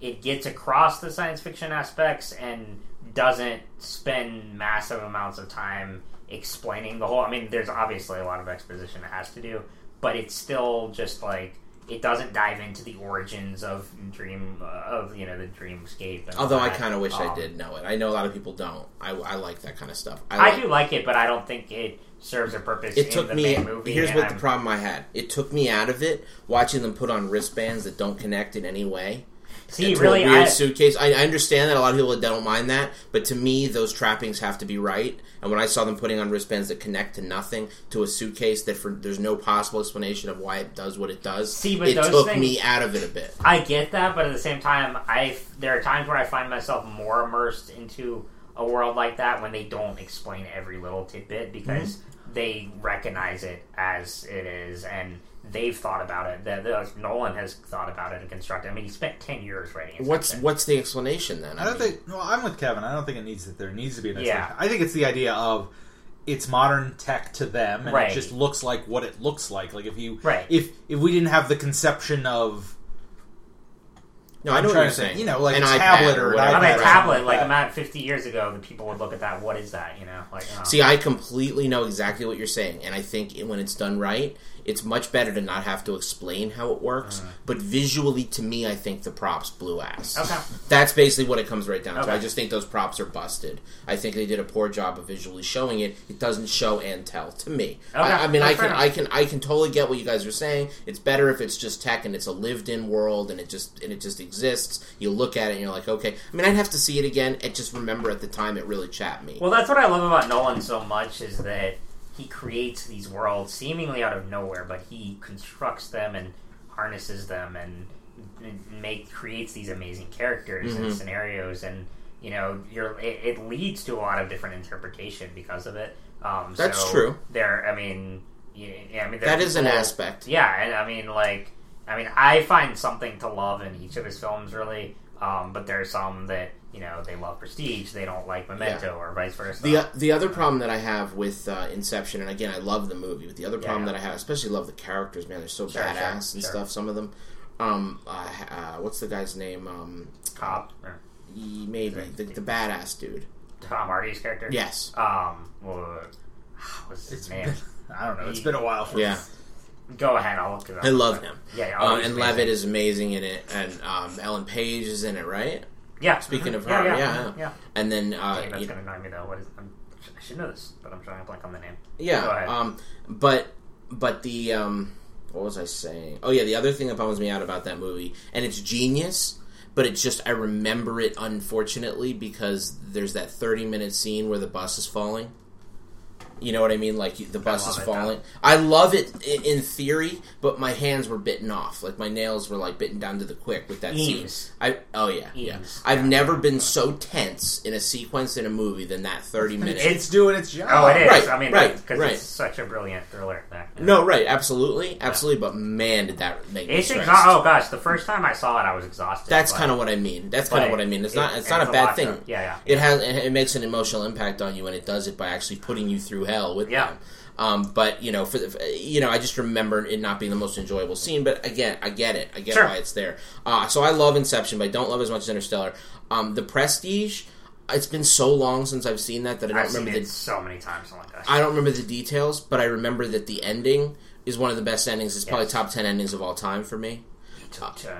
[SPEAKER 3] it gets across the science fiction aspects and doesn't spend massive amounts of time explaining the whole. I mean, there's obviously a lot of exposition it has to do, but it's still just like it doesn't dive into the origins of dream uh, of you know the dreamscape. And
[SPEAKER 1] although i kind of wish i
[SPEAKER 3] Um,
[SPEAKER 1] did know it i know a lot of people don't i, I like that kind of stuff
[SPEAKER 3] I
[SPEAKER 1] like-
[SPEAKER 3] do like it, but I don't think it serves a purpose.
[SPEAKER 1] It
[SPEAKER 3] in
[SPEAKER 1] took
[SPEAKER 3] the
[SPEAKER 1] me.
[SPEAKER 3] main movie.
[SPEAKER 1] Here's what the
[SPEAKER 3] I'm-
[SPEAKER 1] problem I had. It took me out of it watching them put on wristbands that don't connect in any way.
[SPEAKER 3] See, really,
[SPEAKER 1] a weird
[SPEAKER 3] I,
[SPEAKER 1] suitcase. I, I understand that a lot of people don't mind that, but to me, those trappings have to be right. And when I saw them putting on wristbands that connect to nothing to a suitcase that for there's no possible explanation of why it does what it does,
[SPEAKER 3] See, but
[SPEAKER 1] it
[SPEAKER 3] those
[SPEAKER 1] took
[SPEAKER 3] things-
[SPEAKER 1] me out of it a bit.
[SPEAKER 3] I get that, but at the same time, I there are times where I find myself more immersed into a world like that when they don't explain every little tidbit because
[SPEAKER 1] Mm-hmm.
[SPEAKER 3] they recognize it as it is and they've thought about it. That that Nolan has thought about it and constructed. I mean, he spent ten years writing.
[SPEAKER 1] What's
[SPEAKER 3] Inception.
[SPEAKER 1] what's the explanation then?
[SPEAKER 2] I don't
[SPEAKER 1] mean,
[SPEAKER 2] think. Well, I'm with Kevin. I don't think it needs that. There needs to be an
[SPEAKER 3] Yeah.
[SPEAKER 2] explanation. I think it's the idea of it's modern tech to them, and
[SPEAKER 3] Right.
[SPEAKER 2] it just looks like what it looks like. Like if you,
[SPEAKER 3] Right.
[SPEAKER 2] if if we didn't have the conception of
[SPEAKER 1] No, I
[SPEAKER 2] I'm
[SPEAKER 1] know what you're
[SPEAKER 2] to
[SPEAKER 1] saying.
[SPEAKER 2] you know, like
[SPEAKER 1] An
[SPEAKER 2] a
[SPEAKER 1] iPad
[SPEAKER 2] tablet
[SPEAKER 1] or
[SPEAKER 2] or an
[SPEAKER 1] whatever.
[SPEAKER 3] I mean,
[SPEAKER 2] iPad
[SPEAKER 3] a
[SPEAKER 2] or
[SPEAKER 3] tablet, like
[SPEAKER 2] like
[SPEAKER 3] I'm at 50 years ago, the people would look at that. What is that? You know, like oh.
[SPEAKER 1] See, um, I completely know exactly what you're saying, and I think when it's done right, it's much better to not have to explain how it works. But visually, to me, I think the props blew ass.
[SPEAKER 3] Okay.
[SPEAKER 1] That's basically what it comes right down to. I just think those props are busted. I think they did a poor job of visually showing it. It doesn't show and tell to me.
[SPEAKER 3] Okay.
[SPEAKER 1] I, I mean,
[SPEAKER 3] That's
[SPEAKER 1] I can, I can, I can totally get what you guys are saying. It's better if it's just tech and it's a lived-in world and it just and it just exists. You look at it and you're like, okay. I mean, I'd have to see it again and just remember at the time it really chapped me.
[SPEAKER 3] Well, that's what I love about Nolan so much is that he creates these worlds seemingly out of nowhere, but he constructs them and harnesses them and and make creates these amazing characters and
[SPEAKER 1] Mhm.
[SPEAKER 3] scenarios and you know you're it, it leads to a lot of different interpretation because of it. Um,
[SPEAKER 1] That's
[SPEAKER 3] so
[SPEAKER 1] true.
[SPEAKER 3] There, I mean, yeah, I mean,
[SPEAKER 1] that an
[SPEAKER 3] people-
[SPEAKER 1] aspect.
[SPEAKER 3] Yeah, and I mean, like, I mean, I find something to love in each of his films, really. Um, but there are some that you know they love Prestige, they don't like Memento,
[SPEAKER 1] Yeah.
[SPEAKER 3] or vice versa.
[SPEAKER 1] The the other problem that I have with uh, Inception, and again, I love the movie, but the other
[SPEAKER 3] Yeah,
[SPEAKER 1] problem
[SPEAKER 3] yeah.
[SPEAKER 1] that I have, especially love the characters, man, they're so
[SPEAKER 3] Sure,
[SPEAKER 1] badass
[SPEAKER 3] sure,
[SPEAKER 1] and
[SPEAKER 3] sure.
[SPEAKER 1] stuff. Some of them. Um, uh, uh, what's the guy's name? Um,
[SPEAKER 3] Cop,
[SPEAKER 1] he- maybe the, the badass dude.
[SPEAKER 3] Tom Hardy's character.
[SPEAKER 1] Yes.
[SPEAKER 3] Um. Well, what's his
[SPEAKER 2] It's
[SPEAKER 3] name?
[SPEAKER 2] been, I don't know. It's been a while for
[SPEAKER 1] Yeah,
[SPEAKER 3] Go ahead. I'll look it up.
[SPEAKER 1] I love him.
[SPEAKER 3] Yeah. oh,
[SPEAKER 1] Uh, and
[SPEAKER 3] amazing.
[SPEAKER 1] Levitt is amazing in it, and um, Ellen Page is in it, right?
[SPEAKER 3] Yeah.
[SPEAKER 1] Speaking of her,
[SPEAKER 3] yeah,
[SPEAKER 1] yeah,
[SPEAKER 3] mhm, yeah.
[SPEAKER 1] And then uh,
[SPEAKER 3] Dang, that's
[SPEAKER 1] you-
[SPEAKER 3] gonna annoy me though. What is? I'm, I should know this, but I'm trying to blank on the name.
[SPEAKER 1] Yeah.
[SPEAKER 3] Go ahead.
[SPEAKER 1] Um, but but the um, what was I saying? Oh yeah, the other thing that bums me out about that movie, and it's genius, but it's just I remember it unfortunately because there's that 30 minute scene where the bus is falling. You know what I mean? Like the bus
[SPEAKER 3] love
[SPEAKER 1] is
[SPEAKER 3] it,
[SPEAKER 1] falling. I love it in theory, but my hands were bitten off. Like my nails were like bitten down to the quick with that
[SPEAKER 3] Eames.
[SPEAKER 1] scene. I oh yeah yeah. I've
[SPEAKER 3] Yeah.
[SPEAKER 1] never been so tense in a sequence in a movie than that 30 minutes.
[SPEAKER 2] It's doing its job.
[SPEAKER 3] Oh, it is.
[SPEAKER 1] right,
[SPEAKER 3] I mean,
[SPEAKER 1] right,
[SPEAKER 3] because
[SPEAKER 1] right.
[SPEAKER 3] it's such a brilliant thriller. There.
[SPEAKER 1] No, right, absolutely, absolutely. But man, did that make me
[SPEAKER 3] It's
[SPEAKER 1] stressed.
[SPEAKER 3] exhausting. Oh gosh, the first time I saw it, I was exhausted.
[SPEAKER 1] That's kind of what I mean. That's kind of what I mean. It's not.
[SPEAKER 3] it-
[SPEAKER 1] It's not a bad thing.
[SPEAKER 3] to- Yeah, yeah.
[SPEAKER 1] It has. It it makes an emotional impact on you, and it does it by actually putting you through with
[SPEAKER 3] Yeah.
[SPEAKER 1] them. Um, but you know, for the, you know, I just remember it not being the most enjoyable scene. But again, I get it. I get
[SPEAKER 3] Sure.
[SPEAKER 1] why it's there. Uh, so I love Inception, but I don't love as much as Interstellar. Um, the Prestige. It's been so long since I've seen that that I don't
[SPEAKER 3] I've seen
[SPEAKER 1] remember
[SPEAKER 3] it
[SPEAKER 1] the.
[SPEAKER 3] so many times.
[SPEAKER 1] I don't remember the details, but I remember that the ending is one of the best endings. It's probably
[SPEAKER 3] Yes.
[SPEAKER 1] top ten endings of all time for me.
[SPEAKER 3] Top ten.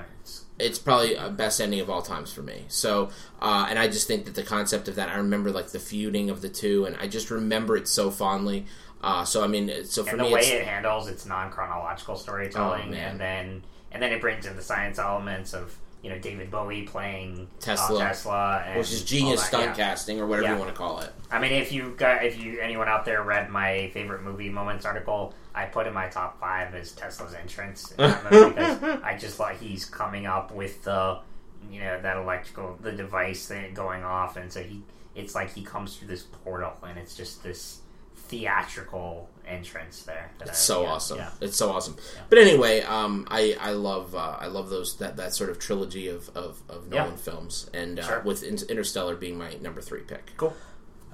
[SPEAKER 1] It's probably a best ending of all times for me. So, uh, and I just think that the concept of that, I remember like the feuding of the two, and I just remember it so fondly. Uh, so I mean, so for
[SPEAKER 3] and the
[SPEAKER 1] me,
[SPEAKER 3] way it handles its non-chronological storytelling,
[SPEAKER 1] Oh,
[SPEAKER 3] and then and then it brings in the science elements of you know David Bowie playing uh,
[SPEAKER 1] Tesla.
[SPEAKER 3] Tesla, and
[SPEAKER 1] which is genius stunt
[SPEAKER 3] yeah.
[SPEAKER 1] casting or whatever
[SPEAKER 3] Yeah.
[SPEAKER 1] you want to call it.
[SPEAKER 3] I mean, if you got if you anyone out there read my favorite movie moments article, I put in my top five as Tesla's entrance in that movie because I just like he's coming up with the you know that electrical the device thing going off, and so he it's like he comes through this portal, and it's just this theatrical entrance there. that
[SPEAKER 1] It's
[SPEAKER 3] I-
[SPEAKER 1] so
[SPEAKER 3] yeah,
[SPEAKER 1] awesome.
[SPEAKER 3] Yeah.
[SPEAKER 1] It's so awesome. But anyway, um, I I love uh, I love those that, that sort of trilogy of of, of
[SPEAKER 3] Yeah.
[SPEAKER 1] Nolan films, and uh,
[SPEAKER 3] Sure.
[SPEAKER 1] with Interstellar being my number three pick.
[SPEAKER 3] Cool.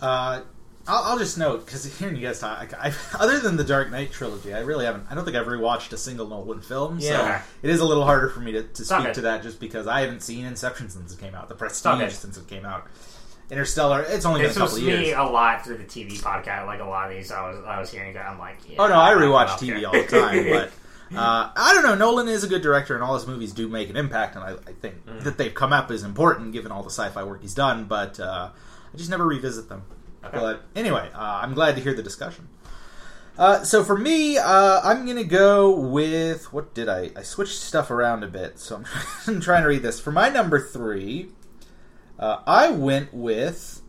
[SPEAKER 2] Uh, I'll, I'll just note because hearing you guys talk, I, I, other than the Dark Knight trilogy, I really haven't. I don't think I've rewatched a single Nolan film.
[SPEAKER 1] Yeah.
[SPEAKER 2] So it is a little harder for me to, to
[SPEAKER 3] Stop
[SPEAKER 2] speak
[SPEAKER 3] it.
[SPEAKER 2] to that just because I haven't seen Inception since it came out, The
[SPEAKER 3] Stop
[SPEAKER 2] Prestige
[SPEAKER 3] it.
[SPEAKER 2] since it came out, Interstellar. It's only been
[SPEAKER 3] This
[SPEAKER 2] a
[SPEAKER 3] was
[SPEAKER 2] couple of
[SPEAKER 3] me
[SPEAKER 2] years.
[SPEAKER 3] a lot through the TV podcast. Like a lot of these, I was I was hearing. I'm like, yeah,
[SPEAKER 2] Oh no, I
[SPEAKER 3] I'm
[SPEAKER 2] rewatch TV all the time, but uh, I don't know. Nolan is a good director, and all his movies do make an impact, and I, I think
[SPEAKER 3] Mm.
[SPEAKER 2] that they've come up is important given all the sci-fi work he's done. But uh, I just never revisit them.
[SPEAKER 3] Okay.
[SPEAKER 2] But anyway, uh, I'm glad to hear the discussion. Uh, so for me, uh, I'm gonna go with what did I? I switched stuff around a bit, so I'm, I'm trying to read this. For my number three, uh, I went with.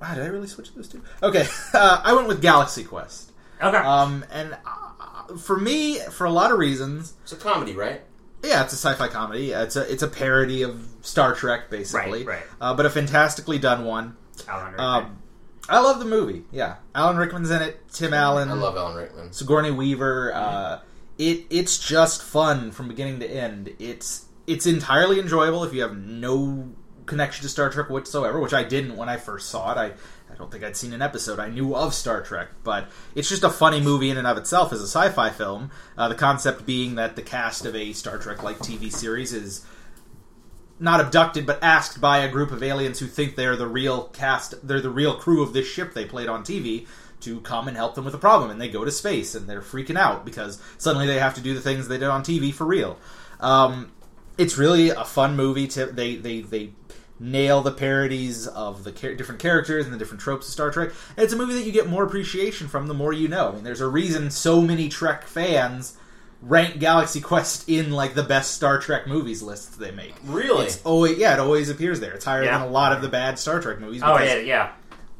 [SPEAKER 2] Wow, did I really switch those two? Okay, uh, I went with Galaxy Quest.
[SPEAKER 3] Okay.
[SPEAKER 2] Um, and uh, for me, for a lot of reasons,
[SPEAKER 1] It's a comedy, right?
[SPEAKER 2] yeah, it's a sci-fi comedy. It's a it's a parody of Star Trek, basically.
[SPEAKER 3] Right, right.
[SPEAKER 2] Uh, but a fantastically done one.
[SPEAKER 3] Alan Rickman.
[SPEAKER 2] Um, I love the movie. Yeah, Alan Rickman's in it. Tim Allen.
[SPEAKER 1] I love Alan Rickman.
[SPEAKER 2] Sigourney Weaver. Uh, it it's just fun from beginning to end. It's it's entirely enjoyable if you have no connection to Star Trek whatsoever, which I didn't when I first saw it. I I don't think I'd seen an episode. I knew of Star Trek, but it's just a funny movie in and of itself as a sci-fi film. Uh, the concept being that the cast of a Star Trek like TV series is not abducted, but asked by a group of aliens who think they're the real cast, they're the real crew of this ship they played on TV to come and help them with a problem. And they go to space and they're freaking out because suddenly they have to do the things they did on TV for real. Um, it's really a fun movie. To they they they nail the parodies of the char- different characters and the different tropes of Star Trek. And it's a movie that you get more appreciation from the more you know. I mean, there's a reason so many Trek fans rank Galaxy Quest in like the best Star Trek movies lists they make.
[SPEAKER 1] Really?
[SPEAKER 2] It's always yeah, it always appears there. It's higher
[SPEAKER 3] Yeah.
[SPEAKER 2] than a lot of the bad Star Trek movies.
[SPEAKER 3] Oh yeah, yeah.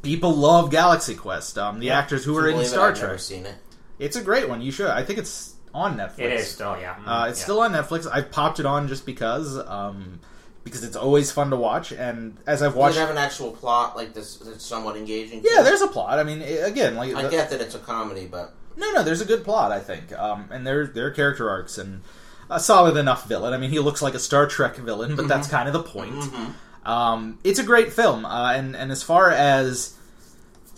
[SPEAKER 2] people love Galaxy Quest. Um, the
[SPEAKER 3] Yeah.
[SPEAKER 2] actors who are in
[SPEAKER 1] it?
[SPEAKER 2] Star
[SPEAKER 1] I've never
[SPEAKER 2] Trek.
[SPEAKER 1] seen it.
[SPEAKER 2] It's a great one. You should. I think it's on Netflix.
[SPEAKER 3] It is still, yeah.
[SPEAKER 2] Uh, it's
[SPEAKER 3] Yeah.
[SPEAKER 2] still on Netflix. I've popped it on just because, um, because it's always fun to watch. And as I've
[SPEAKER 1] Does
[SPEAKER 2] watched,
[SPEAKER 1] it have an actual plot like this that's somewhat engaging?
[SPEAKER 2] yeah, there's a plot. I mean, again, like
[SPEAKER 1] I
[SPEAKER 2] the-
[SPEAKER 1] get that it's a comedy, but
[SPEAKER 2] no, no, there's a good plot. I think, um, and there there are character arcs and a solid enough villain. I mean, he looks like a Star Trek villain, but that's kind of the point. Um, it's a great film, uh, and and as far as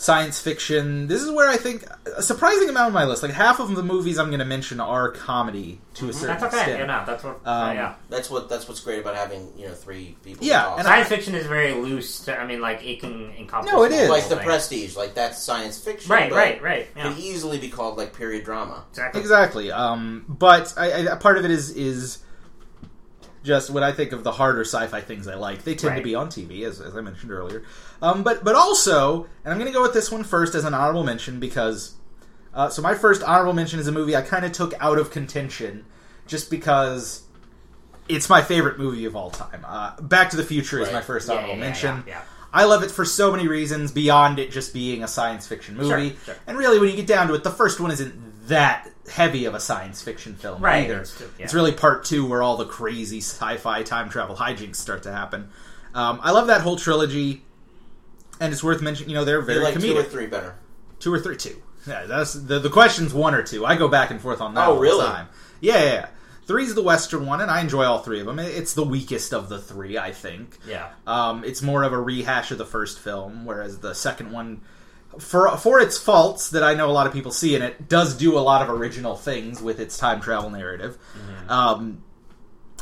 [SPEAKER 2] science fiction, this is where I think a surprising amount of my list, like half of the movies I'm going to mention, are comedy to a certain extent.
[SPEAKER 3] That's okay.
[SPEAKER 2] extent.
[SPEAKER 3] Yeah, no, that's what.
[SPEAKER 2] Um,
[SPEAKER 3] yeah.
[SPEAKER 1] that's what that's what's great about having you know three people.
[SPEAKER 2] Yeah, and
[SPEAKER 3] Science fiction is very loose. To, I mean, like it can encompass.
[SPEAKER 2] No, it is.
[SPEAKER 1] like the
[SPEAKER 3] multiple.
[SPEAKER 1] Prestige, like that's science fiction,
[SPEAKER 3] Right,
[SPEAKER 1] but
[SPEAKER 3] right, right. Yeah,
[SPEAKER 1] Could easily be called like period drama.
[SPEAKER 3] exactly.
[SPEAKER 2] Exactly. Um, but I, I, part of it is is just what I think of the harder sci-fi things I like. They tend to be on TV, as, as I mentioned earlier. Um, but but also, and I'm going to go with this one first as an honorable mention because. Uh, so my first honorable mention is a movie I kind of took out of contention, just because it's my favorite movie of all time. Uh, Back to the Future is my first
[SPEAKER 3] Yeah,
[SPEAKER 2] honorable
[SPEAKER 3] yeah,
[SPEAKER 2] mention.
[SPEAKER 3] yeah.
[SPEAKER 2] I love it for so many reasons beyond it just being a science fiction movie.
[SPEAKER 3] Sure, sure.
[SPEAKER 2] And really, when you get down to it, the first one isn't that heavy of a science fiction film
[SPEAKER 3] Right,
[SPEAKER 2] either.
[SPEAKER 3] it's- yeah.
[SPEAKER 2] It's really part two where all the crazy sci-fi time travel hijinks start to happen. Um, I love that whole trilogy, and it's worth mentioning. You know, they're
[SPEAKER 1] You
[SPEAKER 2] very
[SPEAKER 1] like
[SPEAKER 2] comedic.
[SPEAKER 1] two or three better.
[SPEAKER 2] Two or three, two. Yeah, that's the the question's one or two. I go back and forth on that
[SPEAKER 1] Oh,
[SPEAKER 2] all
[SPEAKER 1] really?
[SPEAKER 2] the time. Yeah, yeah, yeah. Three's the Western one, and I enjoy all three of them. It's the weakest of the three, I think.
[SPEAKER 3] Yeah.
[SPEAKER 2] Um, it's more of a rehash of the first film, whereas the second one, for for its faults that I know a lot of people see in it, does do a lot of original things with its time travel narrative. Um,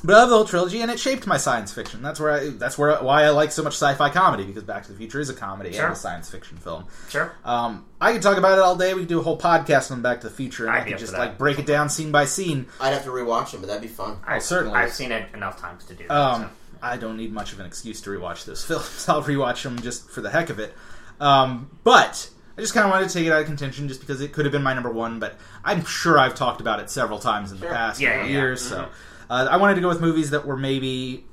[SPEAKER 2] but I love the whole trilogy, and it shaped my science fiction. That's where I, that's where why I like so much sci-fi comedy because Back to the Future is a comedy
[SPEAKER 3] Sure.
[SPEAKER 2] and a science fiction film.
[SPEAKER 3] Sure.
[SPEAKER 2] Um, I could talk about it all day. We could do a whole podcast on Back to the Future, and
[SPEAKER 3] I'd
[SPEAKER 2] I could just like break it down scene by scene.
[SPEAKER 1] I'd have to rewatch them, but that'd be fun.
[SPEAKER 3] I've,
[SPEAKER 2] certainly.
[SPEAKER 3] I've seen it enough times to do that.
[SPEAKER 2] Um,
[SPEAKER 3] so.
[SPEAKER 2] I don't need much of an excuse to rewatch those films. I'll rewatch them just for the heck of it. Um, but I just kind of wanted to take it out of contention just because it could have been my number one. But I'm sure I've talked about it several times in the
[SPEAKER 1] Sure.
[SPEAKER 2] past
[SPEAKER 3] Yeah,
[SPEAKER 2] couple
[SPEAKER 3] yeah, yeah.
[SPEAKER 2] years. So uh, I wanted to go with movies that were maybe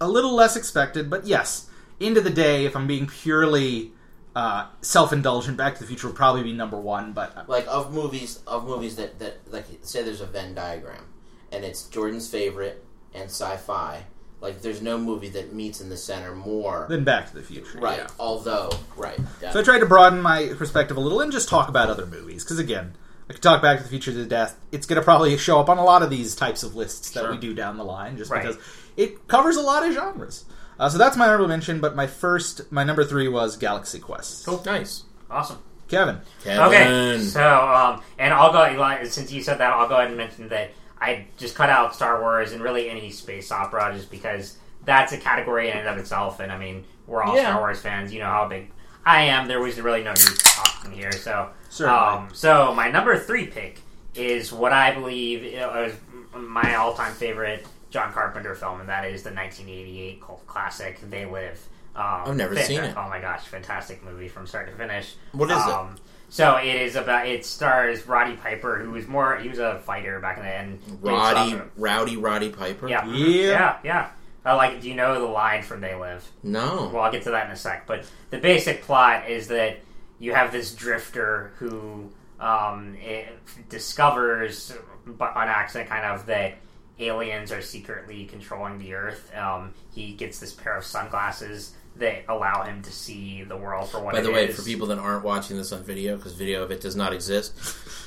[SPEAKER 2] a little less expected. But yes, end of the day, if I'm being purely uh, self-indulgent, Back to the Future would probably be number one. But
[SPEAKER 1] Like of movies, of movies that that like say there's a Venn diagram, and it's Jordan's favorite and sci-fi. Like there's no movie that meets in the center more.
[SPEAKER 2] then Back to the Future,
[SPEAKER 1] Right.
[SPEAKER 2] yeah.
[SPEAKER 1] Although, right.
[SPEAKER 2] So I tried to broaden my perspective a little and just talk about other movies. Because again, I could talk Back to the Future to death. It's going to probably show up on a lot of these types of lists that
[SPEAKER 3] Sure.
[SPEAKER 2] we do down the line, just
[SPEAKER 3] Right.
[SPEAKER 2] because it covers a lot of genres. Uh, so that's my honorable mention. But my first, my number three was Galaxy Quest. Cool.
[SPEAKER 1] Nice.
[SPEAKER 3] awesome.
[SPEAKER 2] Kevin,
[SPEAKER 1] Kevin.
[SPEAKER 3] Okay, so um, and I'll go like, since you said that, I'll go ahead and mention that I just cut out Star Wars and really any space opera just because that's a category in and of itself. And I mean, we're all
[SPEAKER 1] Yeah.
[SPEAKER 3] Star Wars fans. You know how big I am. There was really no need to talk in here. So, um, so my number three pick is what I believe is my all-time favorite John Carpenter film, and that is the 1988 cult classic "They Live." Um,
[SPEAKER 1] I've never seen it.
[SPEAKER 3] Oh my gosh, fantastic movie from start to finish.
[SPEAKER 1] What is it?
[SPEAKER 3] So it is about. It stars Roddy Piper, who was more. He was a fighter back in the end.
[SPEAKER 1] Roddy, Rowdy, Roddy Piper.
[SPEAKER 3] Yeah,
[SPEAKER 2] Yeah.
[SPEAKER 3] yeah, yeah. Uh, like, do you know the line from "They Live"?
[SPEAKER 1] No.
[SPEAKER 3] Well, I'll get to that in a sec. But the basic plot is that you have this drifter who um, it discovers bu- on accident, kind of, that aliens are secretly controlling the Earth. Um, he gets this pair of sunglasses that allow him to see the world for what
[SPEAKER 1] By the way,
[SPEAKER 3] is.
[SPEAKER 1] for people that aren't watching this on video, because video of it does not exist,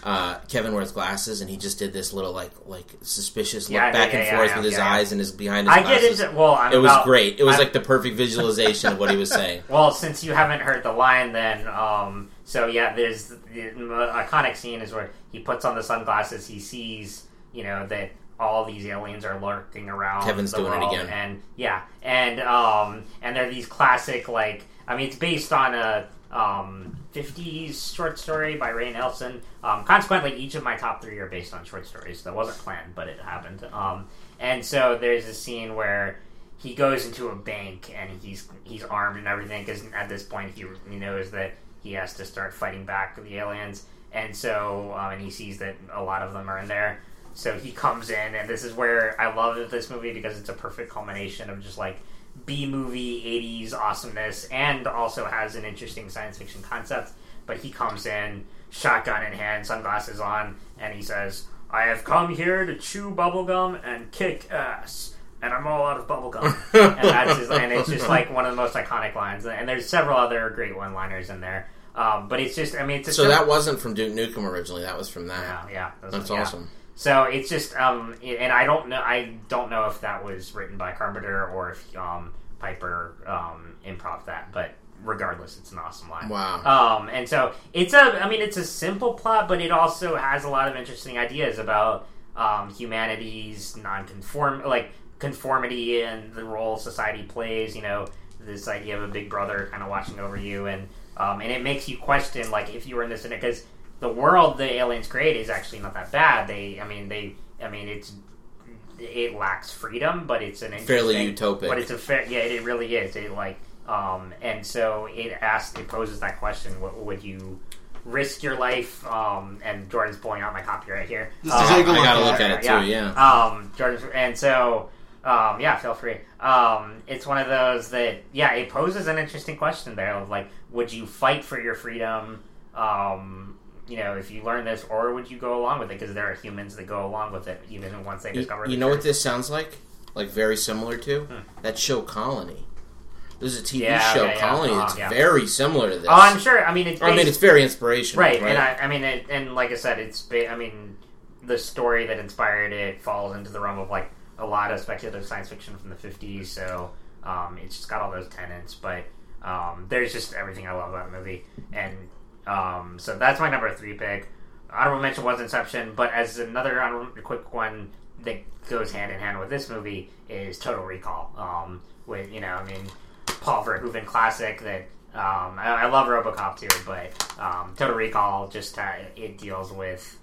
[SPEAKER 1] uh, Kevin wears glasses, and he just did this little like like suspicious look
[SPEAKER 3] Yeah, I
[SPEAKER 1] back
[SPEAKER 3] yeah,
[SPEAKER 1] and
[SPEAKER 3] yeah,
[SPEAKER 1] forth with his eyes and his behind his
[SPEAKER 3] I get
[SPEAKER 1] glasses.
[SPEAKER 3] into well. I'm
[SPEAKER 1] it was
[SPEAKER 3] about-
[SPEAKER 1] great. It was
[SPEAKER 3] I'm-
[SPEAKER 1] like the perfect visualization of what he was saying.
[SPEAKER 3] Well, since you haven't heard the line, then um, so yeah, there's the, the iconic scene is where he puts on the sunglasses. He sees, you know, that all these aliens are lurking around.
[SPEAKER 1] Kevin's
[SPEAKER 3] the
[SPEAKER 1] doing it again.
[SPEAKER 3] and yeah, and um, and they're these classic like I mean, it's based on a um 50s short story by Ray Nelson. Um, consequently, each of my top three are based on short stories. That wasn't planned, but it happened. Um, and so there's a scene where he goes into a bank and he's he's armed and everything because at this point he, he knows that he has to start fighting back the aliens. And so um, and he sees that a lot of them are in there. So he comes in, and this is where I love this movie because it's a perfect culmination of just like B movie 80s awesomeness and also has an interesting science fiction concept. But he comes in, shotgun in hand, sunglasses on, and he says, I have come here to chew bubblegum and kick ass. And I'm all out of bubblegum. and that's his, and it's just like one of the most iconic lines. And there's several other great one liners in there. Um, but it's just, I mean, it's a
[SPEAKER 1] So that wasn't from Duke Nukem originally. That was from that.
[SPEAKER 3] yeah, yeah,
[SPEAKER 1] That's
[SPEAKER 3] yeah. So it's just, um, and I don't know, I don't know if that was written by Carpenter or if um, Piper um, improv that, but regardless, it's an awesome line.
[SPEAKER 1] Wow.
[SPEAKER 3] Um, and so it's a, I mean, it's a simple plot, but it also has a lot of interesting ideas about um, humanity's non-conform, like conformity and the role society plays. You know, this idea of a big brother kind of watching over you, and um, and it makes you question, like, if you were in this, because the world the aliens create is actually not that bad. They, I mean, they, I mean, it's it lacks freedom, but it's an
[SPEAKER 1] Fairly
[SPEAKER 3] interesting-
[SPEAKER 1] utopic.
[SPEAKER 3] But it's a fair, yeah, it really is. It like, um, and so it asks, it poses that question: What would you risk your life? Um, and Jordan's pulling out my copy right here.
[SPEAKER 2] Just
[SPEAKER 3] Um,
[SPEAKER 2] take a
[SPEAKER 1] I
[SPEAKER 2] look
[SPEAKER 1] gotta
[SPEAKER 2] at
[SPEAKER 1] look at it too.
[SPEAKER 3] yeah.
[SPEAKER 1] Yeah.
[SPEAKER 3] um, Jordan, and so, um, yeah, feel free. Um, it's one of those that, yeah, it poses an interesting question there of like, would you fight for your freedom? Um, you know, if you learn this, or would you go along with it? Because there are humans that go along with it, even once they
[SPEAKER 1] You,
[SPEAKER 3] discover.
[SPEAKER 1] you
[SPEAKER 3] the
[SPEAKER 1] know what this sounds like? Like very similar to
[SPEAKER 3] Hmm.
[SPEAKER 1] that show Colony. There's a TV
[SPEAKER 3] Yeah,
[SPEAKER 1] show
[SPEAKER 3] yeah.
[SPEAKER 1] Colony
[SPEAKER 3] Uh,
[SPEAKER 1] that's
[SPEAKER 3] yeah.
[SPEAKER 1] very similar to this.
[SPEAKER 3] Oh, I'm sure. I mean, it's
[SPEAKER 1] I mean, it's very inspirational,
[SPEAKER 3] right,
[SPEAKER 1] right?
[SPEAKER 3] and I, I mean, it, and like I said, it's. Ba- I mean, the story that inspired it falls into the realm of like a lot of speculative science fiction from the '50s. So um, it's just got all those tenets, but um, there's just everything I love about the movie, and um, so that's my number three pick. Honorable mention was Inception, but as another honorable, quick one that goes hand in hand with this movie is Total Recall. Um, with you know, I mean, Paul Verhoeven classic that um, I, I love RoboCop too, but um, Total Recall just uh, it deals with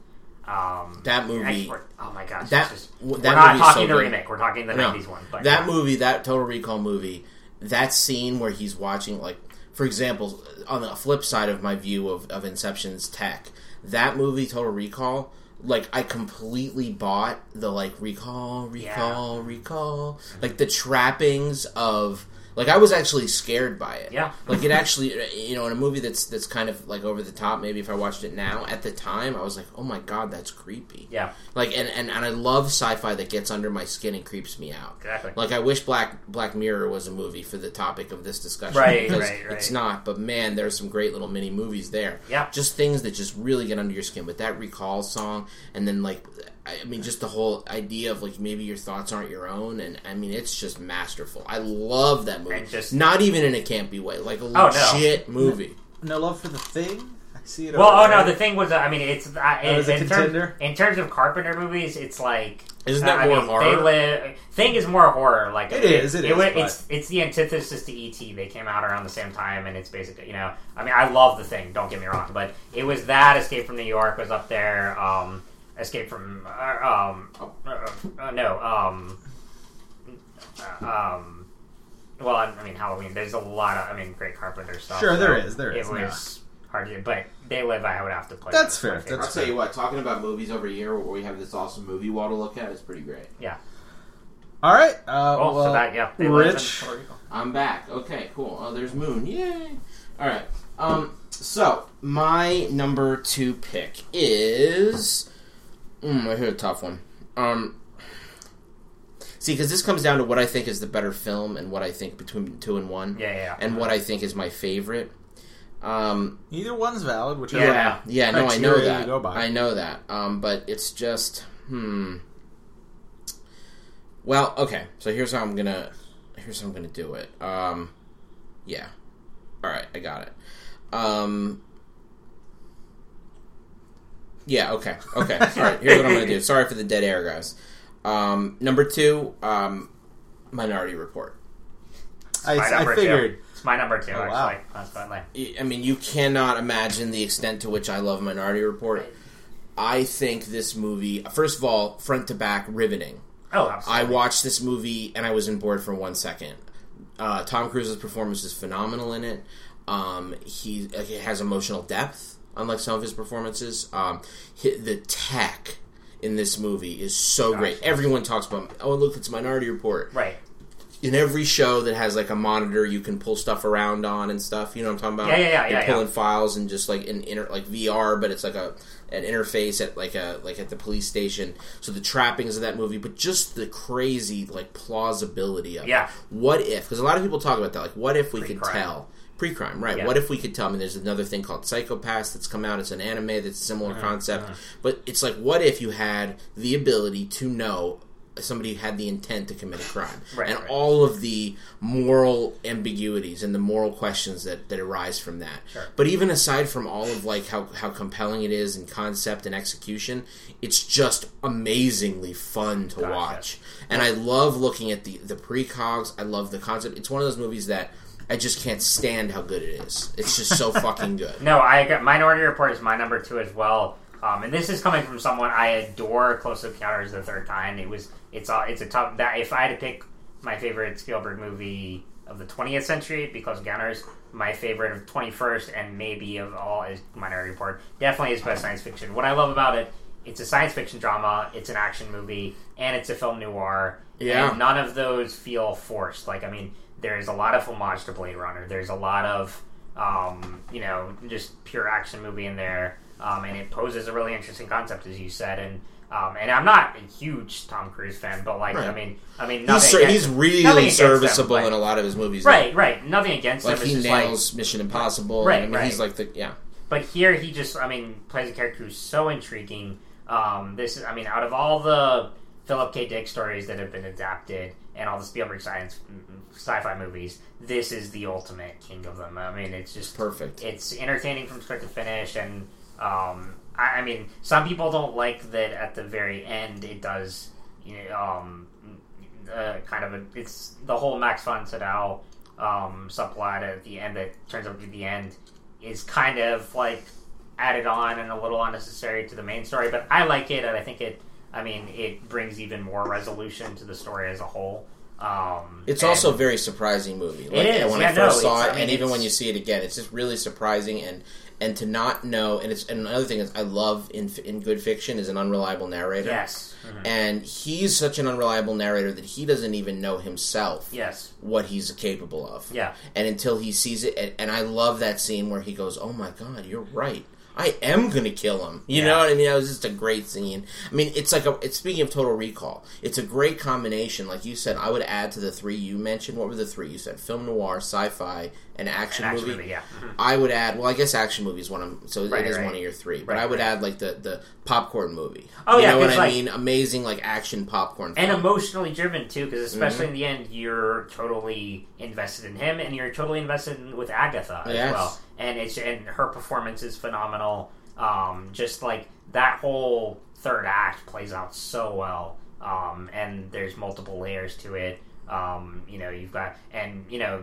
[SPEAKER 3] um,
[SPEAKER 1] That movie-
[SPEAKER 3] export- oh my gosh,
[SPEAKER 1] that-
[SPEAKER 3] just,
[SPEAKER 1] w-
[SPEAKER 3] we're not talking
[SPEAKER 1] so
[SPEAKER 3] the remake. We're talking the
[SPEAKER 1] No.
[SPEAKER 3] '90s one. But
[SPEAKER 1] that
[SPEAKER 3] yeah.
[SPEAKER 1] movie, that Total Recall movie, that scene where he's watching, like, for example, on the flip side of my view of, of Inception's tech, that movie, Total Recall, like, I completely bought the, like, recall, recall, recall, like, the trappings of. Like I was actually scared by it.
[SPEAKER 3] Yeah.
[SPEAKER 1] Like it actually, you know, in a movie that's that's kind of like over the top. Maybe if I watched it now, at the time, I was like, "Oh my god, that's creepy."
[SPEAKER 3] Yeah,
[SPEAKER 1] Like, and, and, and I love sci-fi that gets under my skin and creeps me out.
[SPEAKER 3] exactly.
[SPEAKER 1] Like I wish Black Black Mirror was a movie for the topic of this discussion.
[SPEAKER 3] Right, right, right.
[SPEAKER 1] It's not, but man, there's some great little mini movies there.
[SPEAKER 3] Yeah.
[SPEAKER 1] Just things that just really get under your skin. But that recall song, and then like, I I mean, just the whole idea of like maybe your thoughts aren't your own, and I mean, it's just masterful. I love that movie.
[SPEAKER 3] And just-
[SPEAKER 1] not even in a campy way, like a
[SPEAKER 3] Oh, no.
[SPEAKER 1] legit movie.
[SPEAKER 2] No love for the thing. I see it.
[SPEAKER 3] Well,
[SPEAKER 2] over
[SPEAKER 3] oh no, the thing was, uh, I mean, it's uh, in,
[SPEAKER 2] is a
[SPEAKER 3] in, terms,
[SPEAKER 2] contender?
[SPEAKER 3] in terms of Carpenter movies, it's like
[SPEAKER 1] Isn't that
[SPEAKER 3] I
[SPEAKER 1] more
[SPEAKER 3] mean,
[SPEAKER 1] horror?
[SPEAKER 3] They live, thing is more horror. Like
[SPEAKER 2] It is, it is,
[SPEAKER 3] wa-
[SPEAKER 2] but-
[SPEAKER 3] it's it's the antithesis to ET. They came out around the same time, and it's basically you know. I mean, I love the thing. Don't get me wrong, but it was that Escape from New York was up there. Um, Escape from uh, um, uh, uh, no um, uh, um. Well, I, I mean Halloween. There's a lot of I mean great Carpenter stuff.
[SPEAKER 2] Sure, there
[SPEAKER 3] so
[SPEAKER 2] is, there is,
[SPEAKER 3] It was hard to, but They Live. I would have to play.
[SPEAKER 2] That's fair, that's
[SPEAKER 1] I'll tell you what, talking about movies over here where we have this awesome movie wall to look at is pretty great. Yeah.
[SPEAKER 2] All right. Uh,
[SPEAKER 3] Oh,
[SPEAKER 2] well,
[SPEAKER 3] so that yeah. They
[SPEAKER 2] Rich.
[SPEAKER 1] I'm back. Okay, cool. Oh, there's Moon. Yay! All right. Um. So my number two pick is. Mm, I hear a tough one. Um. See, because this comes down to what I think is the better film and what I think between two and one,
[SPEAKER 3] Yeah, yeah. yeah.
[SPEAKER 1] and what I think is my favorite. Um.
[SPEAKER 2] Either one's valid. Whichever.
[SPEAKER 3] Yeah.
[SPEAKER 1] Yeah. No, I know
[SPEAKER 2] Criteria you
[SPEAKER 1] that. I know that. Um. But it's just. Hmm. Well, okay. So here's how I'm gonna. Here's how I'm gonna do it. Um. Yeah. All right. I got it. Um. Yeah. Okay. Okay. All right. Here's what I'm gonna do. Sorry for the dead air, guys. Um, number two, um, Minority Report.
[SPEAKER 2] I,
[SPEAKER 3] my
[SPEAKER 2] I
[SPEAKER 3] number
[SPEAKER 2] figured.
[SPEAKER 3] Two. It's my number two,
[SPEAKER 2] Oh, wow.
[SPEAKER 3] actually. Consequently.
[SPEAKER 1] I mean, you cannot imagine the extent to which I love Minority Report. I think this movie, first of all, front to back, riveting.
[SPEAKER 3] Oh, absolutely.
[SPEAKER 1] I watched this movie and I wasn't bored for one second. Uh, Tom Cruise's performance is phenomenal in it. Um, he, uh, he has emotional depth, unlike some of his performances. Um, the tech in this movie is so
[SPEAKER 3] Gosh,
[SPEAKER 1] great. Everyone talks about, oh look, it's Minority Report.
[SPEAKER 3] Right.
[SPEAKER 1] In every show that has like a monitor, you can pull stuff around on and stuff. You know what I'm talking about?
[SPEAKER 3] Yeah, yeah, yeah,
[SPEAKER 1] You're
[SPEAKER 3] yeah,
[SPEAKER 1] pulling
[SPEAKER 3] yeah.
[SPEAKER 1] files and just like an inter like VR, but it's like a an interface at like a like at the police station. So the trappings of that movie, but just the crazy like plausibility of it.
[SPEAKER 3] Yeah.
[SPEAKER 1] What if? Because a lot of people talk about that. Like, what if we could tell? Pre-crime, right?
[SPEAKER 3] Yeah.
[SPEAKER 1] What if we could tell? I mean, there's another thing called Psycho-Pass that's come out. It's an anime that's a similar
[SPEAKER 3] Uh-huh,
[SPEAKER 1] concept, but it's like, what if you had the ability to know somebody had the intent to commit a crime,
[SPEAKER 3] Right,
[SPEAKER 1] and
[SPEAKER 3] right.
[SPEAKER 1] all of the moral ambiguities and the moral questions that that arise from that.
[SPEAKER 3] Sure.
[SPEAKER 1] But even aside from all of like how how compelling it is in concept and execution, it's just amazingly fun to
[SPEAKER 3] Gotcha.
[SPEAKER 1] watch. And I love looking at the the precogs. I love the concept. It's one of those movies that I just can't stand how good it is. It's just so fucking good.
[SPEAKER 3] No, I got Minority Report is my number two as well. Um, and this is coming from someone I adore. Close Encounters of the Third Kind. It was it's a it's a tough that if I had to pick my favorite Spielberg movie of the 20th century, because Encounters, my favorite of 21st, and maybe of all is Minority Report. Definitely is best science fiction. What I love about it, it's a science fiction drama, it's an action movie, and it's a film noir.
[SPEAKER 1] Yeah.
[SPEAKER 3] And none of those feel forced. Like I mean, there's a lot of homage to Blade Runner. There's a lot of um, you know, just pure action movie in there. Um, and it poses a really interesting concept, as you said. And um, and I'm not a huge Tom Cruise fan, but like, I mean, I mean,
[SPEAKER 1] He's,
[SPEAKER 3] nothing
[SPEAKER 1] ser-
[SPEAKER 3] against
[SPEAKER 1] he's really
[SPEAKER 3] Nothing against him,
[SPEAKER 1] serviceable
[SPEAKER 3] like-
[SPEAKER 1] in a lot of his movies.
[SPEAKER 3] Right, right. Nothing against
[SPEAKER 1] Like
[SPEAKER 3] him.
[SPEAKER 1] He nails
[SPEAKER 3] like,
[SPEAKER 1] Mission Impossible.
[SPEAKER 3] Right,
[SPEAKER 1] I mean,
[SPEAKER 3] right.
[SPEAKER 1] he's like the yeah.
[SPEAKER 3] but here he just, I mean, plays a character who's so intriguing. Um, this is, I mean, out of all the Philip K. Dick stories that have been adapted and all the Spielberg science sci-fi movies, this is the ultimate king of them. I mean, it's just
[SPEAKER 1] Perfect.
[SPEAKER 3] It's entertaining from start to finish, and um, I, I mean, some people don't like that at the very end. It does, you know, um, uh, kind of a. It's the whole Max von Sydow um, subplot at the end that turns out to be the end is kind of like added on and a little unnecessary to the main story. But I like it, and I think it. I mean, it brings even more resolution to the story as a whole. Um,
[SPEAKER 1] It's also a very surprising movie. Like,
[SPEAKER 3] is,
[SPEAKER 1] when
[SPEAKER 3] yeah,
[SPEAKER 1] I first
[SPEAKER 3] no,
[SPEAKER 1] saw it,
[SPEAKER 3] I mean,
[SPEAKER 1] and even when you see it again, it's just really surprising. And and to not know, and it's and another thing is I love in in good fiction is an unreliable narrator.
[SPEAKER 3] yes, Mhm.
[SPEAKER 1] And he's such an unreliable narrator that he doesn't even know himself
[SPEAKER 3] yes,
[SPEAKER 1] what he's capable of.
[SPEAKER 3] yeah.
[SPEAKER 1] And until he sees it, and, and I love that scene where he goes, "Oh my god, you're right." I am gonna kill him. You
[SPEAKER 3] Yeah.
[SPEAKER 1] know what I mean? That was just a great scene. I mean, it's like a. It's speaking of Total Recall. It's a great combination. Like you said, I would add to the three you mentioned. What were the three you said? Film noir, sci-fi, and action,
[SPEAKER 3] An action
[SPEAKER 1] movie.
[SPEAKER 3] movie, yeah. Mhm.
[SPEAKER 1] I would add. Well, I guess action movie is one of so
[SPEAKER 3] Right,
[SPEAKER 1] it is
[SPEAKER 3] right.
[SPEAKER 1] one of your three. But
[SPEAKER 3] Right,
[SPEAKER 1] I would add like the the popcorn movie.
[SPEAKER 3] Oh,
[SPEAKER 1] you
[SPEAKER 3] yeah,
[SPEAKER 1] know what I
[SPEAKER 3] like-
[SPEAKER 1] mean? Amazing like action popcorn.
[SPEAKER 3] and
[SPEAKER 1] film.
[SPEAKER 3] emotionally driven too, because especially
[SPEAKER 1] Mm-hmm.
[SPEAKER 3] in the end, you're totally invested in him, and you're totally invested in, with Agatha as
[SPEAKER 1] Yes.
[SPEAKER 3] well. And it's and her performance is phenomenal. Um, just like that whole third act plays out so well, um, and there's multiple layers to it. Um, you know, you've got and you know,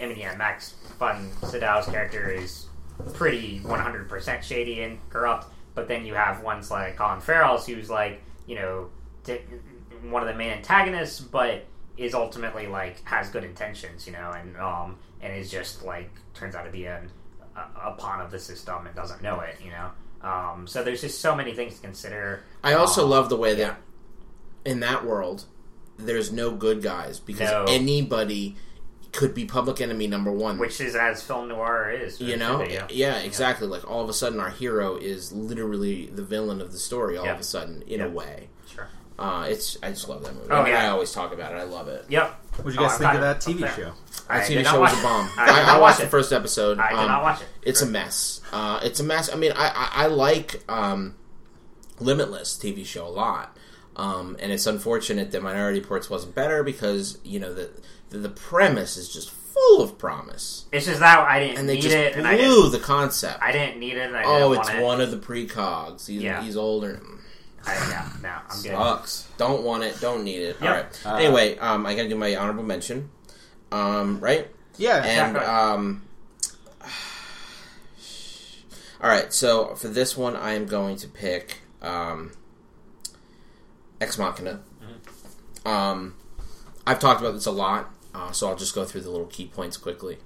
[SPEAKER 3] I mean, yeah, Max von Sydow's character is pretty 100% shady and corrupt. But then you have ones like Colin Farrell's, who's like, you know, t- one of the main antagonists, but is ultimately like has good intentions, you know, and um and is just like turns out to be an, a, a pawn of the system and doesn't know it, you know. Um, so there's just so many things to consider.
[SPEAKER 1] I also
[SPEAKER 3] Um,
[SPEAKER 1] love the way
[SPEAKER 3] yeah.
[SPEAKER 1] that in that world there's no good guys because
[SPEAKER 3] No.
[SPEAKER 1] anybody could be public enemy number one.
[SPEAKER 3] which is as film noir is,
[SPEAKER 1] you know,
[SPEAKER 3] yeah.
[SPEAKER 1] yeah. exactly. Like all of a sudden, our hero is literally the villain of the story. All
[SPEAKER 3] Yeah.
[SPEAKER 1] of a sudden, in
[SPEAKER 3] Yeah.
[SPEAKER 1] a way,
[SPEAKER 3] Sure.
[SPEAKER 1] uh, it's I just love that movie.
[SPEAKER 3] Oh,
[SPEAKER 1] I mean,
[SPEAKER 3] yeah.
[SPEAKER 1] I always talk about it. I love it.
[SPEAKER 3] Yep.
[SPEAKER 2] What did
[SPEAKER 3] Oh,
[SPEAKER 2] you guys
[SPEAKER 3] I'm
[SPEAKER 2] think of that TV
[SPEAKER 3] I'm
[SPEAKER 2] show?
[SPEAKER 3] I
[SPEAKER 1] That
[SPEAKER 3] did
[SPEAKER 1] TV show was a bomb.
[SPEAKER 3] I did
[SPEAKER 1] I,
[SPEAKER 3] not
[SPEAKER 1] I
[SPEAKER 3] watch
[SPEAKER 1] watched the first episode.
[SPEAKER 3] I did
[SPEAKER 1] Um,
[SPEAKER 3] not watch it.
[SPEAKER 1] It's a mess. Uh, it's a mess. I mean, I, I, I like um, Limitless TV show a lot, um, and it's unfortunate that Minority Reports wasn't better because you know the the, the premise is just full of promise,
[SPEAKER 3] It's just that I didn't
[SPEAKER 1] and they
[SPEAKER 3] need
[SPEAKER 1] just
[SPEAKER 3] it, and I
[SPEAKER 1] blew
[SPEAKER 3] didn't.
[SPEAKER 1] the concept.
[SPEAKER 3] I didn't need it. And I
[SPEAKER 1] oh,
[SPEAKER 3] didn't
[SPEAKER 1] it's
[SPEAKER 3] want it.
[SPEAKER 1] one of the precogs. He's,
[SPEAKER 3] Yeah.
[SPEAKER 1] he's older.
[SPEAKER 3] I, yeah, no, I'm good.
[SPEAKER 1] Sucks. Don't want it. Don't need it.
[SPEAKER 3] Yep.
[SPEAKER 1] All right.
[SPEAKER 2] Uh,
[SPEAKER 1] anyway, um, I gotta do my honorable mention. Um, right.
[SPEAKER 2] Yeah,
[SPEAKER 1] And
[SPEAKER 3] Exactly.
[SPEAKER 1] um, all right. So for this one, I am going to pick um, Ex Machina. Um, I've talked about this a lot, uh, so I'll just go through the little key points quickly.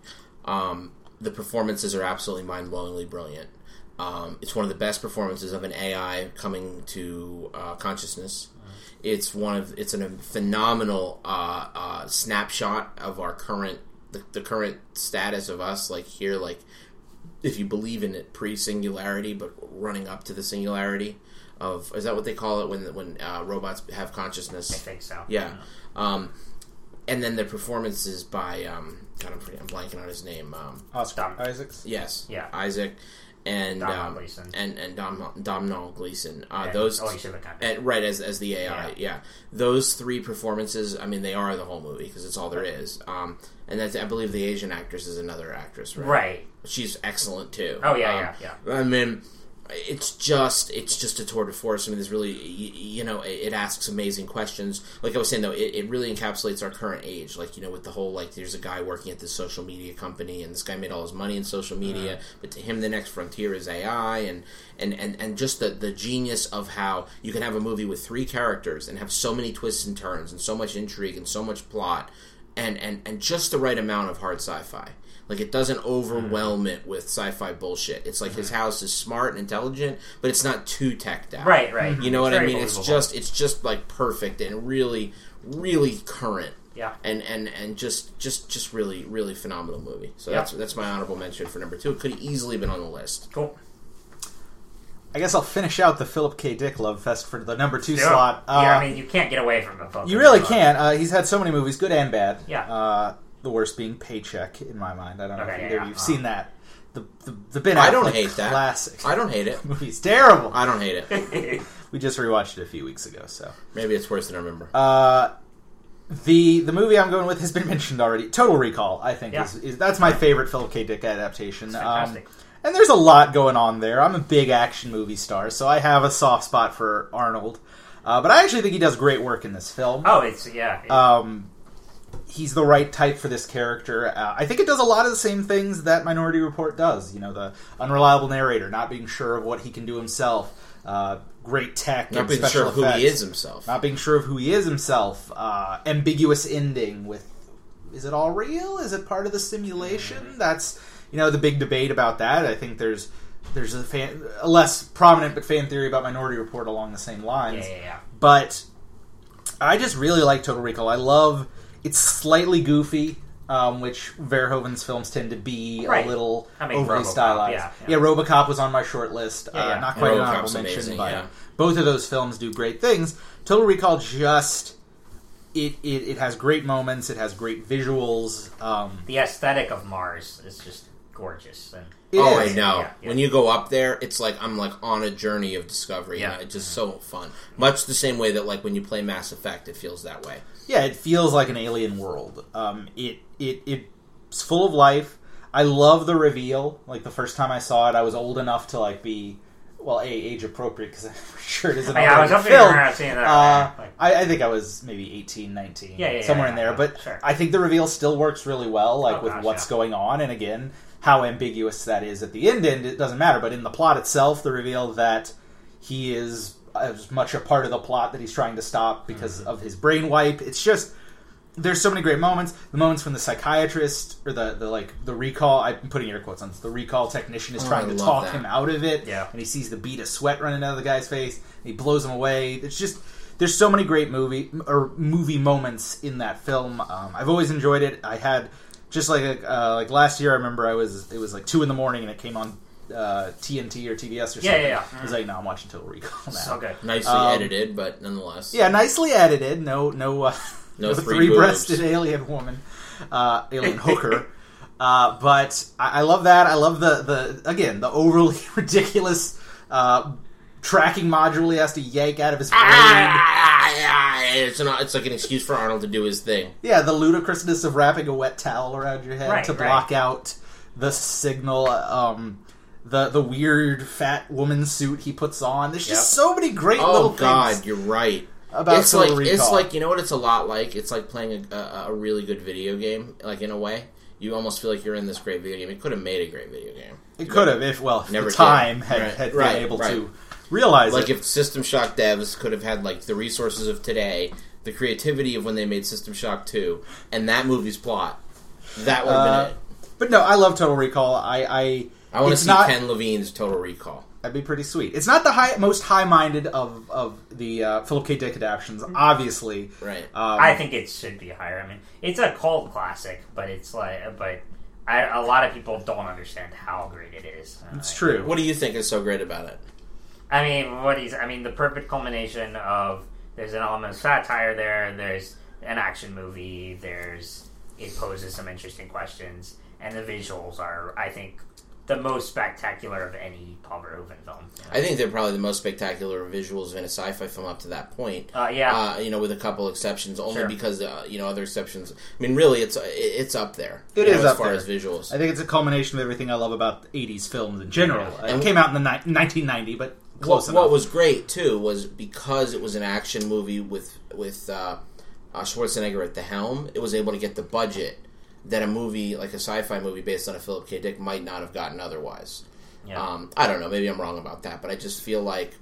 [SPEAKER 1] Um, the performances are absolutely mind-blowingly brilliant. Um, it's one of the best performances of an AI coming to uh, consciousness. It's one of it's a phenomenal uh, uh, snapshot of our current the, the current status of us. Like here, like if you believe in it pre-singularity, but running up to the singularity of is that what they call it when when uh, robots have consciousness?
[SPEAKER 3] I think so.
[SPEAKER 1] Yeah. Um, and then the performances by um, God, I'm, forgetting- I'm blanking on his name. Um,
[SPEAKER 2] Oscar
[SPEAKER 3] Dom.
[SPEAKER 2] Isaacs.
[SPEAKER 1] yes,
[SPEAKER 3] Yeah.
[SPEAKER 1] Isaac and
[SPEAKER 3] Domhnall
[SPEAKER 1] um,
[SPEAKER 3] Gleeson.
[SPEAKER 1] and and Dom Domhnall Gleeson. Uh,
[SPEAKER 3] And
[SPEAKER 1] those
[SPEAKER 3] Alicia Vikander.
[SPEAKER 1] and, right as as the AI. Yeah.
[SPEAKER 3] Yeah.
[SPEAKER 1] those three performances. I mean, they are the whole movie because it's all there is. Um, and that's I believe the Asian actress is another actress, right?
[SPEAKER 3] Right.
[SPEAKER 1] She's excellent too.
[SPEAKER 3] Oh yeah,
[SPEAKER 1] Um,
[SPEAKER 3] yeah, yeah.
[SPEAKER 1] I mean, it's just it's just a tour de force. I mean, there's really you, you know it, it asks amazing questions. Like I was saying though, it, it really encapsulates our current age. Like you know, with the whole like there's a guy working at this social media company, and this guy made all his money in social uh-huh. media, but to him the next frontier is AI, and and and and just the the genius of how you can have a movie with three characters and have so many twists and turns and so much intrigue and so much plot, and and and just the right amount of hard sci-fi. Like it doesn't overwhelm it with sci-fi bullshit. It's like his house is smart and intelligent, but it's not too teched out.
[SPEAKER 3] Right, right.
[SPEAKER 1] You know what I
[SPEAKER 3] very
[SPEAKER 1] mean? It's
[SPEAKER 3] believable.
[SPEAKER 1] just it's just like perfect and really really current.
[SPEAKER 3] Yeah.
[SPEAKER 1] And and and just just just really really phenomenal movie. So
[SPEAKER 3] Yeah.
[SPEAKER 1] that's that's my honorable mention for number 2. It could have easily been on the list.
[SPEAKER 3] Cool.
[SPEAKER 2] I guess I'll finish out the Philip K. Dick love fest for the number two
[SPEAKER 3] Yeah.
[SPEAKER 2] slot. Uh,
[SPEAKER 3] yeah, I mean, you can't get away from the book.
[SPEAKER 2] you really can't. Uh, he's had so many movies, good and bad.
[SPEAKER 3] Yeah.
[SPEAKER 2] Uh, the worst being Paycheck, in my mind. I don't know
[SPEAKER 3] Okay,
[SPEAKER 2] if either
[SPEAKER 3] yeah.
[SPEAKER 2] you've
[SPEAKER 3] Uh,
[SPEAKER 2] seen that. The the, the Ben
[SPEAKER 1] I don't
[SPEAKER 2] Affleck
[SPEAKER 1] hate that.
[SPEAKER 2] classic
[SPEAKER 1] I don't hate it.
[SPEAKER 2] movie's terrible.
[SPEAKER 1] I don't hate it.
[SPEAKER 3] it.
[SPEAKER 2] We just rewatched it a few weeks ago, so.
[SPEAKER 1] Maybe it's worse than I remember.
[SPEAKER 2] Uh, the the movie I'm going with has been mentioned already. Total Recall, I think,
[SPEAKER 3] Yeah.
[SPEAKER 2] is, is that's my favorite Philip K. Dick adaptation.
[SPEAKER 3] It's
[SPEAKER 2] Um, and there's a lot going on there. I'm a big action movie star, so I have a soft spot for Arnold. Uh, but I actually think he does great work in this film.
[SPEAKER 3] oh, it's yeah. it-
[SPEAKER 2] Um, he's the right type for this character. Uh, I think it does a lot of the same things that Minority Report does. You know, the unreliable narrator, not being sure of what he can do himself, uh, great tech,
[SPEAKER 1] Not being
[SPEAKER 2] special
[SPEAKER 1] sure of who he is himself.
[SPEAKER 2] not being sure of who he is himself, uh, ambiguous ending with is it all real? Is it part of the simulation? That's you know the big debate about that. I think there's there's a, fan, a less prominent but fan theory about Minority Report along the same lines.
[SPEAKER 3] yeah, yeah, yeah.
[SPEAKER 2] But I just really like Total Recall. I love it's slightly goofy. Um, which Verhoeven's films tend to be
[SPEAKER 3] Right.
[SPEAKER 2] a little
[SPEAKER 3] I mean,
[SPEAKER 2] overly
[SPEAKER 3] RoboCop,
[SPEAKER 2] stylized.
[SPEAKER 3] yeah, yeah.
[SPEAKER 2] RoboCop was on my short list.
[SPEAKER 3] Yeah,
[SPEAKER 2] uh. Not quite an
[SPEAKER 1] RoboCop's
[SPEAKER 2] honorable mention,
[SPEAKER 1] amazing,
[SPEAKER 2] but
[SPEAKER 1] yeah.
[SPEAKER 2] both of those films do great things. Total Recall just it, it, it has great moments. It has great visuals. Um,
[SPEAKER 3] The aesthetic of Mars is just gorgeous, and
[SPEAKER 2] it
[SPEAKER 1] oh,
[SPEAKER 2] is.
[SPEAKER 1] I know.
[SPEAKER 3] Yeah, yeah.
[SPEAKER 1] When you go up there, it's like I'm like on a journey of discovery.
[SPEAKER 3] Yeah.
[SPEAKER 1] Yeah, it's just so fun. Much the same way that like when you play Mass Effect, it feels that way.
[SPEAKER 2] Yeah, it feels like an alien world. Um, it it it's full of life. I love the reveal. Like the first time I saw it, I was old enough to like be well, a age appropriate because I'm sure it isn't.
[SPEAKER 3] Yeah, I was
[SPEAKER 2] already
[SPEAKER 3] up there
[SPEAKER 2] filmed.
[SPEAKER 3] around seeing that.
[SPEAKER 2] Uh,
[SPEAKER 3] like,
[SPEAKER 2] I, I think I was maybe 18, 19,
[SPEAKER 3] Yeah, yeah,
[SPEAKER 2] somewhere
[SPEAKER 3] yeah,
[SPEAKER 2] in there. but
[SPEAKER 3] sure.
[SPEAKER 2] I think the reveal still works really well, like
[SPEAKER 3] Oh,
[SPEAKER 2] with
[SPEAKER 3] gosh,
[SPEAKER 2] what's
[SPEAKER 3] yeah.
[SPEAKER 2] going on, and again, how ambiguous that is at the end. End it doesn't matter, but in the plot itself, the reveal that he is as much a part of the plot that he's trying to stop because
[SPEAKER 3] Mm-hmm.
[SPEAKER 2] of his brain wipe. It's just there's so many great moments. The moments when the psychiatrist or the, the like the recall I'm putting air quotes on this, the recall technician is
[SPEAKER 1] Oh,
[SPEAKER 2] trying
[SPEAKER 1] I
[SPEAKER 2] to talk
[SPEAKER 1] that.
[SPEAKER 2] him out of it.
[SPEAKER 3] Yeah.
[SPEAKER 2] And he sees the bead of sweat running out of the guy's face. He blows him away. It's just there's so many great movie or movie moments in that film. Um, I've always enjoyed it. I had just like uh, like last year. I remember I was it was like two in the morning and it came on uh, TNT or TBS or something.
[SPEAKER 3] Yeah, yeah, yeah.
[SPEAKER 2] I was like, no, I'm watching Total Recall now.
[SPEAKER 3] so good.
[SPEAKER 1] Nicely
[SPEAKER 2] Um,
[SPEAKER 1] edited, but nonetheless.
[SPEAKER 2] Yeah, nicely edited. No, no, uh,
[SPEAKER 1] No
[SPEAKER 2] no
[SPEAKER 1] three
[SPEAKER 2] three-breasted alien woman, uh, alien hooker. uh, but I, I love that. I love the the again the overly ridiculous uh, tracking module he has to yank out of his brain.
[SPEAKER 1] Ah, It's, an, it's like an excuse for Arnold to do his thing.
[SPEAKER 2] Yeah, the ludicrousness of wrapping a wet towel around your head
[SPEAKER 3] Right,
[SPEAKER 2] to
[SPEAKER 3] right.
[SPEAKER 2] block out the signal. Um, the the weird fat woman suit he puts on. There's just
[SPEAKER 3] Yep.
[SPEAKER 2] so many great
[SPEAKER 1] Oh
[SPEAKER 2] little
[SPEAKER 1] God,
[SPEAKER 2] things
[SPEAKER 1] you're right.
[SPEAKER 2] about
[SPEAKER 1] it's
[SPEAKER 2] Total
[SPEAKER 1] like it's
[SPEAKER 2] Recall.
[SPEAKER 1] like you know what it's a lot like. It's like playing a, a, a really good video game. Like in a way, you almost feel like you're in this great video game. It could have made a great video game.
[SPEAKER 2] it could have if well if
[SPEAKER 1] Never
[SPEAKER 2] the
[SPEAKER 1] did.
[SPEAKER 2] time had,
[SPEAKER 1] Right,
[SPEAKER 2] had
[SPEAKER 1] right,
[SPEAKER 2] been able
[SPEAKER 1] right.
[SPEAKER 2] to realize
[SPEAKER 1] Like
[SPEAKER 2] it.
[SPEAKER 1] if System Shock devs could have had like the resources of today, the creativity of when they made System Shock Two, and that movie's plot, that would have
[SPEAKER 2] Uh,
[SPEAKER 1] been it.
[SPEAKER 2] But no, I love Total Recall. I I,
[SPEAKER 1] I want to
[SPEAKER 2] it's
[SPEAKER 1] see
[SPEAKER 2] not-
[SPEAKER 1] Ken Levine's Total Recall.
[SPEAKER 2] That'd be pretty sweet. It's not the high, most high-minded of of the uh, Philip K. Dick adaptations, obviously.
[SPEAKER 1] Right.
[SPEAKER 2] Um,
[SPEAKER 3] I think it should be higher. I mean, it's a cult classic, but it's like, but I, a lot of people don't understand how great it is. Uh,
[SPEAKER 2] it's true.
[SPEAKER 1] What do you think is so great about it?
[SPEAKER 3] I mean, what is? I mean, the perfect culmination of there's an element of satire there. There's an action movie. There's it poses some interesting questions, and the visuals are, I think, the most spectacular of any Paul Verhoeven film.
[SPEAKER 1] I think they're probably the most spectacular visuals in a sci-fi film up to that point.
[SPEAKER 3] Uh, yeah,
[SPEAKER 1] Uh, you know, with a couple exceptions, only
[SPEAKER 3] Sure.
[SPEAKER 1] because uh, you know other exceptions. I mean, really, it's it's up there.
[SPEAKER 2] It is
[SPEAKER 1] know,
[SPEAKER 2] up
[SPEAKER 1] as far
[SPEAKER 2] there.
[SPEAKER 1] as visuals.
[SPEAKER 2] I think it's a culmination of everything I love about '80s films in general.
[SPEAKER 3] Yeah.
[SPEAKER 2] Uh,
[SPEAKER 1] And-
[SPEAKER 2] it came out in the ni- 1990, but close
[SPEAKER 1] what, what was great too was because it was an action movie with with uh, uh, Schwarzenegger at the helm. It was able to get the budget that a movie like a sci-fi movie based on a Philip K. Dick might not have gotten otherwise.
[SPEAKER 3] yeah.
[SPEAKER 1] Um, I don't know. Maybe I'm wrong about that, but I just feel like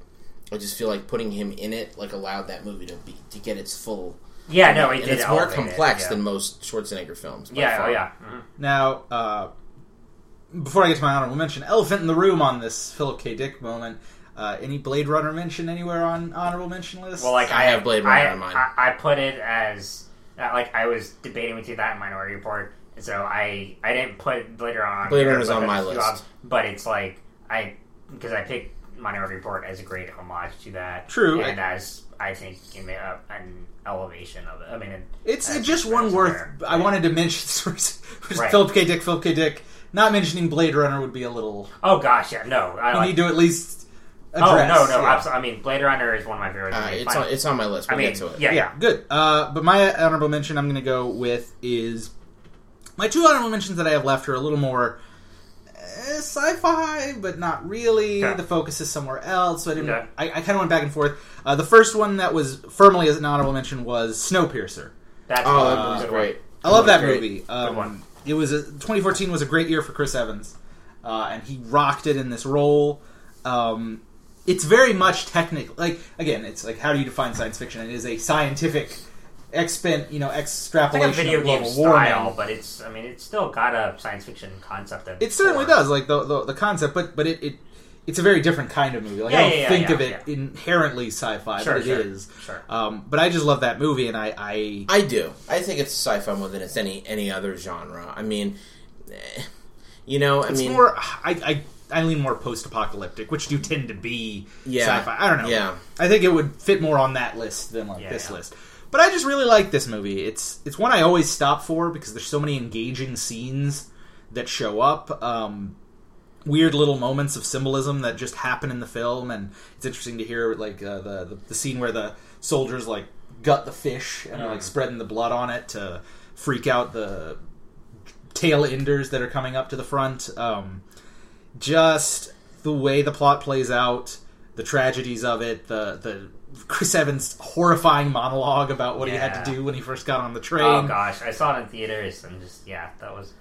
[SPEAKER 1] I just feel like putting him in it like allowed that movie to be to get its full.
[SPEAKER 3] yeah, no, it did
[SPEAKER 1] it's more
[SPEAKER 3] elevate it,
[SPEAKER 1] complex
[SPEAKER 3] yeah.
[SPEAKER 1] than most Schwarzenegger films. by
[SPEAKER 3] Yeah,
[SPEAKER 1] far.
[SPEAKER 3] oh yeah. Mhm.
[SPEAKER 2] Now, uh, before I get to my honorable mention, elephant in the room on this Philip K. Dick moment. Uh, any Blade Runner mention anywhere on honorable mention list?
[SPEAKER 3] Well, like
[SPEAKER 1] I
[SPEAKER 3] I,
[SPEAKER 1] have Blade Runner
[SPEAKER 3] I,
[SPEAKER 1] on mine.
[SPEAKER 3] I, I put it as uh, like I was debating with you that in Minority Report, so I I didn't put Blade Runner on.
[SPEAKER 1] Blade
[SPEAKER 3] here,
[SPEAKER 1] Runner's on my
[SPEAKER 3] there's a few
[SPEAKER 1] list.
[SPEAKER 3] others. but it's like I because I picked Minority Report as a great homage to that.
[SPEAKER 2] True.
[SPEAKER 3] and as I think in the, uh, an elevation of it. I mean, it,
[SPEAKER 2] It's
[SPEAKER 3] That's-
[SPEAKER 2] it's just one worth.
[SPEAKER 3] fair.
[SPEAKER 2] I wanted to mention this
[SPEAKER 3] Right.
[SPEAKER 2] Philip K. Dick. Philip K. Dick. Not mentioning Blade Runner would be a little.
[SPEAKER 3] oh gosh, yeah, no, I
[SPEAKER 2] You
[SPEAKER 3] like.
[SPEAKER 2] need to at least.
[SPEAKER 3] Oh no, no,
[SPEAKER 2] yeah.
[SPEAKER 3] absolutely. I mean, Blade Runner is one of my favorites.
[SPEAKER 1] Uh, it's on it's on my list.
[SPEAKER 3] I
[SPEAKER 1] We'll
[SPEAKER 3] mean,
[SPEAKER 1] get to it.
[SPEAKER 3] yeah,
[SPEAKER 2] yeah, good. Uh, but my honorable mention I'm going to go with is my two honorable mentions that I have left are a little more eh, sci-fi, but not really.
[SPEAKER 3] Okay.
[SPEAKER 2] The focus is somewhere else. So I didn't.
[SPEAKER 3] Okay.
[SPEAKER 2] I, I kind of went back and forth. Uh, the first one that was firmly as an honorable mention was Snowpiercer.
[SPEAKER 3] That's
[SPEAKER 1] Oh, that was great.
[SPEAKER 2] I love that
[SPEAKER 1] Great.
[SPEAKER 2] movie. Um,
[SPEAKER 3] one.
[SPEAKER 2] It was a, 2014 was a great year for Chris Evans, uh, and he rocked it in this role. Um, it's very much technical. Like again, it's like how do you define science fiction? It is a scientific expen, you know,
[SPEAKER 3] It's
[SPEAKER 2] extrapolation
[SPEAKER 3] like a video
[SPEAKER 2] of
[SPEAKER 3] game
[SPEAKER 2] global
[SPEAKER 3] style,
[SPEAKER 2] warming.
[SPEAKER 3] but it's I mean it's still got a science fiction concept of
[SPEAKER 2] It certainly does, like the the, the concept, but but it, it it's a very different kind of movie. Like
[SPEAKER 3] Yeah,
[SPEAKER 2] I don't
[SPEAKER 3] yeah, yeah,
[SPEAKER 2] think
[SPEAKER 3] yeah,
[SPEAKER 2] of it
[SPEAKER 3] yeah.
[SPEAKER 2] inherently sci-fi,
[SPEAKER 3] Sure,
[SPEAKER 2] but it
[SPEAKER 3] sure,
[SPEAKER 2] is.
[SPEAKER 3] sure.
[SPEAKER 2] Um, but I just love that movie, and I, I
[SPEAKER 1] I do. I think it's sci-fi more than it's any any other genre. I mean, eh, you know, I
[SPEAKER 2] it's
[SPEAKER 1] mean,
[SPEAKER 2] more. I, I I lean more post-apocalyptic, which do tend to be
[SPEAKER 1] Yeah.
[SPEAKER 2] sci-fi. I don't know.
[SPEAKER 1] Yeah.
[SPEAKER 2] I think it would fit more on that list than like
[SPEAKER 3] Yeah,
[SPEAKER 2] this
[SPEAKER 3] yeah.
[SPEAKER 2] list. But I just really like this movie. It's it's one I always stop for because there's so many engaging scenes that show up. Um, weird little moments of symbolism that just happen in the film, and it's interesting to hear like uh, the, the the scene where the soldiers like gut the fish and are like spreading the blood on it to freak out the tail enders that are coming up to the front. Um, just the way the plot plays out, the tragedies of it, the the Chris Evans horrifying monologue about what he had to do when he first got on the train.
[SPEAKER 3] Oh gosh, I saw it in theaters and just yeah, that was,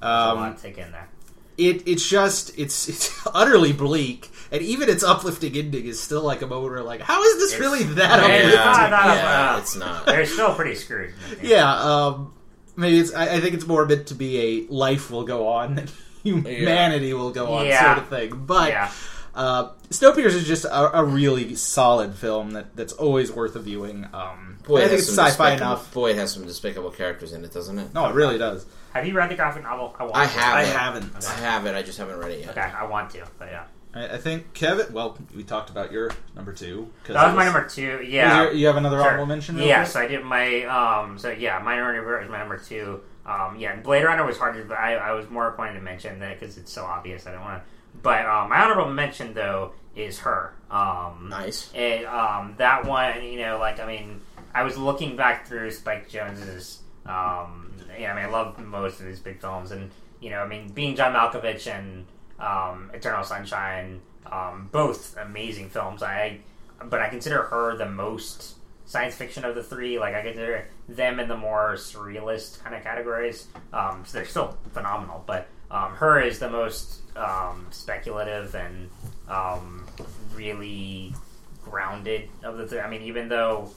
[SPEAKER 3] that was a
[SPEAKER 2] Um,
[SPEAKER 3] lot to take in there.
[SPEAKER 2] it it's just it's it's utterly bleak, and even its uplifting ending is still like a moment where like, how is this
[SPEAKER 3] It's-
[SPEAKER 2] really that
[SPEAKER 3] Yeah,
[SPEAKER 2] uplifting?
[SPEAKER 3] it's not that
[SPEAKER 1] yeah,
[SPEAKER 3] uh,
[SPEAKER 1] it's not.
[SPEAKER 3] They're still pretty screwed.
[SPEAKER 2] Yeah, um, maybe it's. I, I think it's more meant to be a life will go on than humanity will go on
[SPEAKER 3] Yeah.
[SPEAKER 2] sort of thing. But
[SPEAKER 3] yeah.
[SPEAKER 2] uh, Snowpiercer is just a, a really solid film that, that's always worth a viewing. Um,
[SPEAKER 1] Boy,
[SPEAKER 2] I think
[SPEAKER 1] has
[SPEAKER 2] it's
[SPEAKER 1] some
[SPEAKER 2] sci-fi
[SPEAKER 1] despicable-
[SPEAKER 2] enough.
[SPEAKER 1] Boy, it has some despicable characters in it, doesn't it?
[SPEAKER 2] No, it really does.
[SPEAKER 3] Have you read the graphic novel? I want.
[SPEAKER 1] I
[SPEAKER 3] to.
[SPEAKER 1] have.
[SPEAKER 2] I
[SPEAKER 1] it.
[SPEAKER 2] haven't.
[SPEAKER 1] I have it. I just haven't read it yet.
[SPEAKER 3] Okay, I want to, but yeah,
[SPEAKER 2] I, I think Kevin. Well, we talked about your number two. 'cause
[SPEAKER 3] that
[SPEAKER 2] it
[SPEAKER 3] was my number two. Yeah,
[SPEAKER 2] your- you have another
[SPEAKER 3] Sure.
[SPEAKER 2] honorable mention? real
[SPEAKER 3] Yes,
[SPEAKER 2] quick?
[SPEAKER 3] I did my um. So yeah, Minority Report is my number two. Um, yeah, Blade Runner was hard to, but I, I was more pointed to mention that because it's so obvious. I don't want to. But um, my honorable mention though is her. Um,
[SPEAKER 1] Nice.
[SPEAKER 3] it, um, that one, you know, like I mean, I was looking back through Spike Jonze's. Um, yeah, I mean, I love most of his big films, and you know, I mean, being John Malkovich and um, Eternal Sunshine, um, both amazing films. I but I consider her the most science fiction of the three. Like I consider them in the more surrealist kind of categories. Um, so they're still phenomenal, but um, her is the most um, speculative and um, really grounded of the three. I mean, even though